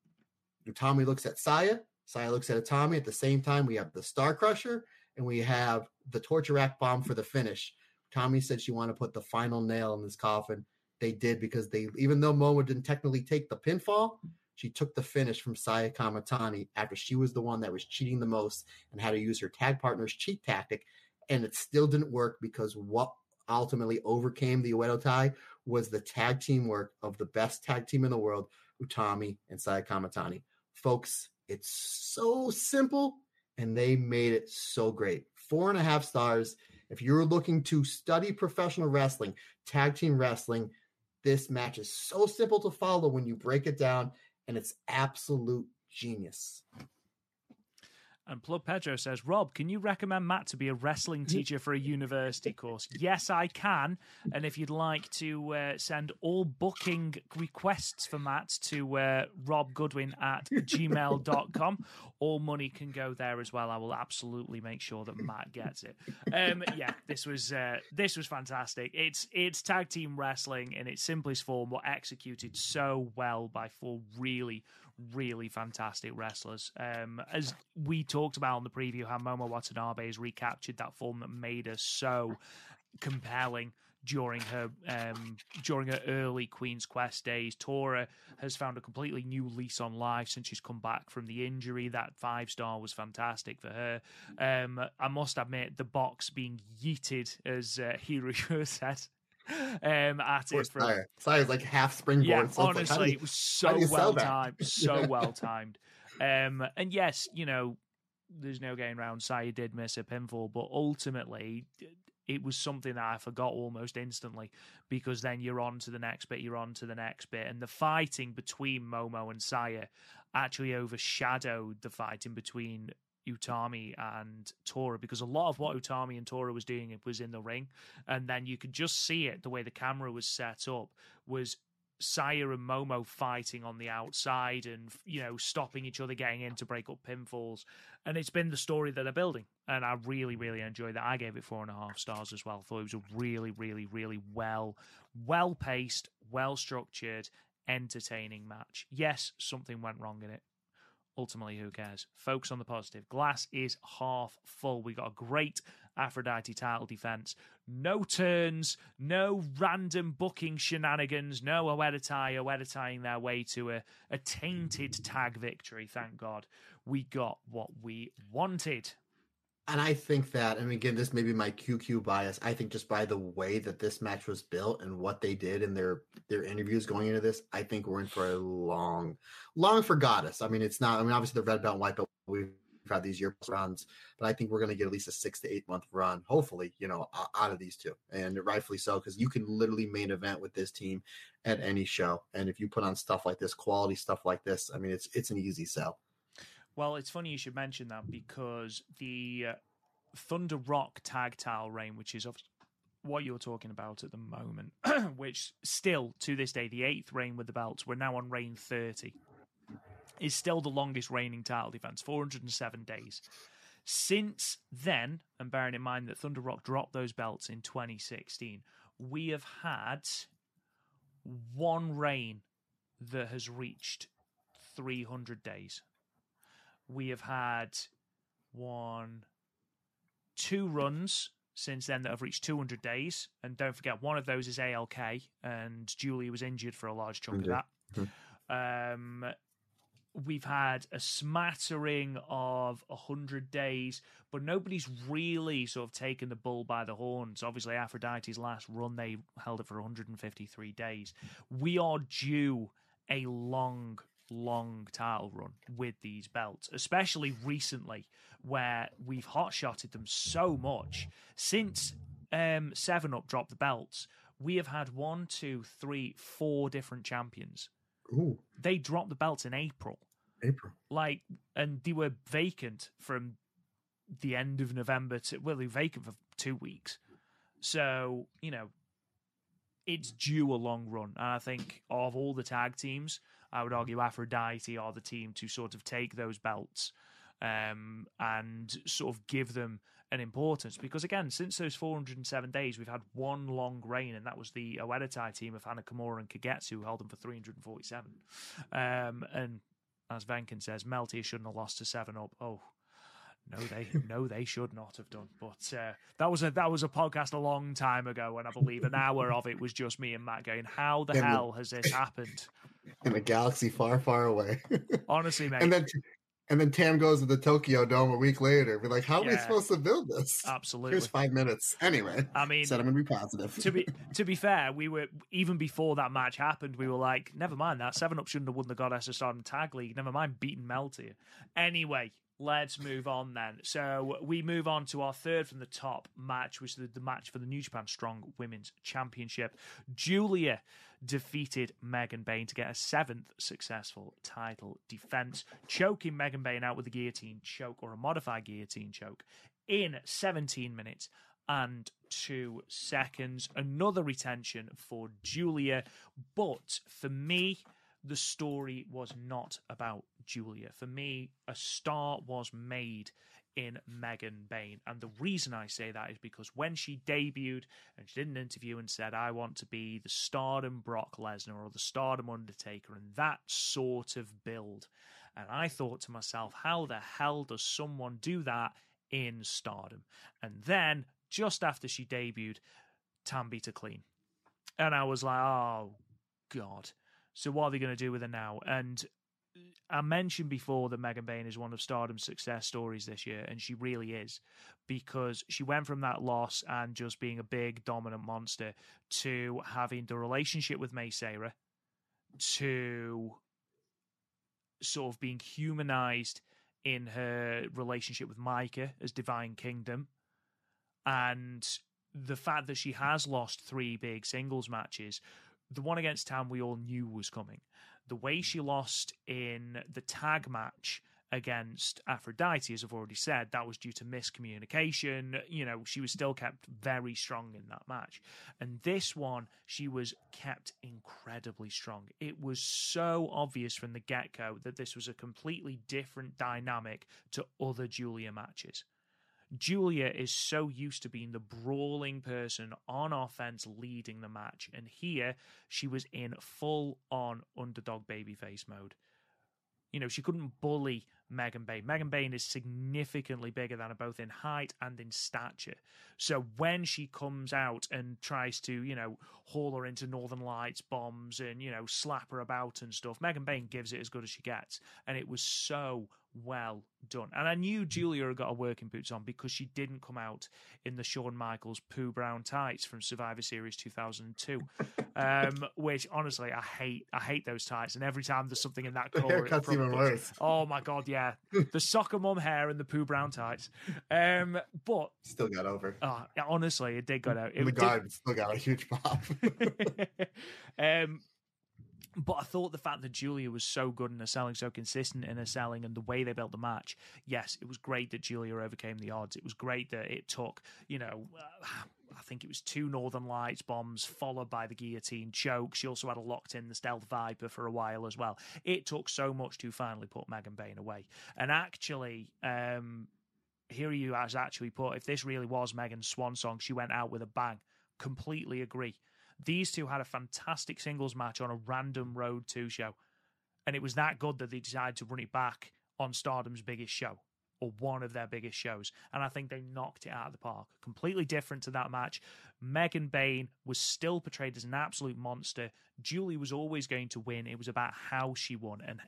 Utami looks at Saya. Saya looks at Utami. At the same time, we have the Star Crusher and we have the Torture Rack Bomb for the finish. Tommy said she wanted to put the final nail in this coffin. They did because they, even though Momo didn't technically take the pinfall, she took the finish from Saya Kamitani after she was the one that was cheating the most and had to use her tag partner's cheat tactic. And it still didn't work because what ultimately overcame the Oedo Tai was the tag team work of the best tag team in the world, Utami and Saya Kamitani. Folks, it's so simple and they made it so great. Four and a half stars. If you're looking to study professional wrestling, tag team wrestling, this match is so simple to follow when you break it down, and it's absolute genius. And Plug Pedro says, Rob, can you recommend Matt to be a wrestling teacher for a university course? yes, I can. And if you'd like to uh, send all booking requests for Matt to uh, robgoodwin at gmail.com, all money can go there as well. I will absolutely make sure that Matt gets it. Um, yeah, this was uh, this was fantastic. It's it's tag team wrestling in its simplest form, but executed so well by four really, really fantastic wrestlers. Um, as we talked about on the preview, how Momo Watanabe has recaptured that form that made us so compelling during her um, during her early Queen's Quest days. Tora has found a completely new lease on life since she's come back from the injury. That five star was fantastic for her. Um, I must admit, the box being yeeted, as uh, Hiru said, um, at it. From, Sire. Sire's like half springboard. Yeah, so honestly, like, you, it was so well timed. So well timed. Um, and yes, you know, there's no getting around. Saya did miss a pinfall, but ultimately, it was something that I forgot almost instantly because then you're on to the next bit, you're on to the next bit. And the fighting between Momo and Saya actually overshadowed the fighting between Utami and Tora because a lot of what Utami and Tora was doing it was in the ring, and then you could just see it the way the camera was set up was Saya and Momo fighting on the outside and you know stopping each other getting in to break up pinfalls, and it's been the story that they're building, and I really really enjoyed that. I gave it four and a half stars as well. Thought it was a really really really well well paced, well structured, entertaining match. Yes, something went wrong in it ultimately, who cares? Focus on the positive. Glass is half full. We got a great Aphrodite title defense. No turns, no random booking shenanigans, no Oedo Tai, Oeditaiing their way to a, a tainted tag victory. Thank God. We got what we wanted and I think that, and again, this may be my QQ bias. I think just by the way that this match was built and what they did in their their interviews going into this, I think we're in for a long, long for Goddess. I mean, it's not. I mean, obviously the red belt, white belt, we've had these year runs, but I think we're going to get at least a six to eight month run, hopefully, you know, out of these two, and rightfully so, because you can literally main event with this team at any show, and if you put on stuff like this, quality stuff like this, I mean, it's it's an easy sell. Well, it's funny you should mention that because the uh, Thunder Rock tag title reign, which is what you're talking about at the moment, which still to this day, the eighth reign with the belts, we're now on reign 30, is still the longest reigning title defense, 407 days. Since then, and bearing in mind that Thunder Rock dropped those belts in 2016, we have had one reign that has reached 300 days we have had one, two runs since then that have reached 200 days. And don't forget, one of those is ALK, and Julie was injured for a large chunk of that. Hmm. Um, we've had a smattering of 100 days, but nobody's really sort of taken the bull by the horns. Obviously, Aphrodite's last run, they held it for 153 days. We are due a long long title run with these belts, especially recently where we've hot shotted them so much since um, Seven Up dropped the belts, we have had one, two, three, four different champions. Ooh, They dropped the belts in April, April. like, and they were vacant from the end of November to well, they were vacant for two weeks. So you know, it's due a long run, and I think of all the tag teams, I would argue Aphrodite are the team to sort of take those belts um, and sort of give them an importance. Because again, since those 407 days, we've had one long reign, and that was the Oedo Tai team of Hana Kimura and Kagetsu who held them for 347. Um, and as Venkin says, Melty shouldn't have lost to Seven Up. Oh. No, they no, they should not have done. But uh, that was a that was a podcast a long time ago, and I believe an hour of it was just me and Matt going, "How the the- hell has this happened?" In a galaxy far, far away. Honestly, mate. and then and then Tam goes to the Tokyo Dome a week later. Be like, how are we supposed to build this? Absolutely. Here's five minutes. Anyway, I mean, said I'm gonna be positive. to be to be fair, we were even before that match happened, we were like, never mind that. Seven Up shouldn't have won the Goddess of Stardom Tag League. Never mind beating Melty. Anyway, let's move on then. So we move on to our third from the top match, which is the, match for the New Japan Strong Women's Championship. Giulia defeated Megan Bayne to get a seventh successful title defense, choking Megan Bayne out with a guillotine choke or a modified guillotine choke in 17 minutes and two seconds. Another retention for Giulia. But for me, the story was not about Giulia. For me, a star was made in Megan Bayne. And the reason I say that is because when she debuted and she did an interview and said, I want to be the stardom Brock Lesnar or the stardom Undertaker, and that sort of build. And I thought to myself, how the hell does someone do that in stardom? And then, just after she debuted, Tam beat her clean. And I was like, oh, God. So what are they going to do with her now? And I mentioned before that Megan Bayne is one of Stardom's success stories this year, and she really is, because she went from that loss and just being a big dominant monster to having the relationship with Mei Seira, to sort of being humanized in her relationship with Maika as Divine Kingdom, and the fact that she has lost three big singles matches. The one against Tam we all knew was coming. The way she lost in the tag match against Aphrodite, as I've already said, that was due to miscommunication. You know, she was still kept very strong in that match. And this one, she was kept incredibly strong. It was so obvious from the get go that this was a completely different dynamic to other Giulia matches. Giulia is so used to being the brawling person on offense leading the match. And here she was in full on underdog babyface mode. You know, she couldn't bully Megan Bayne. Megan Bayne is significantly bigger than her, both in height and in stature. So when she comes out and tries to, you know, haul her into Northern Lights bombs and, you know, slap her about and stuff, Megan Bayne gives it as good as she gets. And it was so well done. And I knew Giulia had got her working boots on because she didn't come out in the Shawn Michaels poo brown tights from Survivor Series 2002, um, which honestly I hate. I hate those tights. And every time there's something in that color, it haircut's even worse. Oh my god, yeah, the soccer mum hair and the poo brown tights. Um, but Still got over. uh, honestly, it did go out. It the did- garden, still got a huge pop. um, but I thought the fact that Giulia was so good in her selling, so consistent in her selling, and the way they built the match, yes, it was great that Giulia overcame the odds. It was great that it took, you know, uh, I think it was two Northern Lights bombs followed by the guillotine choke. She also had a locked in the Stealth Viper for a while as well. It took so much to finally put Megan Bayne away. And actually, um, here you has actually put if this really was Megan's swan song, she went out with a bang. Completely agree. These two had a fantastic singles match on a random Road 2 show. And it was that good that they decided to run it back on Stardom's biggest show or one of their biggest shows. And I think they knocked it out of the park. Completely different to that match. Megan Bayne was still portrayed as an absolute monster. Julie was always going to win. It was about how she won. And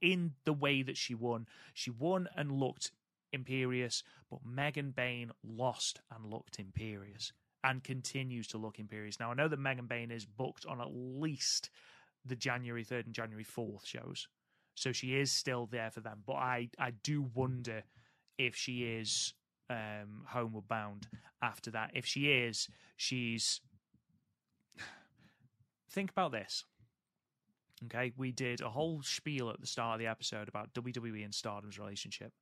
in the way that she won, she won and looked imperious, but Megan Bayne lost and looked imperious and continues to look imperious. Now, I know that Megan Bayne is booked on at least the January 3rd and January 4th shows. So she is still there for them. But I, I do wonder if she is um, homeward bound after that. If she is, she's. Think about this. Okay, we did a whole spiel at the start of the episode about WWE and Stardom's relationship.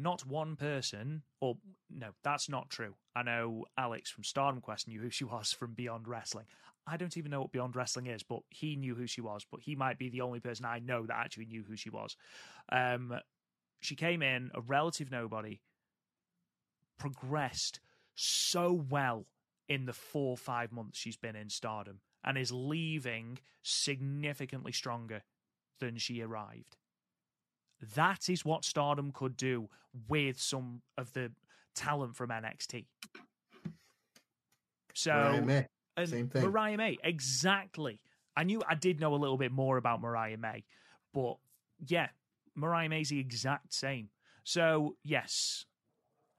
Not one person, or no, that's not true. I know Alex from Stardom Quest knew who she was from Beyond Wrestling. I don't even know what Beyond Wrestling is, but he knew who she was. But he might be the only person I know that actually knew who she was. Um, she came in a relative nobody, progressed so well in the four five months she's been in Stardom, and is leaving significantly stronger than she arrived. That is what Stardom could do with some of the talent from NXT. So Mariah May, same thing. Mariah May, exactly. I knew I did know a little bit more about Mariah May, but yeah, Mariah May's the exact same. So yes,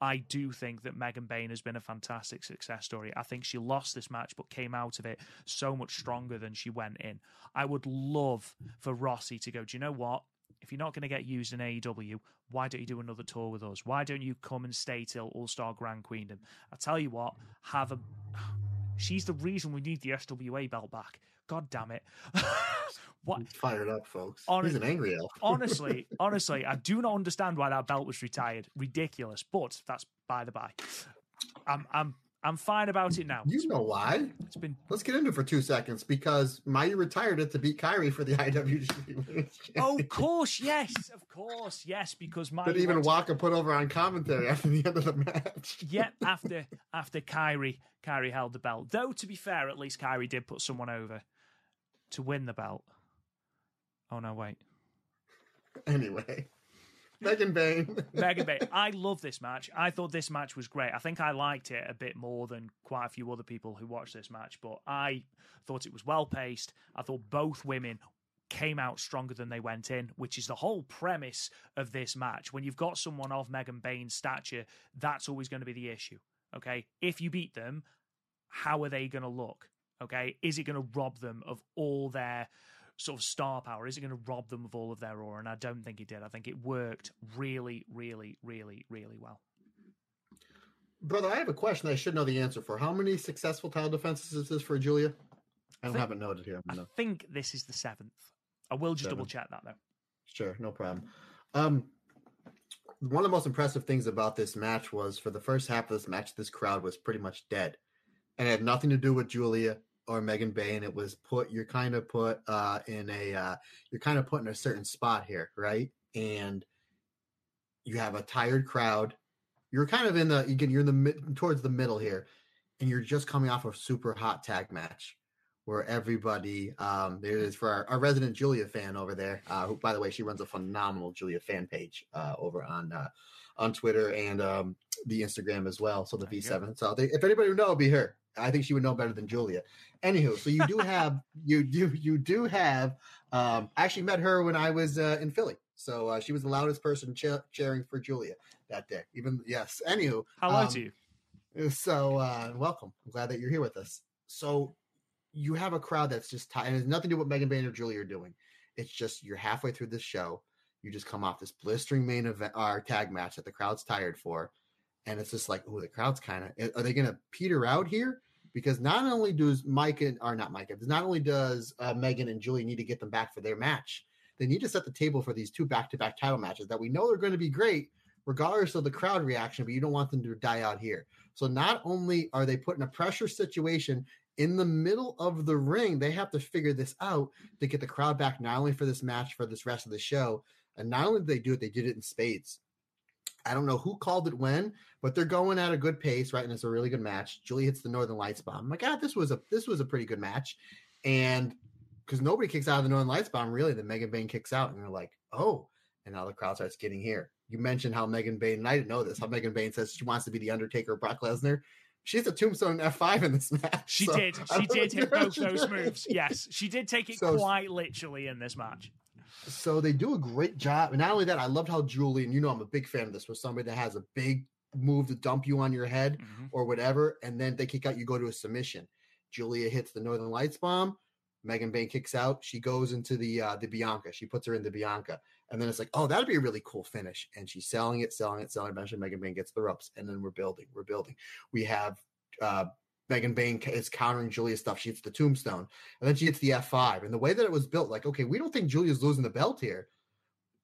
I do think that Megan Bayne has been a fantastic success story. I think she lost this match but came out of it so much stronger than she went in. I would love for Rossy to go, do you know what? If you're not going to get used in AEW, why don't you do another tour with us? Why don't you come and stay till All Star Grand Queendom? I tell you what, have a. She's the reason we need the SWA belt back. God damn it. what? Fired up, folks. Hon- He's an angry elf. honestly, honestly, I do not understand why that belt was retired. Ridiculous, but that's by the by. I'm I'm I'm fine about it now. You know why? It's been Let's get into it for two seconds because Mayu retired it to beat Kairi for the IWGP Oh, of course, yes, of course, yes, because my Didn't even Walker put over on commentary after the end of the match. Yep, after after Kairi Kairi held the belt. Though to be fair, at least Kairi did put someone over to win the belt. Oh no, wait. Anyway, Megan Bayne. Megan Bayne. I love this match. I thought this match was great. I think I liked it a bit more than quite a few other people who watched this match, but I thought it was well paced. I thought both women came out stronger than they went in, which is the whole premise of this match. When you've got someone of Megan Bayne's stature, that's always going to be the issue. Okay. If you beat them, how are they going to look? Okay. Is it going to rob them of all their sort of star power? Is it going to rob them of all of their aura? And I don't think it did. I think it worked really, really, really, really well. Brother, I have a question I should know the answer for. How many successful title defenses is this for Giulia? I don't have it noted here. I think this is the seventh. I will just Seven. double check that though. Sure, no problem. Um, one of the most impressive things about this match was for the first half of this match, this crowd was pretty much dead, and it had nothing to do with Giulia or Megan Bayne. It was put you're kind of put uh, in a uh, you're kind of put in a certain spot here, right? And you have a tired crowd. You're kind of in the you get you're in the mid towards the middle here, and you're just coming off a super hot tag match where everybody um there is for our, our resident Giulia fan over there. Uh who by the way she runs a phenomenal Giulia fan page uh over on uh on Twitter and um the Instagram as well. So the V7. So they, if anybody would know, it'd be her. I think she would know better than Giulia. Anywho, so you do have you do you do have um I actually met her when I was uh, in Philly. So uh, she was the loudest person che- cheering for Giulia that day. Even yes. Anywho, Hello um, to you. so uh welcome. I'm glad that you're here with us. So you have a crowd that's just tired. And it has nothing to do with Megan Bayne or Julie are doing. It's just you're halfway through this show. You just come off this blistering main event or tag match that the crowd's tired for. And it's just like, oh, the crowd's kind of are they gonna peter out here? Because not only does Mike and or not Mike, not only does uh, Megan and Julie need to get them back for their match, they need to set the table for these two back-to-back title matches that we know are going to be great, regardless of the crowd reaction. But you don't want them to die out here. So not only are they put in a pressure situation in the middle of the ring, they have to figure this out to get the crowd back, not only for this match, for this rest of the show. And not only did they do it, they did it in spades. I don't know who called it when, but they're going at a good pace, right? And it's a really good match. Julie hits the Northern Lights bomb. I'm like, God, this was a this was a pretty good match. And because nobody kicks out of the Northern Lights bomb, really, then Megan Bayne kicks out, and you're like, oh, and now the crowd starts getting here. You mentioned how Megan Bayne, and I didn't know this, how Megan Bayne says she wants to be the Undertaker Brock Lesnar. She hits a tombstone F5 in this match. She so did. She did hit both those moves. Yes, she did take it So- quite literally in this match. So they do a great job. And not only that, I loved how Julie, and you know I'm a big fan of this, was somebody that has a big move to dump you on your head Mhm. or whatever, and then they kick out, you go to a submission. Giulia hits the Northern Lights bomb. Megan Bayne kicks out. She goes into the uh, the Bianca. She puts her in the Bianca, And then it's like, oh, that'd be a really cool finish. And she's selling it, selling it, selling it. Eventually, Megan Bayne gets the ropes. And then we're building, we're building. We have uh, Megan Bayne is countering Giulia's stuff. She hits the tombstone. And then she hits the F5. And the way that it was built, like, okay, we don't think Giulia's losing the belt here.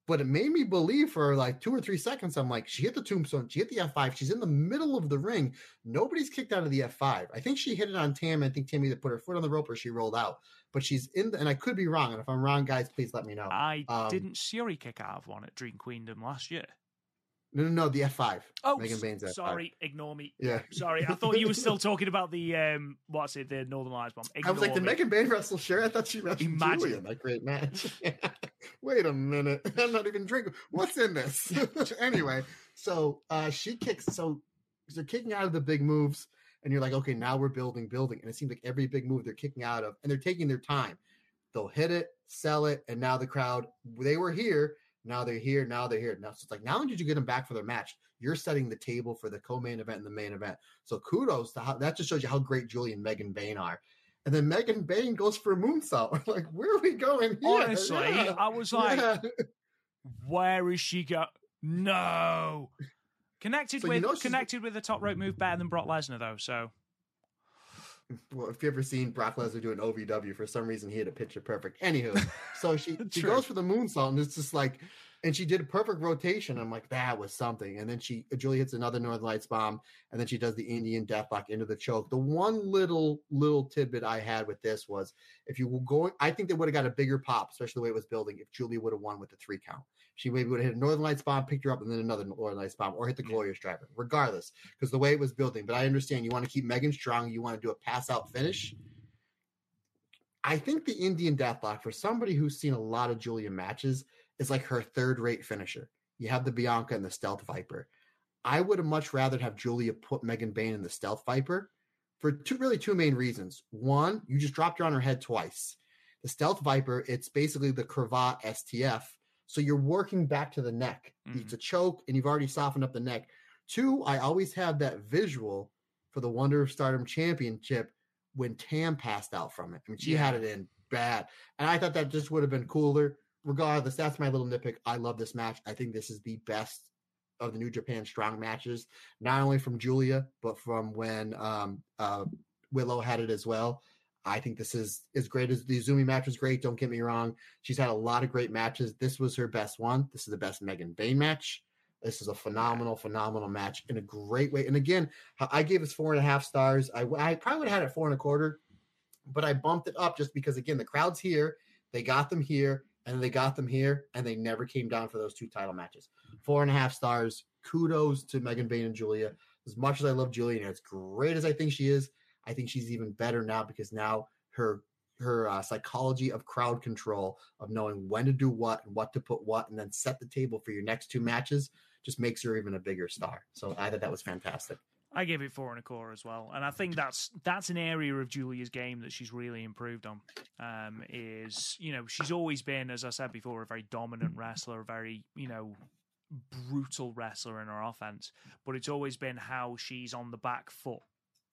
But it made me believe for like two or three seconds. I'm like, she hit the tombstone, she hit the F5, she's in the middle of the ring. Nobody's kicked out of the F5. I think she hit it on Tam. I think Tam either put her foot on the rope or she rolled out. But she's in, the, and I could be wrong. And if I'm wrong, guys, please let me know. I Um, didn't see Yuri kick out of one at Dream Queendom last year. No, no, no, the F5. Oh, Megan Bayne's F5. sorry, ignore me. Yeah. Sorry, I thought you were still talking about the um, what's it, the Northern Lights bomb. I was like, Ignore did. Megan Bayne wrestle? Sure, I thought she wrestled Imagine. Giulia in that great match. Wait a minute, I'm not even drinking. What's in this? anyway, so uh she kicks. So they're kicking out of the big moves, and you're like, okay, now we're building, building, and it seems like every big move they're kicking out of, and they're taking their time. They'll hit it, sell it, and now the crowd. They were here. Now they're here. Now they're here. Now so it's like, not only did you get them back for their match, you're setting the table for the co-main event and the main event. So kudos to how that just shows you how great Julie and Megan Bayne are. And then Megan Bayne goes for a moonsault. Like, where are we going here? Honestly, Yeah. I was like, Yeah. where is she go? No. Connected So you with know connected with the top rope move better than Brock Lesnar though. So well, if you ever seen Brock Lesnar do an OVW, for some reason he had a picture perfect. Anywho, so she she goes for the moonsault, and it's just like, and she did a perfect rotation. I'm like, that was something. And then she Giulia hits another Northern Lights bomb, and then she does the Indian Deathlock into the choke. The one little little tidbit I had with this was, if you were going, I think they would have got a bigger pop, especially the way it was building, if Giulia would have won with the three count. She maybe would have hit a Northern Lights bomb, picked her up, and then another Northern Lights bomb, or hit the Glorious Driver, regardless, because the way it was building. But I understand you want to keep Megan strong, you want to do a pass out finish. I think the Indian Deathlock, for somebody who's seen a lot of Giulia matches, is like her third rate finisher. You have the Bianca and the Stealth Viper. I would have much rather have Giulia put Megan Bayne in the Stealth Viper for two really two main reasons. One, you just dropped her on her head twice. The Stealth Viper, it's basically the cravat STF. So you're working back to the neck. It's a choke, and you've already softened up the neck. Two, I always have that visual for the Wonder of Stardom Championship when Tam passed out from it. I mean, she had it in bad. And I thought that just would have been cooler. Regardless, that's my little nitpick. I love this match. I think this is the best of the New Japan strong matches, not only from Giulia, but from when um, uh, Willow had it as well. I think this is as great as the Izumi match was great. Don't get me wrong. She's had a lot of great matches. This was her best one. This is the best Megan Bayne match. This is a phenomenal, phenomenal match in a great way. And again, I gave this four and a half stars. I, I probably would have had it four and a quarter, but I bumped it up just because, again, the crowd's here. They got them here, and they got them here, and they never came down for those two title matches. Four and a half stars. Kudos to Megan Bayne and Giulia. As much as I love Giulia, and as great as I think she is, I think she's even better now because now her her uh, psychology of crowd control of knowing when to do what and what to put what and then set the table for your next two matches just makes her even a bigger star. So i thought that was fantastic. I gave it four and a quarter as well, and I think that's that's an area of Giulia's game that she's really improved on. Um, is you know she's always been, as I said before, a very dominant wrestler, a very you know brutal wrestler in her offense, but it's always been how she's on the back foot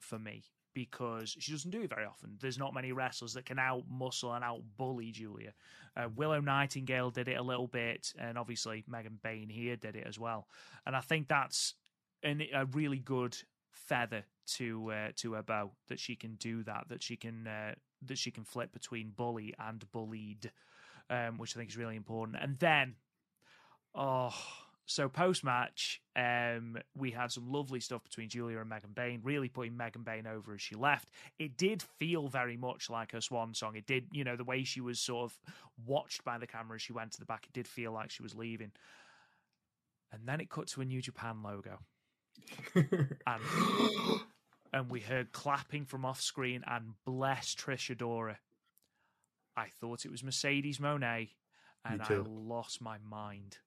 for me because she doesn't do it very often. There's not many wrestlers that can out muscle and out bully Giulia. Uh, Willow Nightingale did it a little bit, and obviously Megan Bayne here did it as well. And I think that's an, a really good feather to uh, to her bow that she can do that, that she can uh, that she can flip between bully and bullied, um, which I think is really important. And then, oh. So post match, um, we had some lovely stuff between Giulia and Megan Bayne, really putting Megan Bayne over as she left. It did feel very much like her swan song. It did, you know, the way she was sort of watched by the camera as she went to the back. It did feel like she was leaving. And then it cut to a New Japan logo, and and we heard clapping from off screen. And bless Trish Adora. I thought it was Mercedes Moné, and I lost my mind.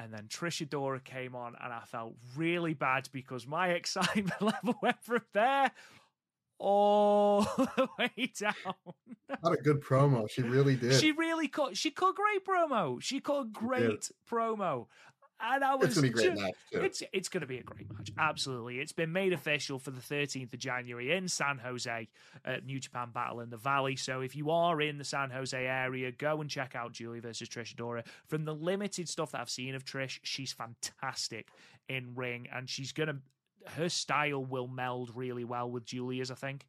And then Trish Adora came on, and I felt really bad because my excitement level went from there all the way down. Not a good promo. She really did. She really cut. She cut great promo. She cut great promo. And I was It's gonna be a great match too. It's it's going to be a great match. Absolutely. It's been made official for the 13th of January in San Jose at New Japan Battle in the Valley. So if you are in the San Jose area, go and check out Giulia versus Trish Adora. From the limited stuff that I've seen of Trish, she's fantastic in ring and she's to her style will meld really well with Giulia's, I think.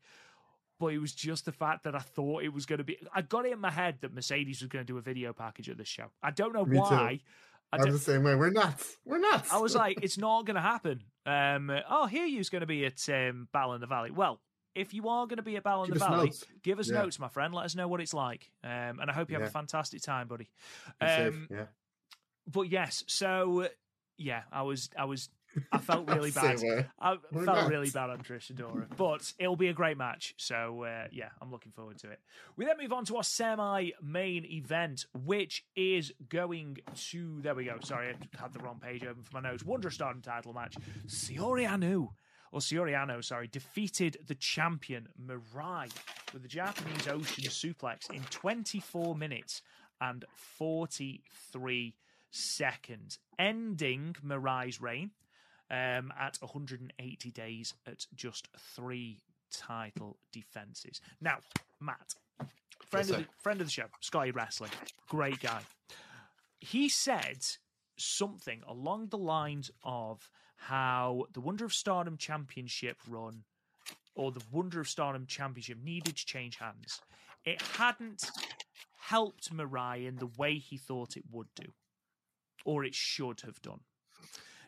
But it was just the fact that I thought it was going to be. I got it in my head that Mercedes was going to do a video package at this show. I don't know Me why. I I was don't- the same way. We're nuts. We're nuts. I was like, it's not going to happen. Um, oh, here you's going to be at um, Battle in the Valley. Well, if you are going to be at Battle in Give the Valley, notes. give us Yeah. notes, my friend. Let us know what it's like. Um, and I hope you have a fantastic time, buddy. Um, yeah. but yes, so uh, yeah, I was, I was, I felt really bad. I We're felt really bad on Trish Adora, but it'll be a great match. So uh, yeah, I'm looking forward to it. We then move on to our semi-main event, which is going to. There we go. Sorry, I had the wrong page open for my notes. Wonder Stardom title match. Saori Anou. Or Saori Anou, sorry, defeated the champion Mirai with the Japanese Ocean suplex in 24 minutes and 43 seconds, ending Mirai's reign um, at 180 days at just three title defenses. Now, Matt, friend Yes, of the friend of the show, Scotty Wrestling, great guy. He said something along the lines of how the Wonder of Stardom Championship run or the Wonder of Stardom Championship needed to change hands. It hadn't helped Mirai in the way he thought it would do, or it should have done.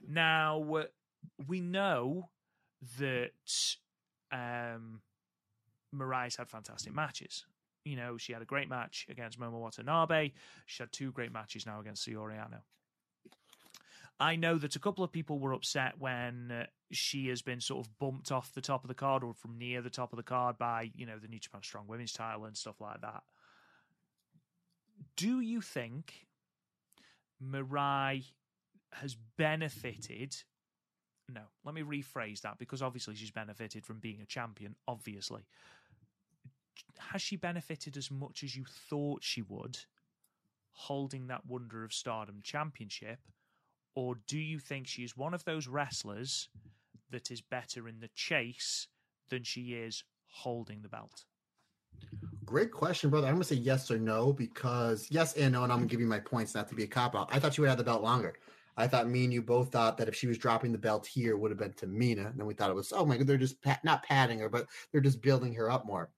Now, we know that um, Mirai's had fantastic matches. You know, she had a great match against Momo Watanabe. She had two great matches now against Saori Anou. I know that a couple of people were upset when uh, she has been sort of bumped off the top of the card or from near the top of the card by, you know, the New Japan Strong Women's title and stuff like that. Do you think Mirai has benefited? No, let me rephrase that because obviously she's benefited from being a champion, obviously. Has she benefited as much as you thought she would holding that Wonder of Stardom championship? Or do you think she is one of those wrestlers that is better in the chase than she is holding the belt? Great question, brother. I'm gonna say yes or no because yes and no, and I'm gonna give you my points not to be a cop out. I thought she would have the belt longer. I thought me and you both thought that if she was dropping the belt here, would have been to Mina. And then we thought it was, oh my god, they're just not patting her, but they're just building her up more.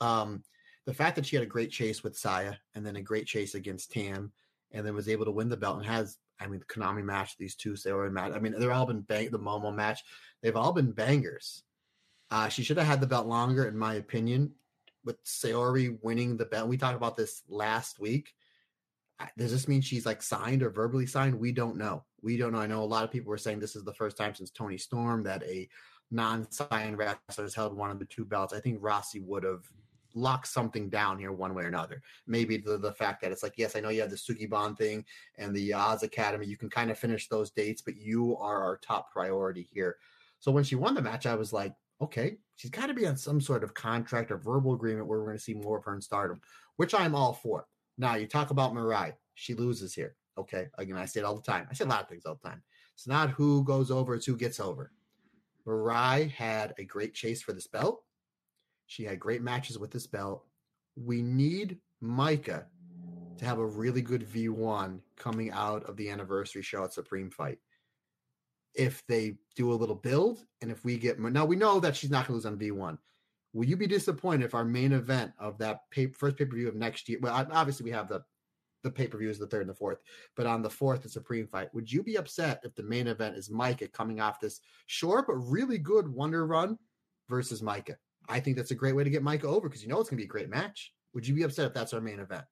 Um, the fact that she had a great chase with Saya and then a great chase against Tam, and then was able to win the belt and has, I mean, the Konami match, these two, were match. I mean, they're all been bang the Momo match. They've all been bangers. Uh, she should have had the belt longer, in my opinion. With Sayori winning the belt, we talked about this last week. Does this mean she's like signed or verbally signed? We don't know. We don't know. I know a lot of people were saying this is the first time since Toni Storm that a non-signed wrestler has held one of the two belts. I think Rossy would have locked something down here one way or another. Maybe the, the fact that it's like, yes, I know you have the Suki Bond thing and the uh, Oz Academy. You can kind of finish those dates, but you are our top priority here. So when she won the match, I was like, okay, she's got to be on some sort of contract or verbal agreement where we're going to see more of her in stardom, which I'm all for. Now, you talk about Mirai. She loses here. Okay. Again, I say it all the time. I say a lot of things all the time. It's not who goes over, it's who gets over. Mirai had a great chase for this belt. She had great matches with this belt. We need Maika to have a really good V1 coming out of the anniversary show at Supreme Fight. If they do a little build, and if we get now, we know that she's not going to lose on V1. Will you be disappointed if our main event of that pay, first pay per view of next year? Well, obviously we have the the pay per view is the third and the fourth, but on the fourth, the Supreme Fight. Would you be upset if the main event is Maika coming off this short but really good Wonder Run versus Maika? I think that's a great way to get Maika over because you know it's going to be a great match. Would you be upset if that's our main event?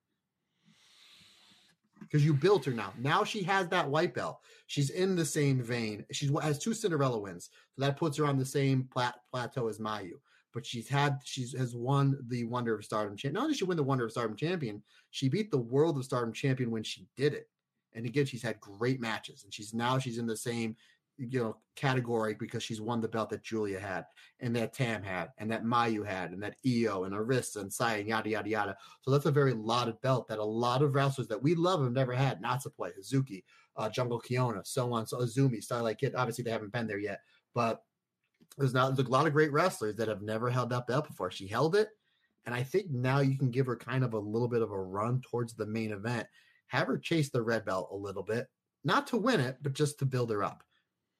Because you built her now. Now she has that white belt. She's in the same vein. She has two Cinderella wins, so that puts her on the same plat- plateau as Mayu. But she's had she's has won the Wonder of Stardom champion. Not only did she win the Wonder of Stardom champion, she beat the World of Stardom champion when she did it. And again, she's had great matches, and she's now she's in the same you know category because she's won the belt that Giulia had and that Tam had and that Mayu had and that Io and Arisa and Sai and yada yada yada. So that's a very lauded belt that a lot of wrestlers that we love have never had. Natsupoi, Hazuki, uh, Jungle Kyona, so on. So Azumi, Starlight Kid. Obviously they haven't been there yet, but there's not there's a lot of great wrestlers that have never held that belt before. She held it, and I think now you can give her kind of a little bit of a run towards the main event. Have her chase the red belt a little bit, not to win it, but just to build her up.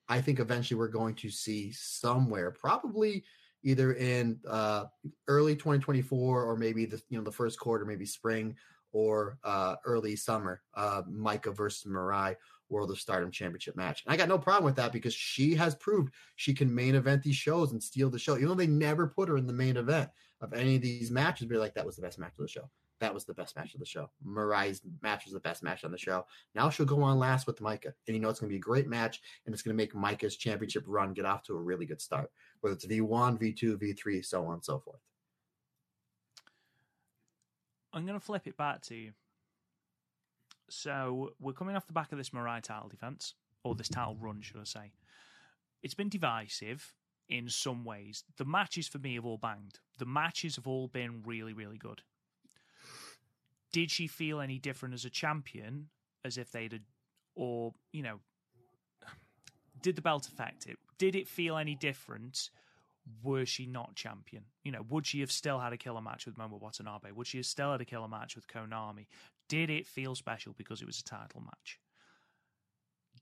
I think eventually we're going to see somewhere, probably either in uh, early 2024 or maybe the you know the first quarter, maybe spring or uh, early summer, uh, Maika versus Mirai World of Stardom Championship match. And I got no problem with that because she has proved she can main event these shows and steal the show. Even though they never put her in the main event of any of these matches, be like, that was the best match of the show. That was the best match of the show. Mirai's match was the best match on the show. Now she'll go on last with Maika. And you know it's going to be a great match and it's going to make Maika's championship run get off to a really good start, whether it's V1, V2, V3, so on and so forth. I'm going to flip it back to you. So we're coming off the back of this Mirai title defense, or this title run, should I say. It's been divisive in some ways. The matches for me have all banged. The matches have all been really, really good. Did she feel any different as a champion, as if they'd, or, you know, did the belt affect it? Did it feel any different were she not champion? You know, would she have still had a killer match with Momo Watanabe? Would she have still had a killer match with Konami? Did it feel special because it was a title match?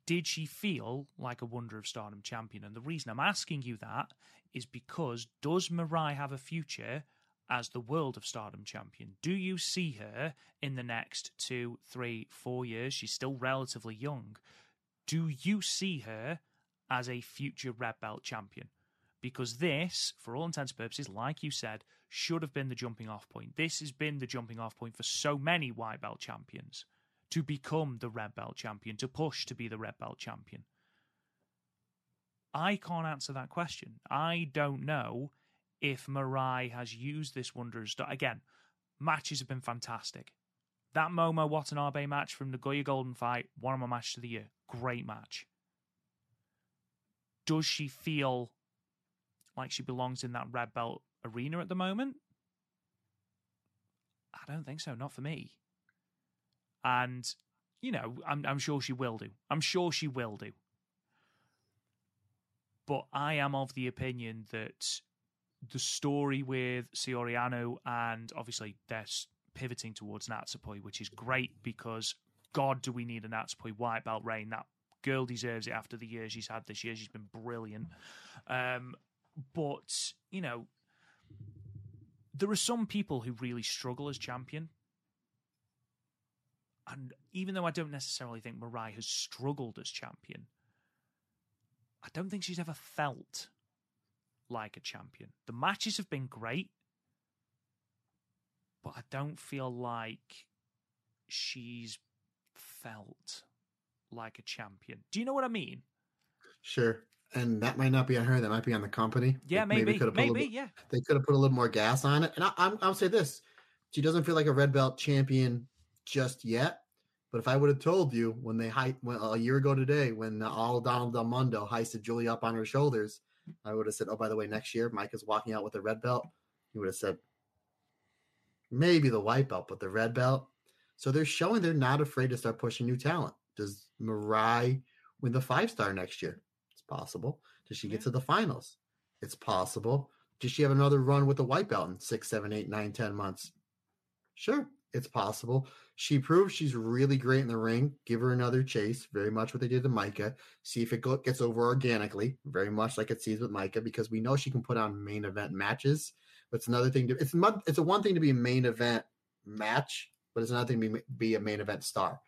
Did she feel like a Wonder of Stardom champion? And the reason I'm asking you that is because does Mirai have a future as the World of Stardom champion? Do you see her in the next two, three, four years? She's still relatively young. Do you see her as a future Red Belt champion? because this, for all intents and purposes, like you said, should have been the jumping off point. This has been the jumping off point for so many white belt champions to become the red belt champion, to push to be the red belt champion. I can't answer that question. I don't know if Mirai has used this wonder star. Again, matches have been fantastic. That Momo Watanabe match from the Goya Golden fight, one of my matches of the year. Great match. Does she feel like she belongs in that red belt arena at the moment? I don't think so. Not for me. And you know, I'm I'm sure she will do. I'm sure she will do. But I am of the opinion that the story with Saori Anou and obviously they're pivoting towards Natsupoi, which is great because God, do we need a Natsupoi white belt reign? That girl deserves it after the year she's had this year. She's been brilliant. Um, but, you know, there are some people who really struggle as champion. And even though I don't necessarily think Mirai has struggled as champion, I don't think she's ever felt like a champion. The matches have been great, but I don't feel like she's felt like a champion. Do you know what I mean? Sure and that might not be on her. That might be on the company. Yeah, maybe. Maybe, could maybe bit, yeah. They could have put a little more gas on it. And I, I'm, I'll say this: she doesn't feel like a red belt champion just yet. But if I would have told you when they hiked when, a year ago today, when all Donna Del Mondo heisted Giulia up on her shoulders, I would have said, "Oh, by the way, next year Mike is walking out with a red belt." You would have said, maybe the white belt, but the red belt. So they're showing they're not afraid to start pushing new talent. Does Mirai win the five star next year? Possible. Does she get to the finals? It's possible. Does she have another run with the white belt in six, seven, eight, nine, ten months? Sure, it's possible. She proves she's really great in the ring. Give her another chase. Very much what they did to Maika. See if it go, gets over organically. Very much like it sees with Maika because we know she can put on main event matches. But it's another thing to it's it's a one thing to be a main event match, but it's another thing to be, be a main event star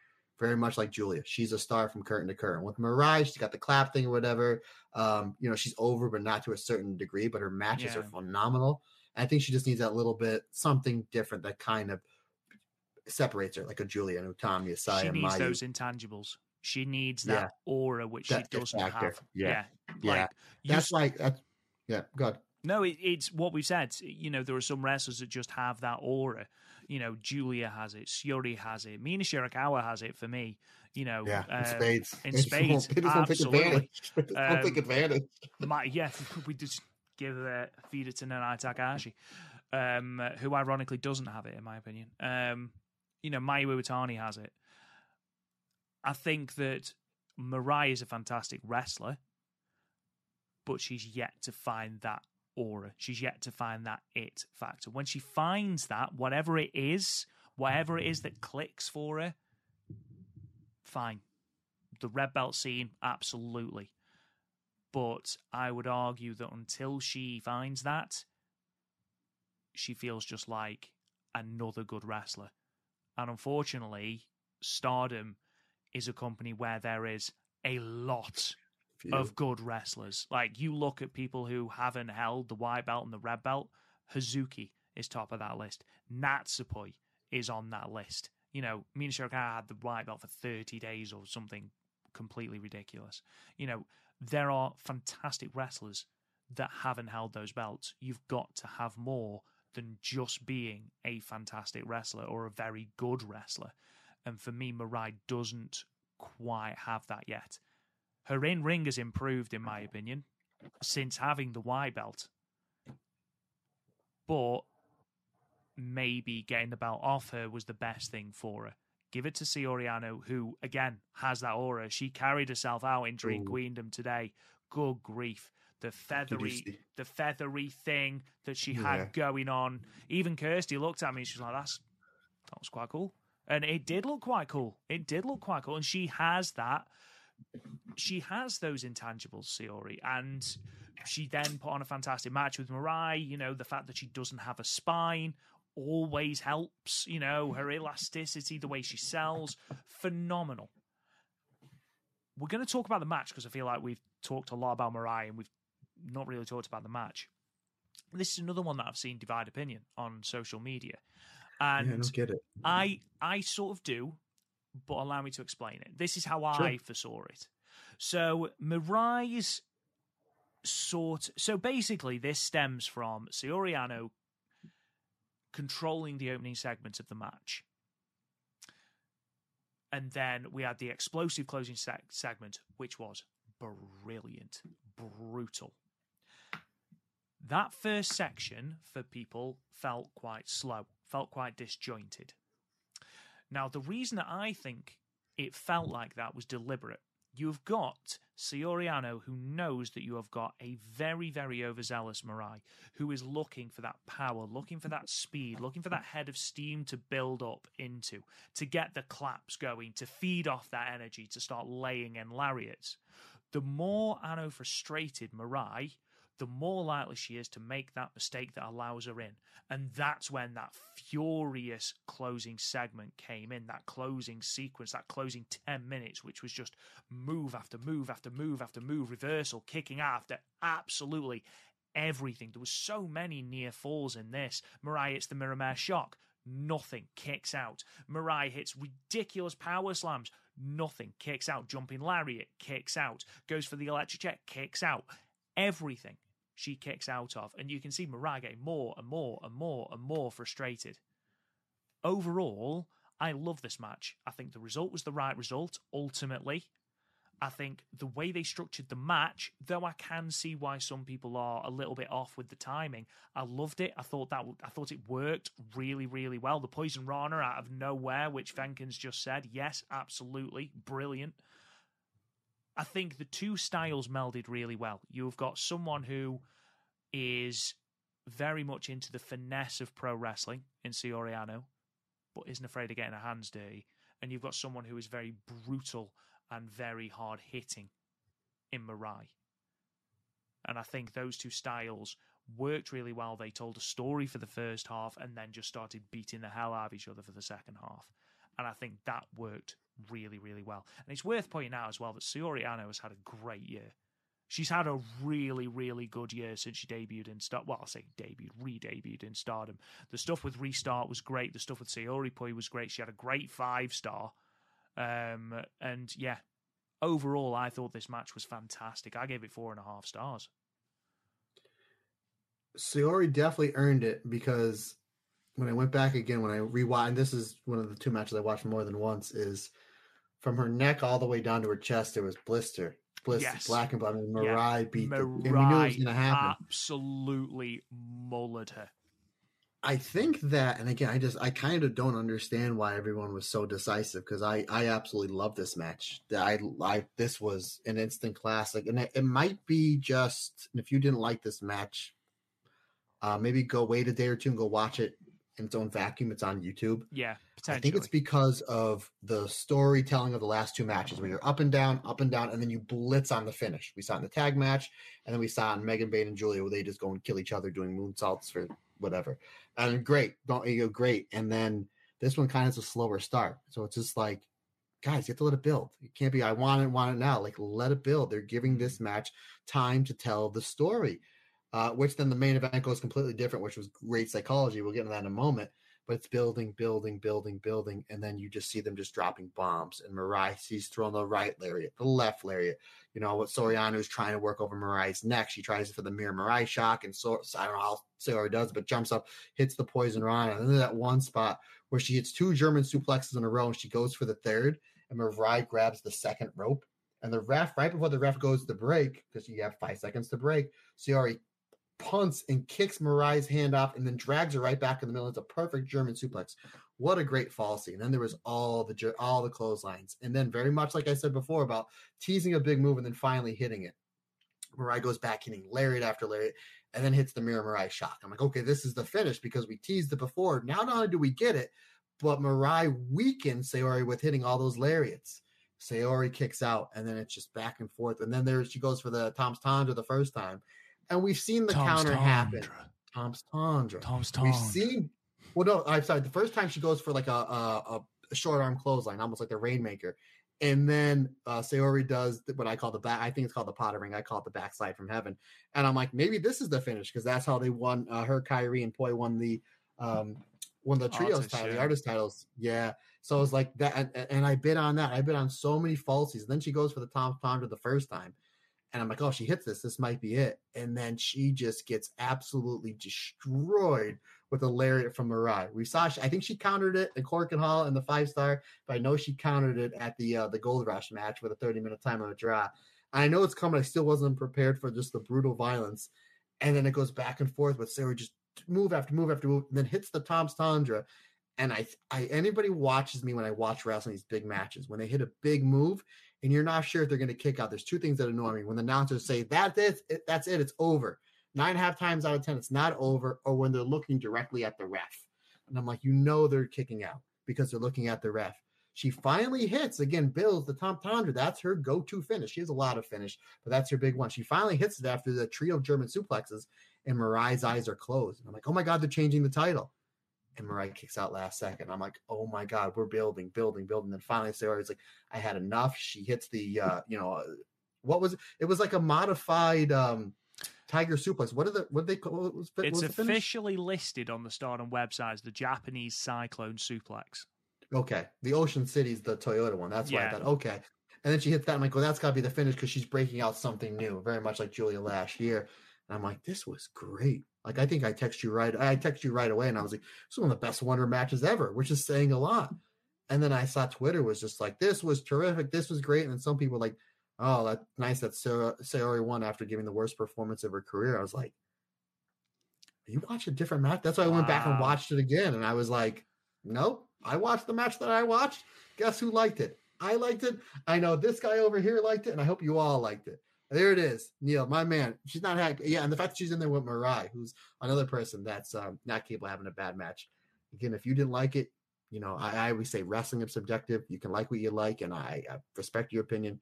very much like Giulia. She's a star from curtain to curtain. With Mirai, she's got the clap thing or whatever. Um, you know, she's over, but not to a certain degree. But her matches yeah. are phenomenal. I think she just needs that little bit something different that kind of separates her, like a Giulia and Utami, Asaya, She needs Mayu. those intangibles. She needs that yeah. aura which that she doesn't factor. have. Yeah, yeah. Like, that's like that's yeah. God. No, it, it's what we said. You know, there are some wrestlers that just have that aura you know, Giulia has it, Syuri has it, Mina Shirakawa has it for me. You know, Yeah, in um, spades. in spades, won't- they just won't take absolutely. advantage. They just won't take Um, advantage. my, yeah, we just give uh, feed it to Nanae Takahashi, um, who ironically doesn't have it, in my opinion. Um, you know, Mayu Iwatani has it. I think that Mirai is a fantastic wrestler, but she's yet to find that aura. She's yet to find that it factor. When she finds that, whatever it is, whatever it is that clicks for her, fine. The red belt scene, absolutely. But I would argue that until she finds that, she feels just like another good wrestler. And unfortunately, Stardom is a company where there is a lot Few. of good wrestlers. Like you look at people who haven't held the white belt and the red belt, Hazuki is top of that list. Natsupoi is on that list. You know, Mina Shirakawa had the white belt for 30 days or something completely ridiculous. You know, there are fantastic wrestlers that haven't held those belts. You've got to have more than just being a fantastic wrestler or a very good wrestler. And for me, Mirai doesn't quite have that yet. Her in ring has improved, in my opinion, since having the Y belt. But maybe getting the belt off her was the best thing for her. Give it to Saori Anou, who again has that aura. She carried herself out in Dream Ooh. Queendom today. Good grief. The feathery the feathery thing that she Yeah. had going on. Even Kirsty looked at me and she was like, That's that was quite cool. And it did look quite cool. It did look quite cool. And she has that. She has those intangibles, Siori. And she then put on a fantastic match with Mirai. You know, the fact that she doesn't have a spine always helps. You know, her elasticity, the way she sells, phenomenal. We're going to talk about the match because I feel like we've talked a lot about Mirai and we've not really talked about the match. This is another one that I've seen divide opinion on social media. And yeah, I don't get it. I I sort of do, but allow me to explain it. This is how I foresaw it. So Mirai's sort so basically this stems from Saori Anou controlling the opening segment of the match. And then we had the explosive closing seg- segment, which was brilliant, brutal. That first section for people felt quite slow, felt quite disjointed. Now, the reason that I think it felt like that was deliberate. You've got Saori Anou, who knows that you have got a very, very overzealous Mirai, who is looking for that power, looking for that speed, looking for that head of steam to build up into, to get the claps going, to feed off that energy, to start laying in lariats. The more Anou frustrated Mirai, the more likely she is to make that mistake that allows her in. And that's when that furious closing segment came in, that closing sequence, that closing 10 minutes, which was just move after move after move after move, reversal, kicking after absolutely everything. There was so many near falls in this. Mirai hits the Miramare shock. Nothing kicks out. Mirai hits ridiculous power slams. Nothing kicks out. Jumping lariat kicks out. Goes for the electric kicks out. Everything she kicks out of. And you can see Mirai getting more and more and more and more frustrated. Overall, I love this match. I think the result was the right result, ultimately. I think the way they structured the match, though I can see why some people are a little bit off with the timing, I loved it. I thought that I thought it worked really, really well. The Poison Rana out of nowhere, which Venkins just said, yes, absolutely, brilliant. I think the two styles melded really well. You've got someone who is very much into the finesse of pro wrestling in Saori Anou, but isn't afraid of getting her hands dirty. And you've got someone who is very brutal and very hard hitting in Mirai. And I think those two styles worked really well. They told a story for the first half and then just started beating the hell out of each other for the second half. And I think that worked really, really well. And it's worth pointing out as well that Saori Anou has had a great year. She's had a really, really good year since she debuted in Star. Well, I'll say debuted, re-debuted in Stardom. The stuff with Restart was great. The stuff with Sayori Poi was great. She had a great five star. Um, and yeah, overall, I thought this match was fantastic. I gave it four and a half stars. Sayori definitely earned it because when I went back again, when I rewind, this is one of the two matches I watched more than once. Is from her neck all the way down to her chest, there was blister, blister, Yes. black and black. And Yeah. Mirai beat the, and we knew it was going to happen. absolutely mullered her. I think that, and again, I just I kind of don't understand why everyone was so decisive because I I absolutely love this match. I I this was an instant classic, and it, it might be just if you didn't like this match, uh, maybe go wait a day or two and go watch it in its own vacuum. It's on YouTube. Yeah, I think it's because of the storytelling of the last two matches where you're up and down, up and down, and then you blitz on the finish. We saw it in the tag match, and then we saw it in Megan Bayne and Giulia where they just go and kill each other doing moonsaults for whatever. And great, don't you go great. And then this one kind of is a slower start. So it's just like, guys, you have to let it build. It can't be I want it, want it now. Like let it build. They're giving this mm-hmm. match time to tell the story. Uh, which then the main event goes completely different, which was great psychology. We'll get into that in a moment but it's building, building, building, building, and then you just see them just dropping bombs. And Mirai sees throwing the right lariat, the left lariat. You know what Saori Anou is trying to work over Mirai's neck. She tries for the mirror Mariah shock, and so I don't know how Sori does, but jumps up, hits the poison rana, and then that one spot where she hits two German suplexes in a row, and she goes for the third, and Mirai grabs the second rope. And the ref, right before the ref goes to break, because you have five seconds to break, Siori punts and kicks Mirai's hand off and then drags her right back in the middle. It's a perfect German suplex. What a great fall scene. Then there was all the all the clotheslines. And then very much like I said before about teasing a big move and then finally hitting it. Mirai goes back hitting lariat after lariat and then hits the mirror Mariah shock. I'm like, okay, this is the finish because we teased it before. Now not only do we get it, but Mirai weakens Sayori with hitting all those lariats. Sayori kicks out, and then it's just back and forth. And then there she goes for the Tom's Tandra the first time. And we've seen the Tom's counter happen. Tom's Tandra. Tom's Tondra. We've seen. Well, no, I'm sorry. The first time she goes for like a a, a short arm clothesline, almost like the Rainmaker, and then uh, Sayori does what I call the back. I think it's called the Potter Ring. I call it the backslide from heaven. And I'm like, maybe this is the finish because that's how they won. Uh, her, Kairi, and Poi won the um won the trios title, the artist titles. Yeah. So I was like that, and, and I bid on that. I bid on so many falsies. And Then she goes for the Tom Tandra the first time. And I'm like, oh, she hits this. This might be it. And then she just gets absolutely destroyed with a lariat from Mirai. We saw, she, I think she countered it at Korakuen Hall in the five star, but I know she countered it at the uh, the Gold Rush match with a 30 minute time limit draw. I know it's coming. I still wasn't prepared for just the brutal violence. And then it goes back and forth with Sarah just move after move after move, and then hits the Tom's Tundra. And I, I anybody watches me when I watch wrestling these big matches when they hit a big move and you're not sure if they're going to kick out. There's two things that annoy me when the announcers say that's it, it- that's it, it's over. Nine and a half times out of ten, it's not over, or when they're looking directly at the ref, and I'm like, you know, they're kicking out because they're looking at the ref. She finally hits again, Bills the Tom Tandra. That's her go-to finish. She has a lot of finish, but that's her big one. She finally hits it after the trio of German suplexes, and Mirai's eyes are closed. And I'm like, oh my god, they're changing the title. And Mirai kicks out last second. I'm like, oh my god, we're building, building, building. And finally, Sarah's like, I had enough. She hits the, uh, you know, uh, what was it? It was like a modified um tiger suplex. What are the what they call? Was, what It's was officially listed on the Stardom website as the Japanese Cyclone Suplex. Okay, the Ocean City's the Toyota one. That's why I thought. Okay, and then she hits that. I'm like, well, that's got to be the finish because she's breaking out something new, very much like Giulia last year. And I'm like, this was great. Like, I think I text you right. I text you right away, and I was like, this is one of the best Wonder matches ever, which is saying a lot. And then I saw Twitter was just like, this was terrific. This was great. And then some people were like, oh, that's nice that Sarah Sayori won after giving the worst performance of her career. I was like, you watched a different match. That's why I went back and watched it again, and I was like, nope. I watched the match that I watched. Guess who liked it? I liked it. I know this guy over here liked it, and I hope you all liked it. There it is, Neil, my man. She's not happy. Yeah, and the fact that she's in there with Mirai, who's another person that's um, not capable of having a bad match. Again, if you didn't like it, you know, I, I always say wrestling is subjective. You can like what you like, and I, I respect your opinion.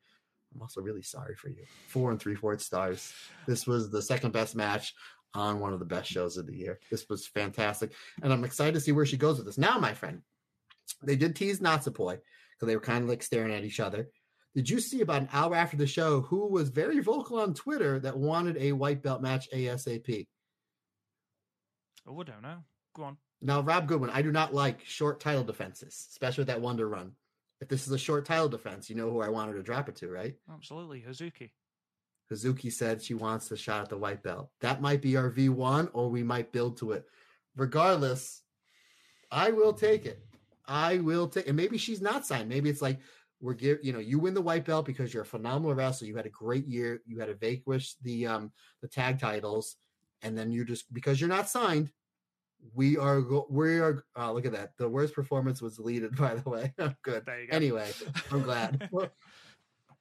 I'm also really sorry for you. Four and three fourths stars. This was the second best match on one of the best shows of the year. This was fantastic, and I'm excited to see where she goes with this. Now, my friend, they did tease Natsupoi because they were kind of like staring at each other. Did you see about an hour after the show who was very vocal on Twitter that wanted a white belt match ASAP? Oh, I don't know. Go on. Now, Rob Goodwin, I do not like short title defenses, especially with that Wonder Run. If this is a short title defense, you know who I wanted to drop it to, right? Absolutely. Hazuki. Hazuki said she wants the shot at the white belt. That might be our V1, or we might build to it. Regardless, I will take it. I will take and maybe she's not signed. Maybe it's like we're give you know you win the white belt because you're a phenomenal wrestler. You had a great year. You had to vanquish the um the tag titles, and then you just because you're not signed. We are go- we are oh, look at that. The worst performance was deleted, by the way. Good. There you go. Anyway, I'm glad. Well,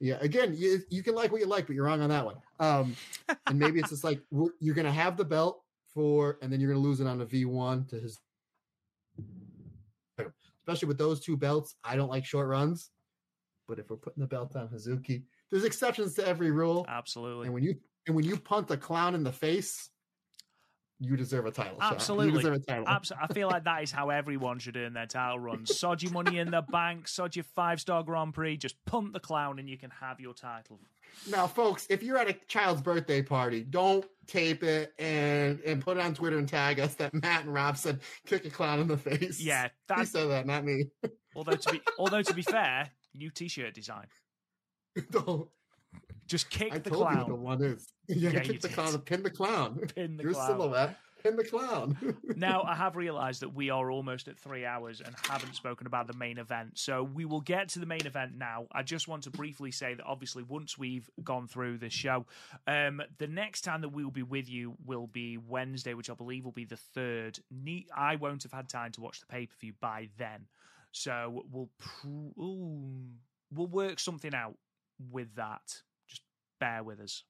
yeah, again, you you can like what you like, but you're wrong on that one. Um, and maybe it's just like we're, you're gonna have the belt for, and then you're gonna lose it on a V1 to his. Especially with those two belts, I don't like short runs. But if we're putting the belt on Hazuki, there's exceptions to every rule. Absolutely. And when you and when you punt a clown in the face, you deserve a title. Absolutely. You deserve a title. Abs- I feel like that is how everyone should earn their title runs. Sod your money in the bank, sod your five star Grand Prix, just punt the clown and you can have your title. Now, folks, if you're at a child's birthday party, don't tape it and and put it on Twitter and tag us that Matt and Rob said kick a clown in the face. Yeah, he said that, not me. although to be although to be fair, new t shirt design. don't. Just kick the clown. I the told you the one is. Yeah, Yeah, you kick the did. clown, pin the clown. Pin the Your clown. silhouette, pin the clown. Now I have realised that we are almost at three hours and haven't spoken about the main event. So we will get to the main event now. I just want to briefly say that obviously once we've gone through this show, um, the next time that we will be with you will be Wednesday, which I believe will be the third. I won't have had time to watch the pay per view by then, so we'll pr- ooh, we'll work something out with that. Just bear with us.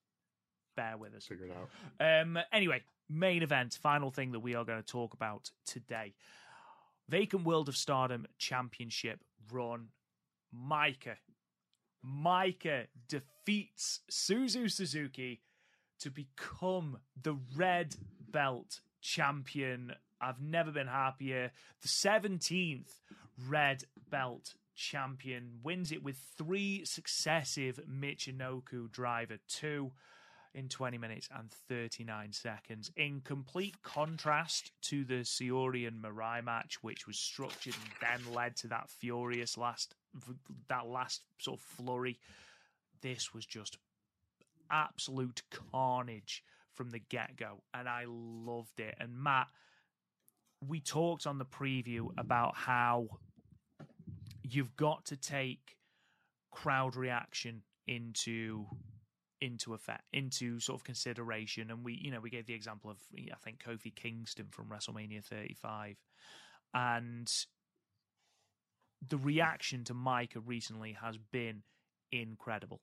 Bear with us. Figure it out. Um, anyway, main event, final thing that we are going to talk about today. Vacant World of Stardom Championship run. Maika. Maika defeats Suzu Suzuki to become the red belt champion. I've never been happier. The 17th red belt champion wins it with three successive Michinoku driver two in 20 minutes and 39 seconds. In complete contrast to the Siori and Mirai match, which was structured and then led to that furious last, that last sort of flurry, this was just absolute carnage from the get go. And I loved it. And Matt, we talked on the preview about how you've got to take crowd reaction into into effect into sort of consideration. And we you know we gave the example of i think kofi kingston from wrestlemania 35 and the reaction to Maika recently has been incredible.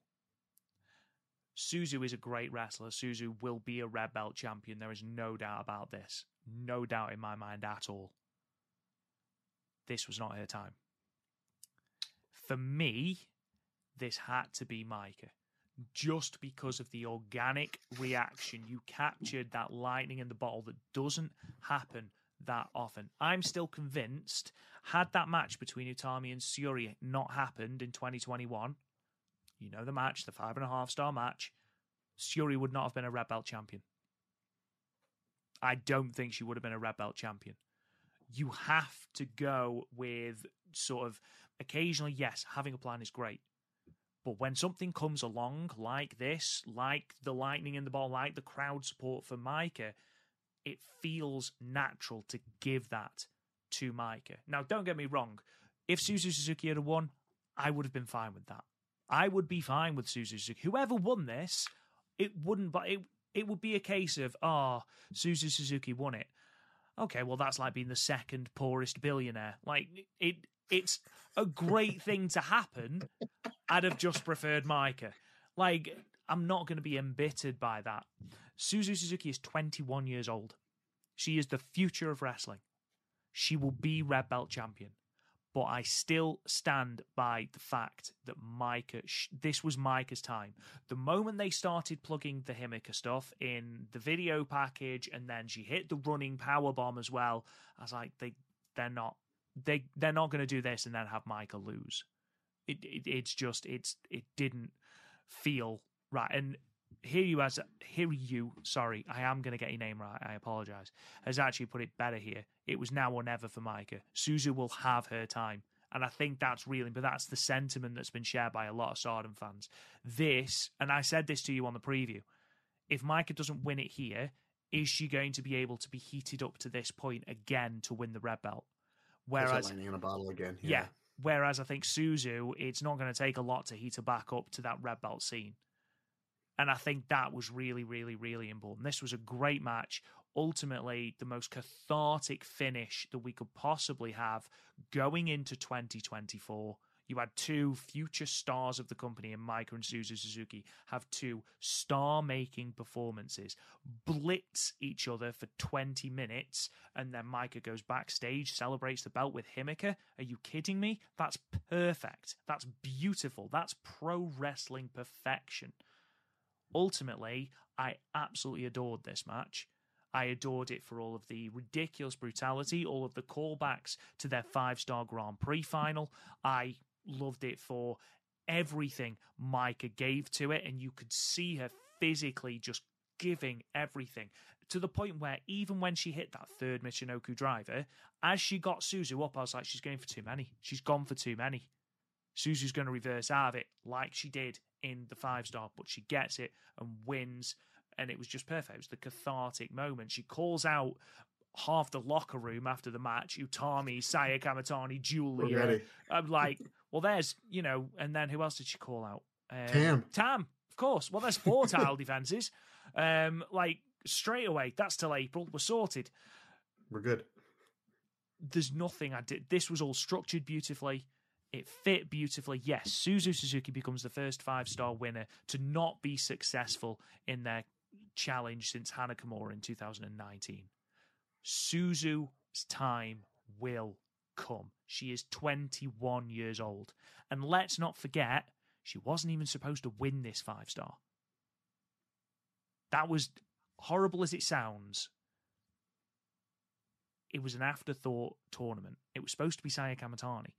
Suzu is a great wrestler. Suzu will be a red belt champion. There is no doubt about this. No doubt in my mind at all. This was not her time for me this had to be Maika just because of the organic reaction. You captured that lightning in the bottle that doesn't happen that often. I'm still convinced, had that match between Utami and Syuri not happened in 2021, you know the match, the five and a half star match, Syuri would not have been a red belt champion. I don't think she would have been a red belt champion. You have to go with sort of occasionally, yes, having a plan is great. But when something comes along like this, like the lightning in the ball, like the crowd support for Maika, it feels natural to give that to Maika. Now, don't get me wrong. If Suzu Suzuki had won, I would have been fine with that. I would be fine with Suzu Suzuki. Whoever won this, it wouldn't, but it, it would be a case of, ah, oh, Suzu Suzuki won it. Okay, well, that's like being the second poorest billionaire. Like, it, it's a great thing to happen. I'd have just preferred Maika. Like, I'm not going to be embittered by that. Suzu Suzuki is 21 years old. She is the future of wrestling. She will be red belt champion. But I still stand by the fact that Maika, this was Maika's time. The moment they started plugging the Himeka stuff in the video package, and then she hit the running power bomb as well, I was like, they, they're not, they, they're not going to do this and then have Maika lose. It, it, it's just, it's, it didn't feel right. And here you as here you sorry i am going to get your name right i apologize has actually put it better here. It was now or never for Maika. Suzu will have her time. And i think that's really but that's the sentiment that's been shared by a lot of stardom fans. This and i said this to you on the preview if Maika doesn't win it here is she going to be able to be heated up to this point again to win the red belt whereas in a bottle again. yeah. Whereas I think Suzu, it's not going to take a lot to heat her back up to that red belt scene. And I think that was really, really, really important. This was a great match. Ultimately, the most cathartic finish that we could possibly have going into 2024. You had two future stars of the company in Maika and Suzu Suzuki have two star making performances, blitz each other for 20 minutes, and then Maika goes backstage, celebrates the belt with Himeka. Are you kidding me? That's perfect. That's beautiful. That's pro wrestling perfection. Ultimately, I absolutely adored this match. I adored it for all of the ridiculous brutality, all of the callbacks to their five star Grand Prix final. I loved it for everything Maika gave to it, and you could see her physically just giving everything to the point where even when she hit that third Michinoku driver, as she got Suzu up, I was like, she's going for too many. She's gone for too many. Suzu's going to reverse out of it like she did in the five star, but she gets it and wins. And it was just perfect. It was the cathartic moment. She calls out half the locker room after the match Utami, Saya Kamitani, Giulia. I'm like, well, there's, you know, and then who else did she call out? Um, Tam. Tam, of course. Well, there's four title defenses. Um, like, straight away, that's till April. We're sorted. We're good. There's nothing I did. This was all structured beautifully. It fit beautifully. Yes, Suzu Suzuki becomes the first five star winner to not be successful in their challenge since Hana Kimura in 2019. Suzu's time will come. She is 21 years old. And let's not forget, she wasn't even supposed to win this five star. That was horrible as it sounds. It was an afterthought tournament. It was supposed to be Saya Kamitani.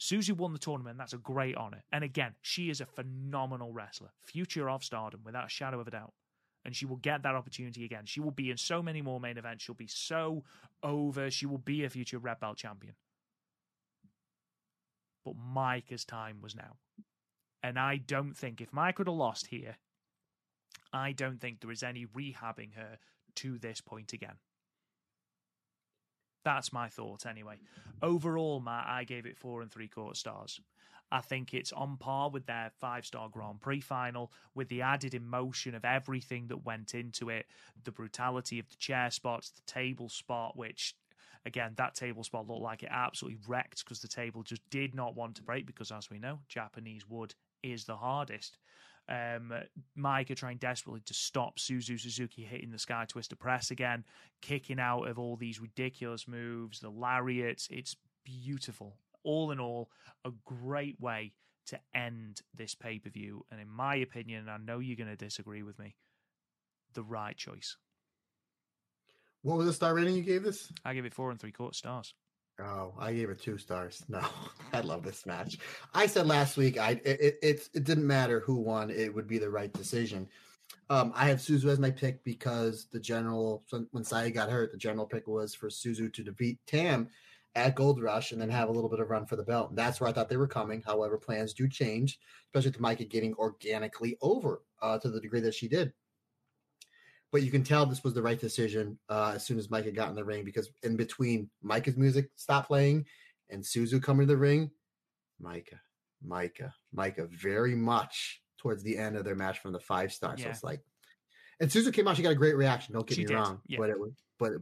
Suzu won the tournament. That's a great honor. And again, she is a phenomenal wrestler, future of stardom, without a shadow of a doubt. And she will get that opportunity again. She will be in so many more main events. She'll be so over. She will be a future red belt champion. But Maika's time was now. And I don't think if Maika would have lost here, I don't think there is any rehabbing her to this point again. That's my thought anyway. Overall, Matt, I gave it four and three quarter stars. I think it's on par with their five star Grand Prix final, with the added emotion of everything that went into it, the brutality of the chair spots, the table spot, which again, that table spot looked like it absolutely wrecked because the table just did not want to break because, as we know, Japanese wood is the hardest. Um, Maika trying desperately to stop Suzu Suzuki hitting the Sky Twister press again, kicking out of all these ridiculous moves, the lariats. It's beautiful. All in all, a great way to end this pay per view. And in my opinion, I know you're going to disagree with me, the right choice. What was the star rating you gave this? I gave it four and three quarter stars. Oh, I gave it two stars. No, I love this match. I said last week, I it, it it didn't matter who won; it would be the right decision. Um, I have Suzu as my pick because the general when Saya got hurt, the general pick was for Suzu to defeat Tam at Gold Rush and then have a little bit of run for the belt. And that's where I thought they were coming. However, plans do change, especially with Maika getting organically over uh, to the degree that she did. But you can tell this was the right decision uh, as soon as Maika got in the ring because in between Maika's music stopped playing and Suzu coming to the ring, Maika, Maika, Maika, very much towards the end of their match from the five stars. Yeah. So it's like, and Suzu came out, she got a great reaction. Don't get she me did. wrong, yeah. but it was, but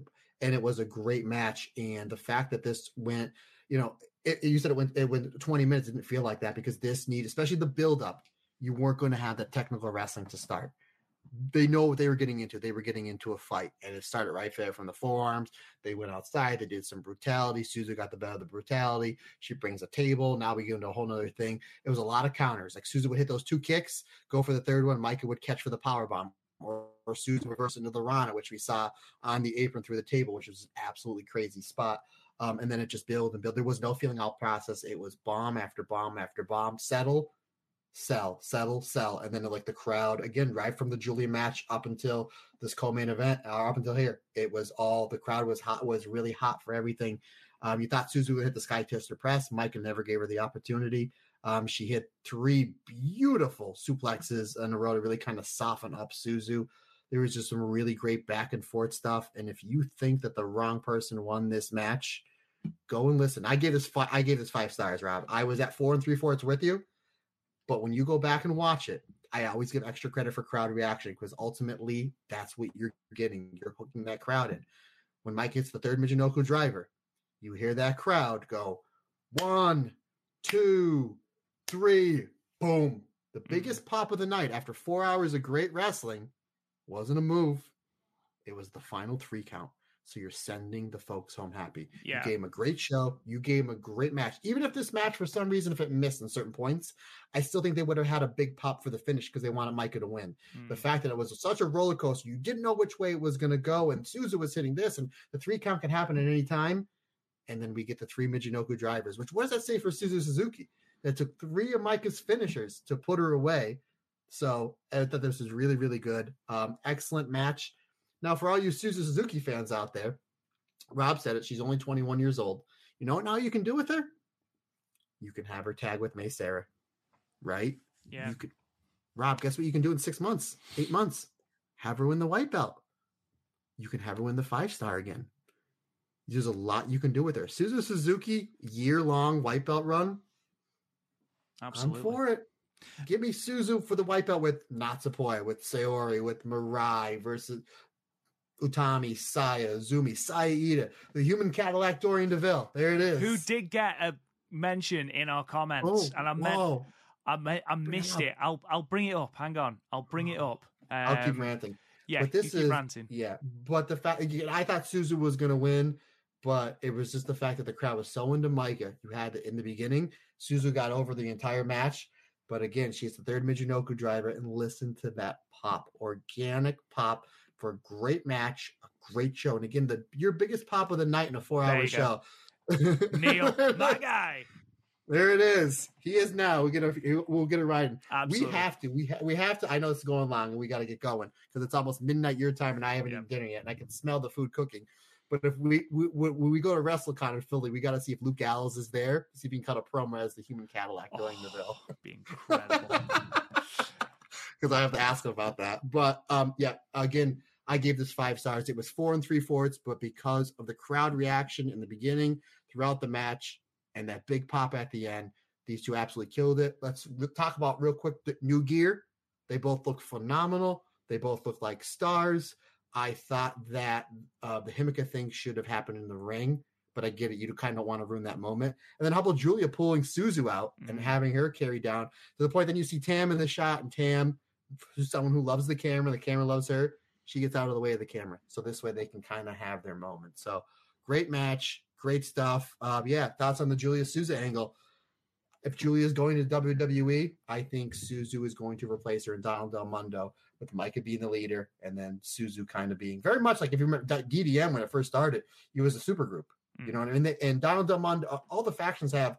and it was a great match. And the fact that this went, you know, it, you said it went, it went 20 minutes, didn't feel like that because this need, especially the build up, you weren't going to have that technical wrestling to start they know what they were getting into. They were getting into a fight, and it started right there from the forearms. They went outside. They did some brutality. Suzu got the better of the brutality. She brings a table. Now we get into a whole other thing. It was a lot of counters. Like Suzu would hit those two kicks, go for the third one. Maika would catch for the power bomb, or, or reverse into the Rana, which we saw on the apron through the table, which was absolutely crazy spot. Um, and then it just built and built. There was no feeling out process. It was bomb after bomb after bomb. Settle sell, settle, sell, and then like the crowd again, right from the Giulia match up until this co-main event, or uh, up until here, it was all the crowd was hot, was really hot for everything. Um, you thought Suzu would hit the Sky Twister press. Maika never gave her the opportunity. Um, she hit three beautiful suplexes in a row to really kind of soften up Suzu. There was just some really great back and forth stuff. And if you think that the wrong person won this match, Go and listen. I gave this five. I gave this five stars, Rob. I was at four and three fourths with you, but when you go back and watch it, I always give extra credit for crowd reaction because ultimately that's what you're getting. You're hooking that crowd in. When Maika hits the third Michinoku driver, you hear that crowd go one, two, three, boom. The mm-hmm. biggest pop of the night after four hours of great wrestling wasn't a move. It was the final three count. So you're sending the folks home happy. Yeah. You gave them a great show. You gave them a great match. Even if this match, for some reason, if it missed in certain points, I still think they would have had a big pop for the finish because they wanted Maika to win. The Mm. fact that it was such a roller coaster, you didn't know which way it was going to go, and Suzu was hitting this, and the three count can happen at any time. And then we get the three Michinoku drivers, which what does that say for Suzu Suzuki? That took three of Maika's finishers to put her away. So I thought this was really, really good. Um, excellent match. Now, for all you Suzu Suzuki fans out there, Rob said it. She's only 21 years old. You know what now you can do with her? You can have her tag with Mei Seira, right? Yeah. You could, Rob, guess what you can do in six months, eight months? Have her win the white belt. You can have her win the five star again. There's a lot you can do with her. Suzu Suzuki, year long white belt run. Absolutely. I'm for it. Give me Suzu for the white belt with Natsupoi, with Saori, with Mirai versus Utami, Saya, Zumi, Saya Iida, the human Cadillac Dorian DeVille. There it is. Who did get a mention in our comments? Oh, and I meant. I, I Bring it missed it. I'll I'll bring it up. Hang on. I'll bring it up. Um, I'll keep ranting. Yeah, but this keep is ranting. yeah. But the fact I thought Suzu was going to win, but it was just the fact that the crowd was so into Maika. You had it in the beginning. Suzu got over the entire match, but again, she's the third Michinoku driver, and listen to that pop, organic pop for a great match, a great show, and again, the your biggest pop of the night in a four-hour show. Neil, my guy. There it is. He is now. We get a we'll get ride. Absolutely. We have to. We ha- we have to. I know it's going long, and we got to get going because it's almost midnight your time, and I haven't Yeah. eaten dinner yet, and I can smell the food cooking. But if we, we we- when we go to WrestleCon in Philly, we got to see if Luke Gallows is there. See if he can cut a promo as the human Cadillac during the bill. Oh, be incredible. because I have to ask him about that. But um, yeah, again, I gave this five stars. It was four and three fourths, but because of the crowd reaction in the beginning, throughout the match, and that big pop at the end, these two absolutely killed it. Let's talk about real quick the new gear. They both look phenomenal. They both look like stars. I thought that uh, the Himeka thing should have happened in the ring, but I get it. You kind of want to ruin that moment. And then how about Giulia pulling Suzu out and Mhm. having her carry down to the point that you see Tam in the shot, and Tam, who's someone who loves the camera, the camera loves her. She gets out of the way of the camera, so this way they can kind of have their moment. So great match, great stuff. Uh, yeah, thoughts on the Giulia Suzu angle? If Giulia is going to WWE, I think Suzu is going to replace her in Donna Del Mondo with Maika being the leader, and then Suzu kind of being very much like if you remember that DDM when it first started, he was a super group. You know what I mean? And Donna Del Mondo, all the factions have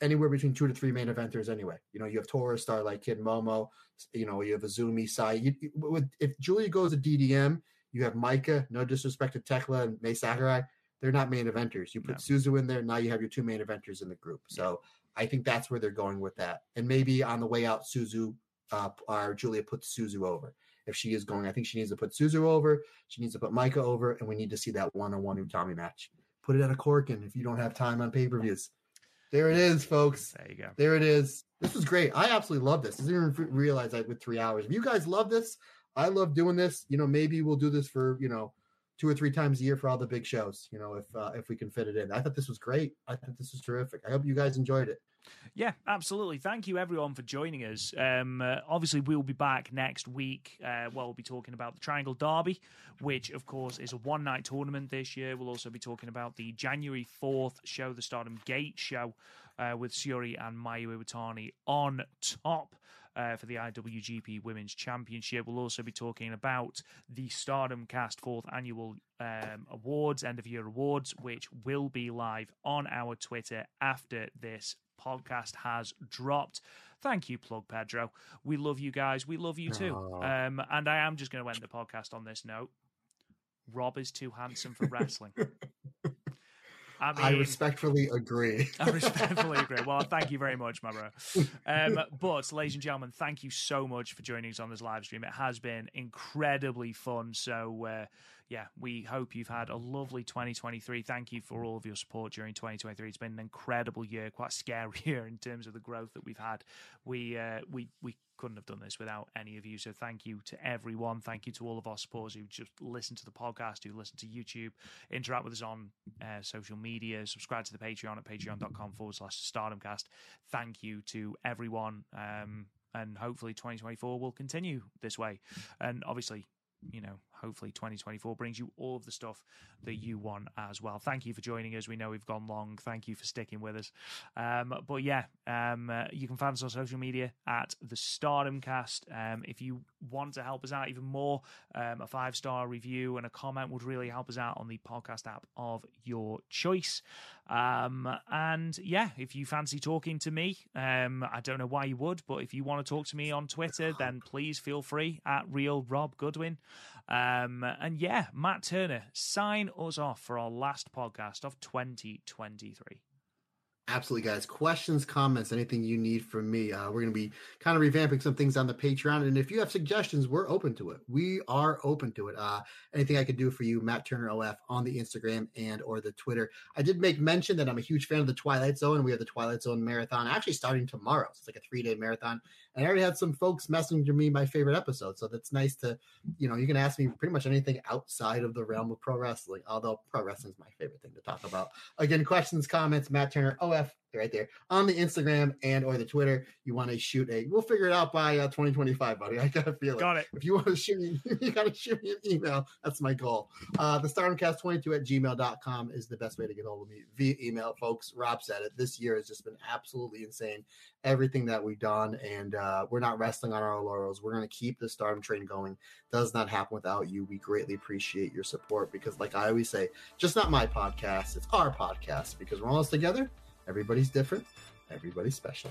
anywhere between two to three main eventers anyway. You know, you have Taurus, Starlight Kid, Momo. You know, you have Azumi, Sai. You, with, if Giulia goes to DDM, you have Maika. No disrespect to Tekla and Mai Sakurai. They're not main eventers. You put No. Suzu in there, now you have your two main eventers in the group. So I think that's where they're going with that. And maybe on the way out, Suzu uh, or Giulia puts Suzu over. If she is going, I think she needs to put Suzu over. She needs to put Maika over, and we need to see that one-on-one Utami match. Put it at a Korakuen if you don't have time on pay-per-views. There it is, folks. There you go. There it is. This was great. I absolutely love this. I didn't even realize I with three hours. If you guys love this, I love doing this. You know, maybe we'll do this for you know two or three times a year for all the big shows. You know, if uh, if we can fit it in. I thought this was great. I thought this was terrific. I hope you guys enjoyed it. Yeah, absolutely. Thank you, everyone, for joining us. Um, uh, obviously, we'll be back next week. Uh, well, we'll be talking about the Triangle Derby, which, of course, is a one night tournament this year. We'll also be talking about the January 4th show, the Stardom Gate show, uh, with Syuri and Mayu Iwatani on top. Uh, for the IWGP Women's Championship. We'll also be talking about the Stardom Cast fourth annual um, awards, end of year awards, which will be live on our Twitter after this podcast has dropped. Thank you, Plug Pedro. We love you guys. We love you too. Um, and I am just going to end the podcast on this note. Rob is too handsome for wrestling. I mean, I respectfully agree. I respectfully agree. Well, thank you very much, my bro. Um, but, ladies and gentlemen, thank you so much for joining us on this live stream. It has been incredibly fun. So, uh, yeah, we hope you've had a lovely 2023. Thank you for all of your support during 2023. It's been an incredible year, quite scary year in terms of the growth that we've had. We uh, we we couldn't have done this without any of you. So thank you to everyone. Thank you to all of our supporters who just listen to the podcast, who listen to YouTube, interact with us on uh, social media, subscribe to the Patreon at patreon.com forward slash stardomcast. Thank you to everyone. Um, and hopefully 2024 will continue this way. And obviously, you know, hopefully 2024 brings you all of the stuff that you want as well. Thank you for joining us. We know we've gone long. Thank you for sticking with us. Um, but yeah, um, uh, you can find us on social media at the Stardom Cast. Um, if you want to help us out even more, um, a five star review and a comment would really help us out on the podcast app of your choice. Um, and yeah, if you fancy talking to me, um, I don't know why you would, but if you want to talk to me on Twitter, then please feel free at real Rob Goodwin. Um, and yeah, Matt Turner, sign us off for our last podcast of 2023. Absolutely, guys. Questions, comments, anything you need from me. Uh, we're going to be kind of revamping some things on the Patreon. And if you have suggestions, we're open to it. We are open to it. Uh, anything I could do for you, Matt Turner OF on the Instagram and or the Twitter. I did make mention that I'm a huge fan of the Twilight Zone. We have the Twilight Zone marathon actually starting tomorrow. So it's like a three day marathon. And I already had some folks messaging me my favorite episode. So that's nice to, you know, you can ask me pretty much anything outside of the realm of pro wrestling, although pro wrestling is my favorite thing to talk about. Again, questions, comments, Matt Turner, OF, right there on the Instagram and or the Twitter. You want to shoot a, we'll figure it out by uh, 2025, buddy. I got to feel it. Got it. If you want to shoot me, you got to shoot me an email. That's my goal. Uh, the stardomcast22 at gmail.com is the best way to get hold of me via email, folks. Rob said it. This year has just been absolutely insane. Everything that we've done, and uh, we're not resting on our laurels. We're going to keep the stardom train going. Does not happen without you. We greatly appreciate your support because, like I always say, just not my podcast, it's our podcast because we're all together. Everybody's different. Everybody's special.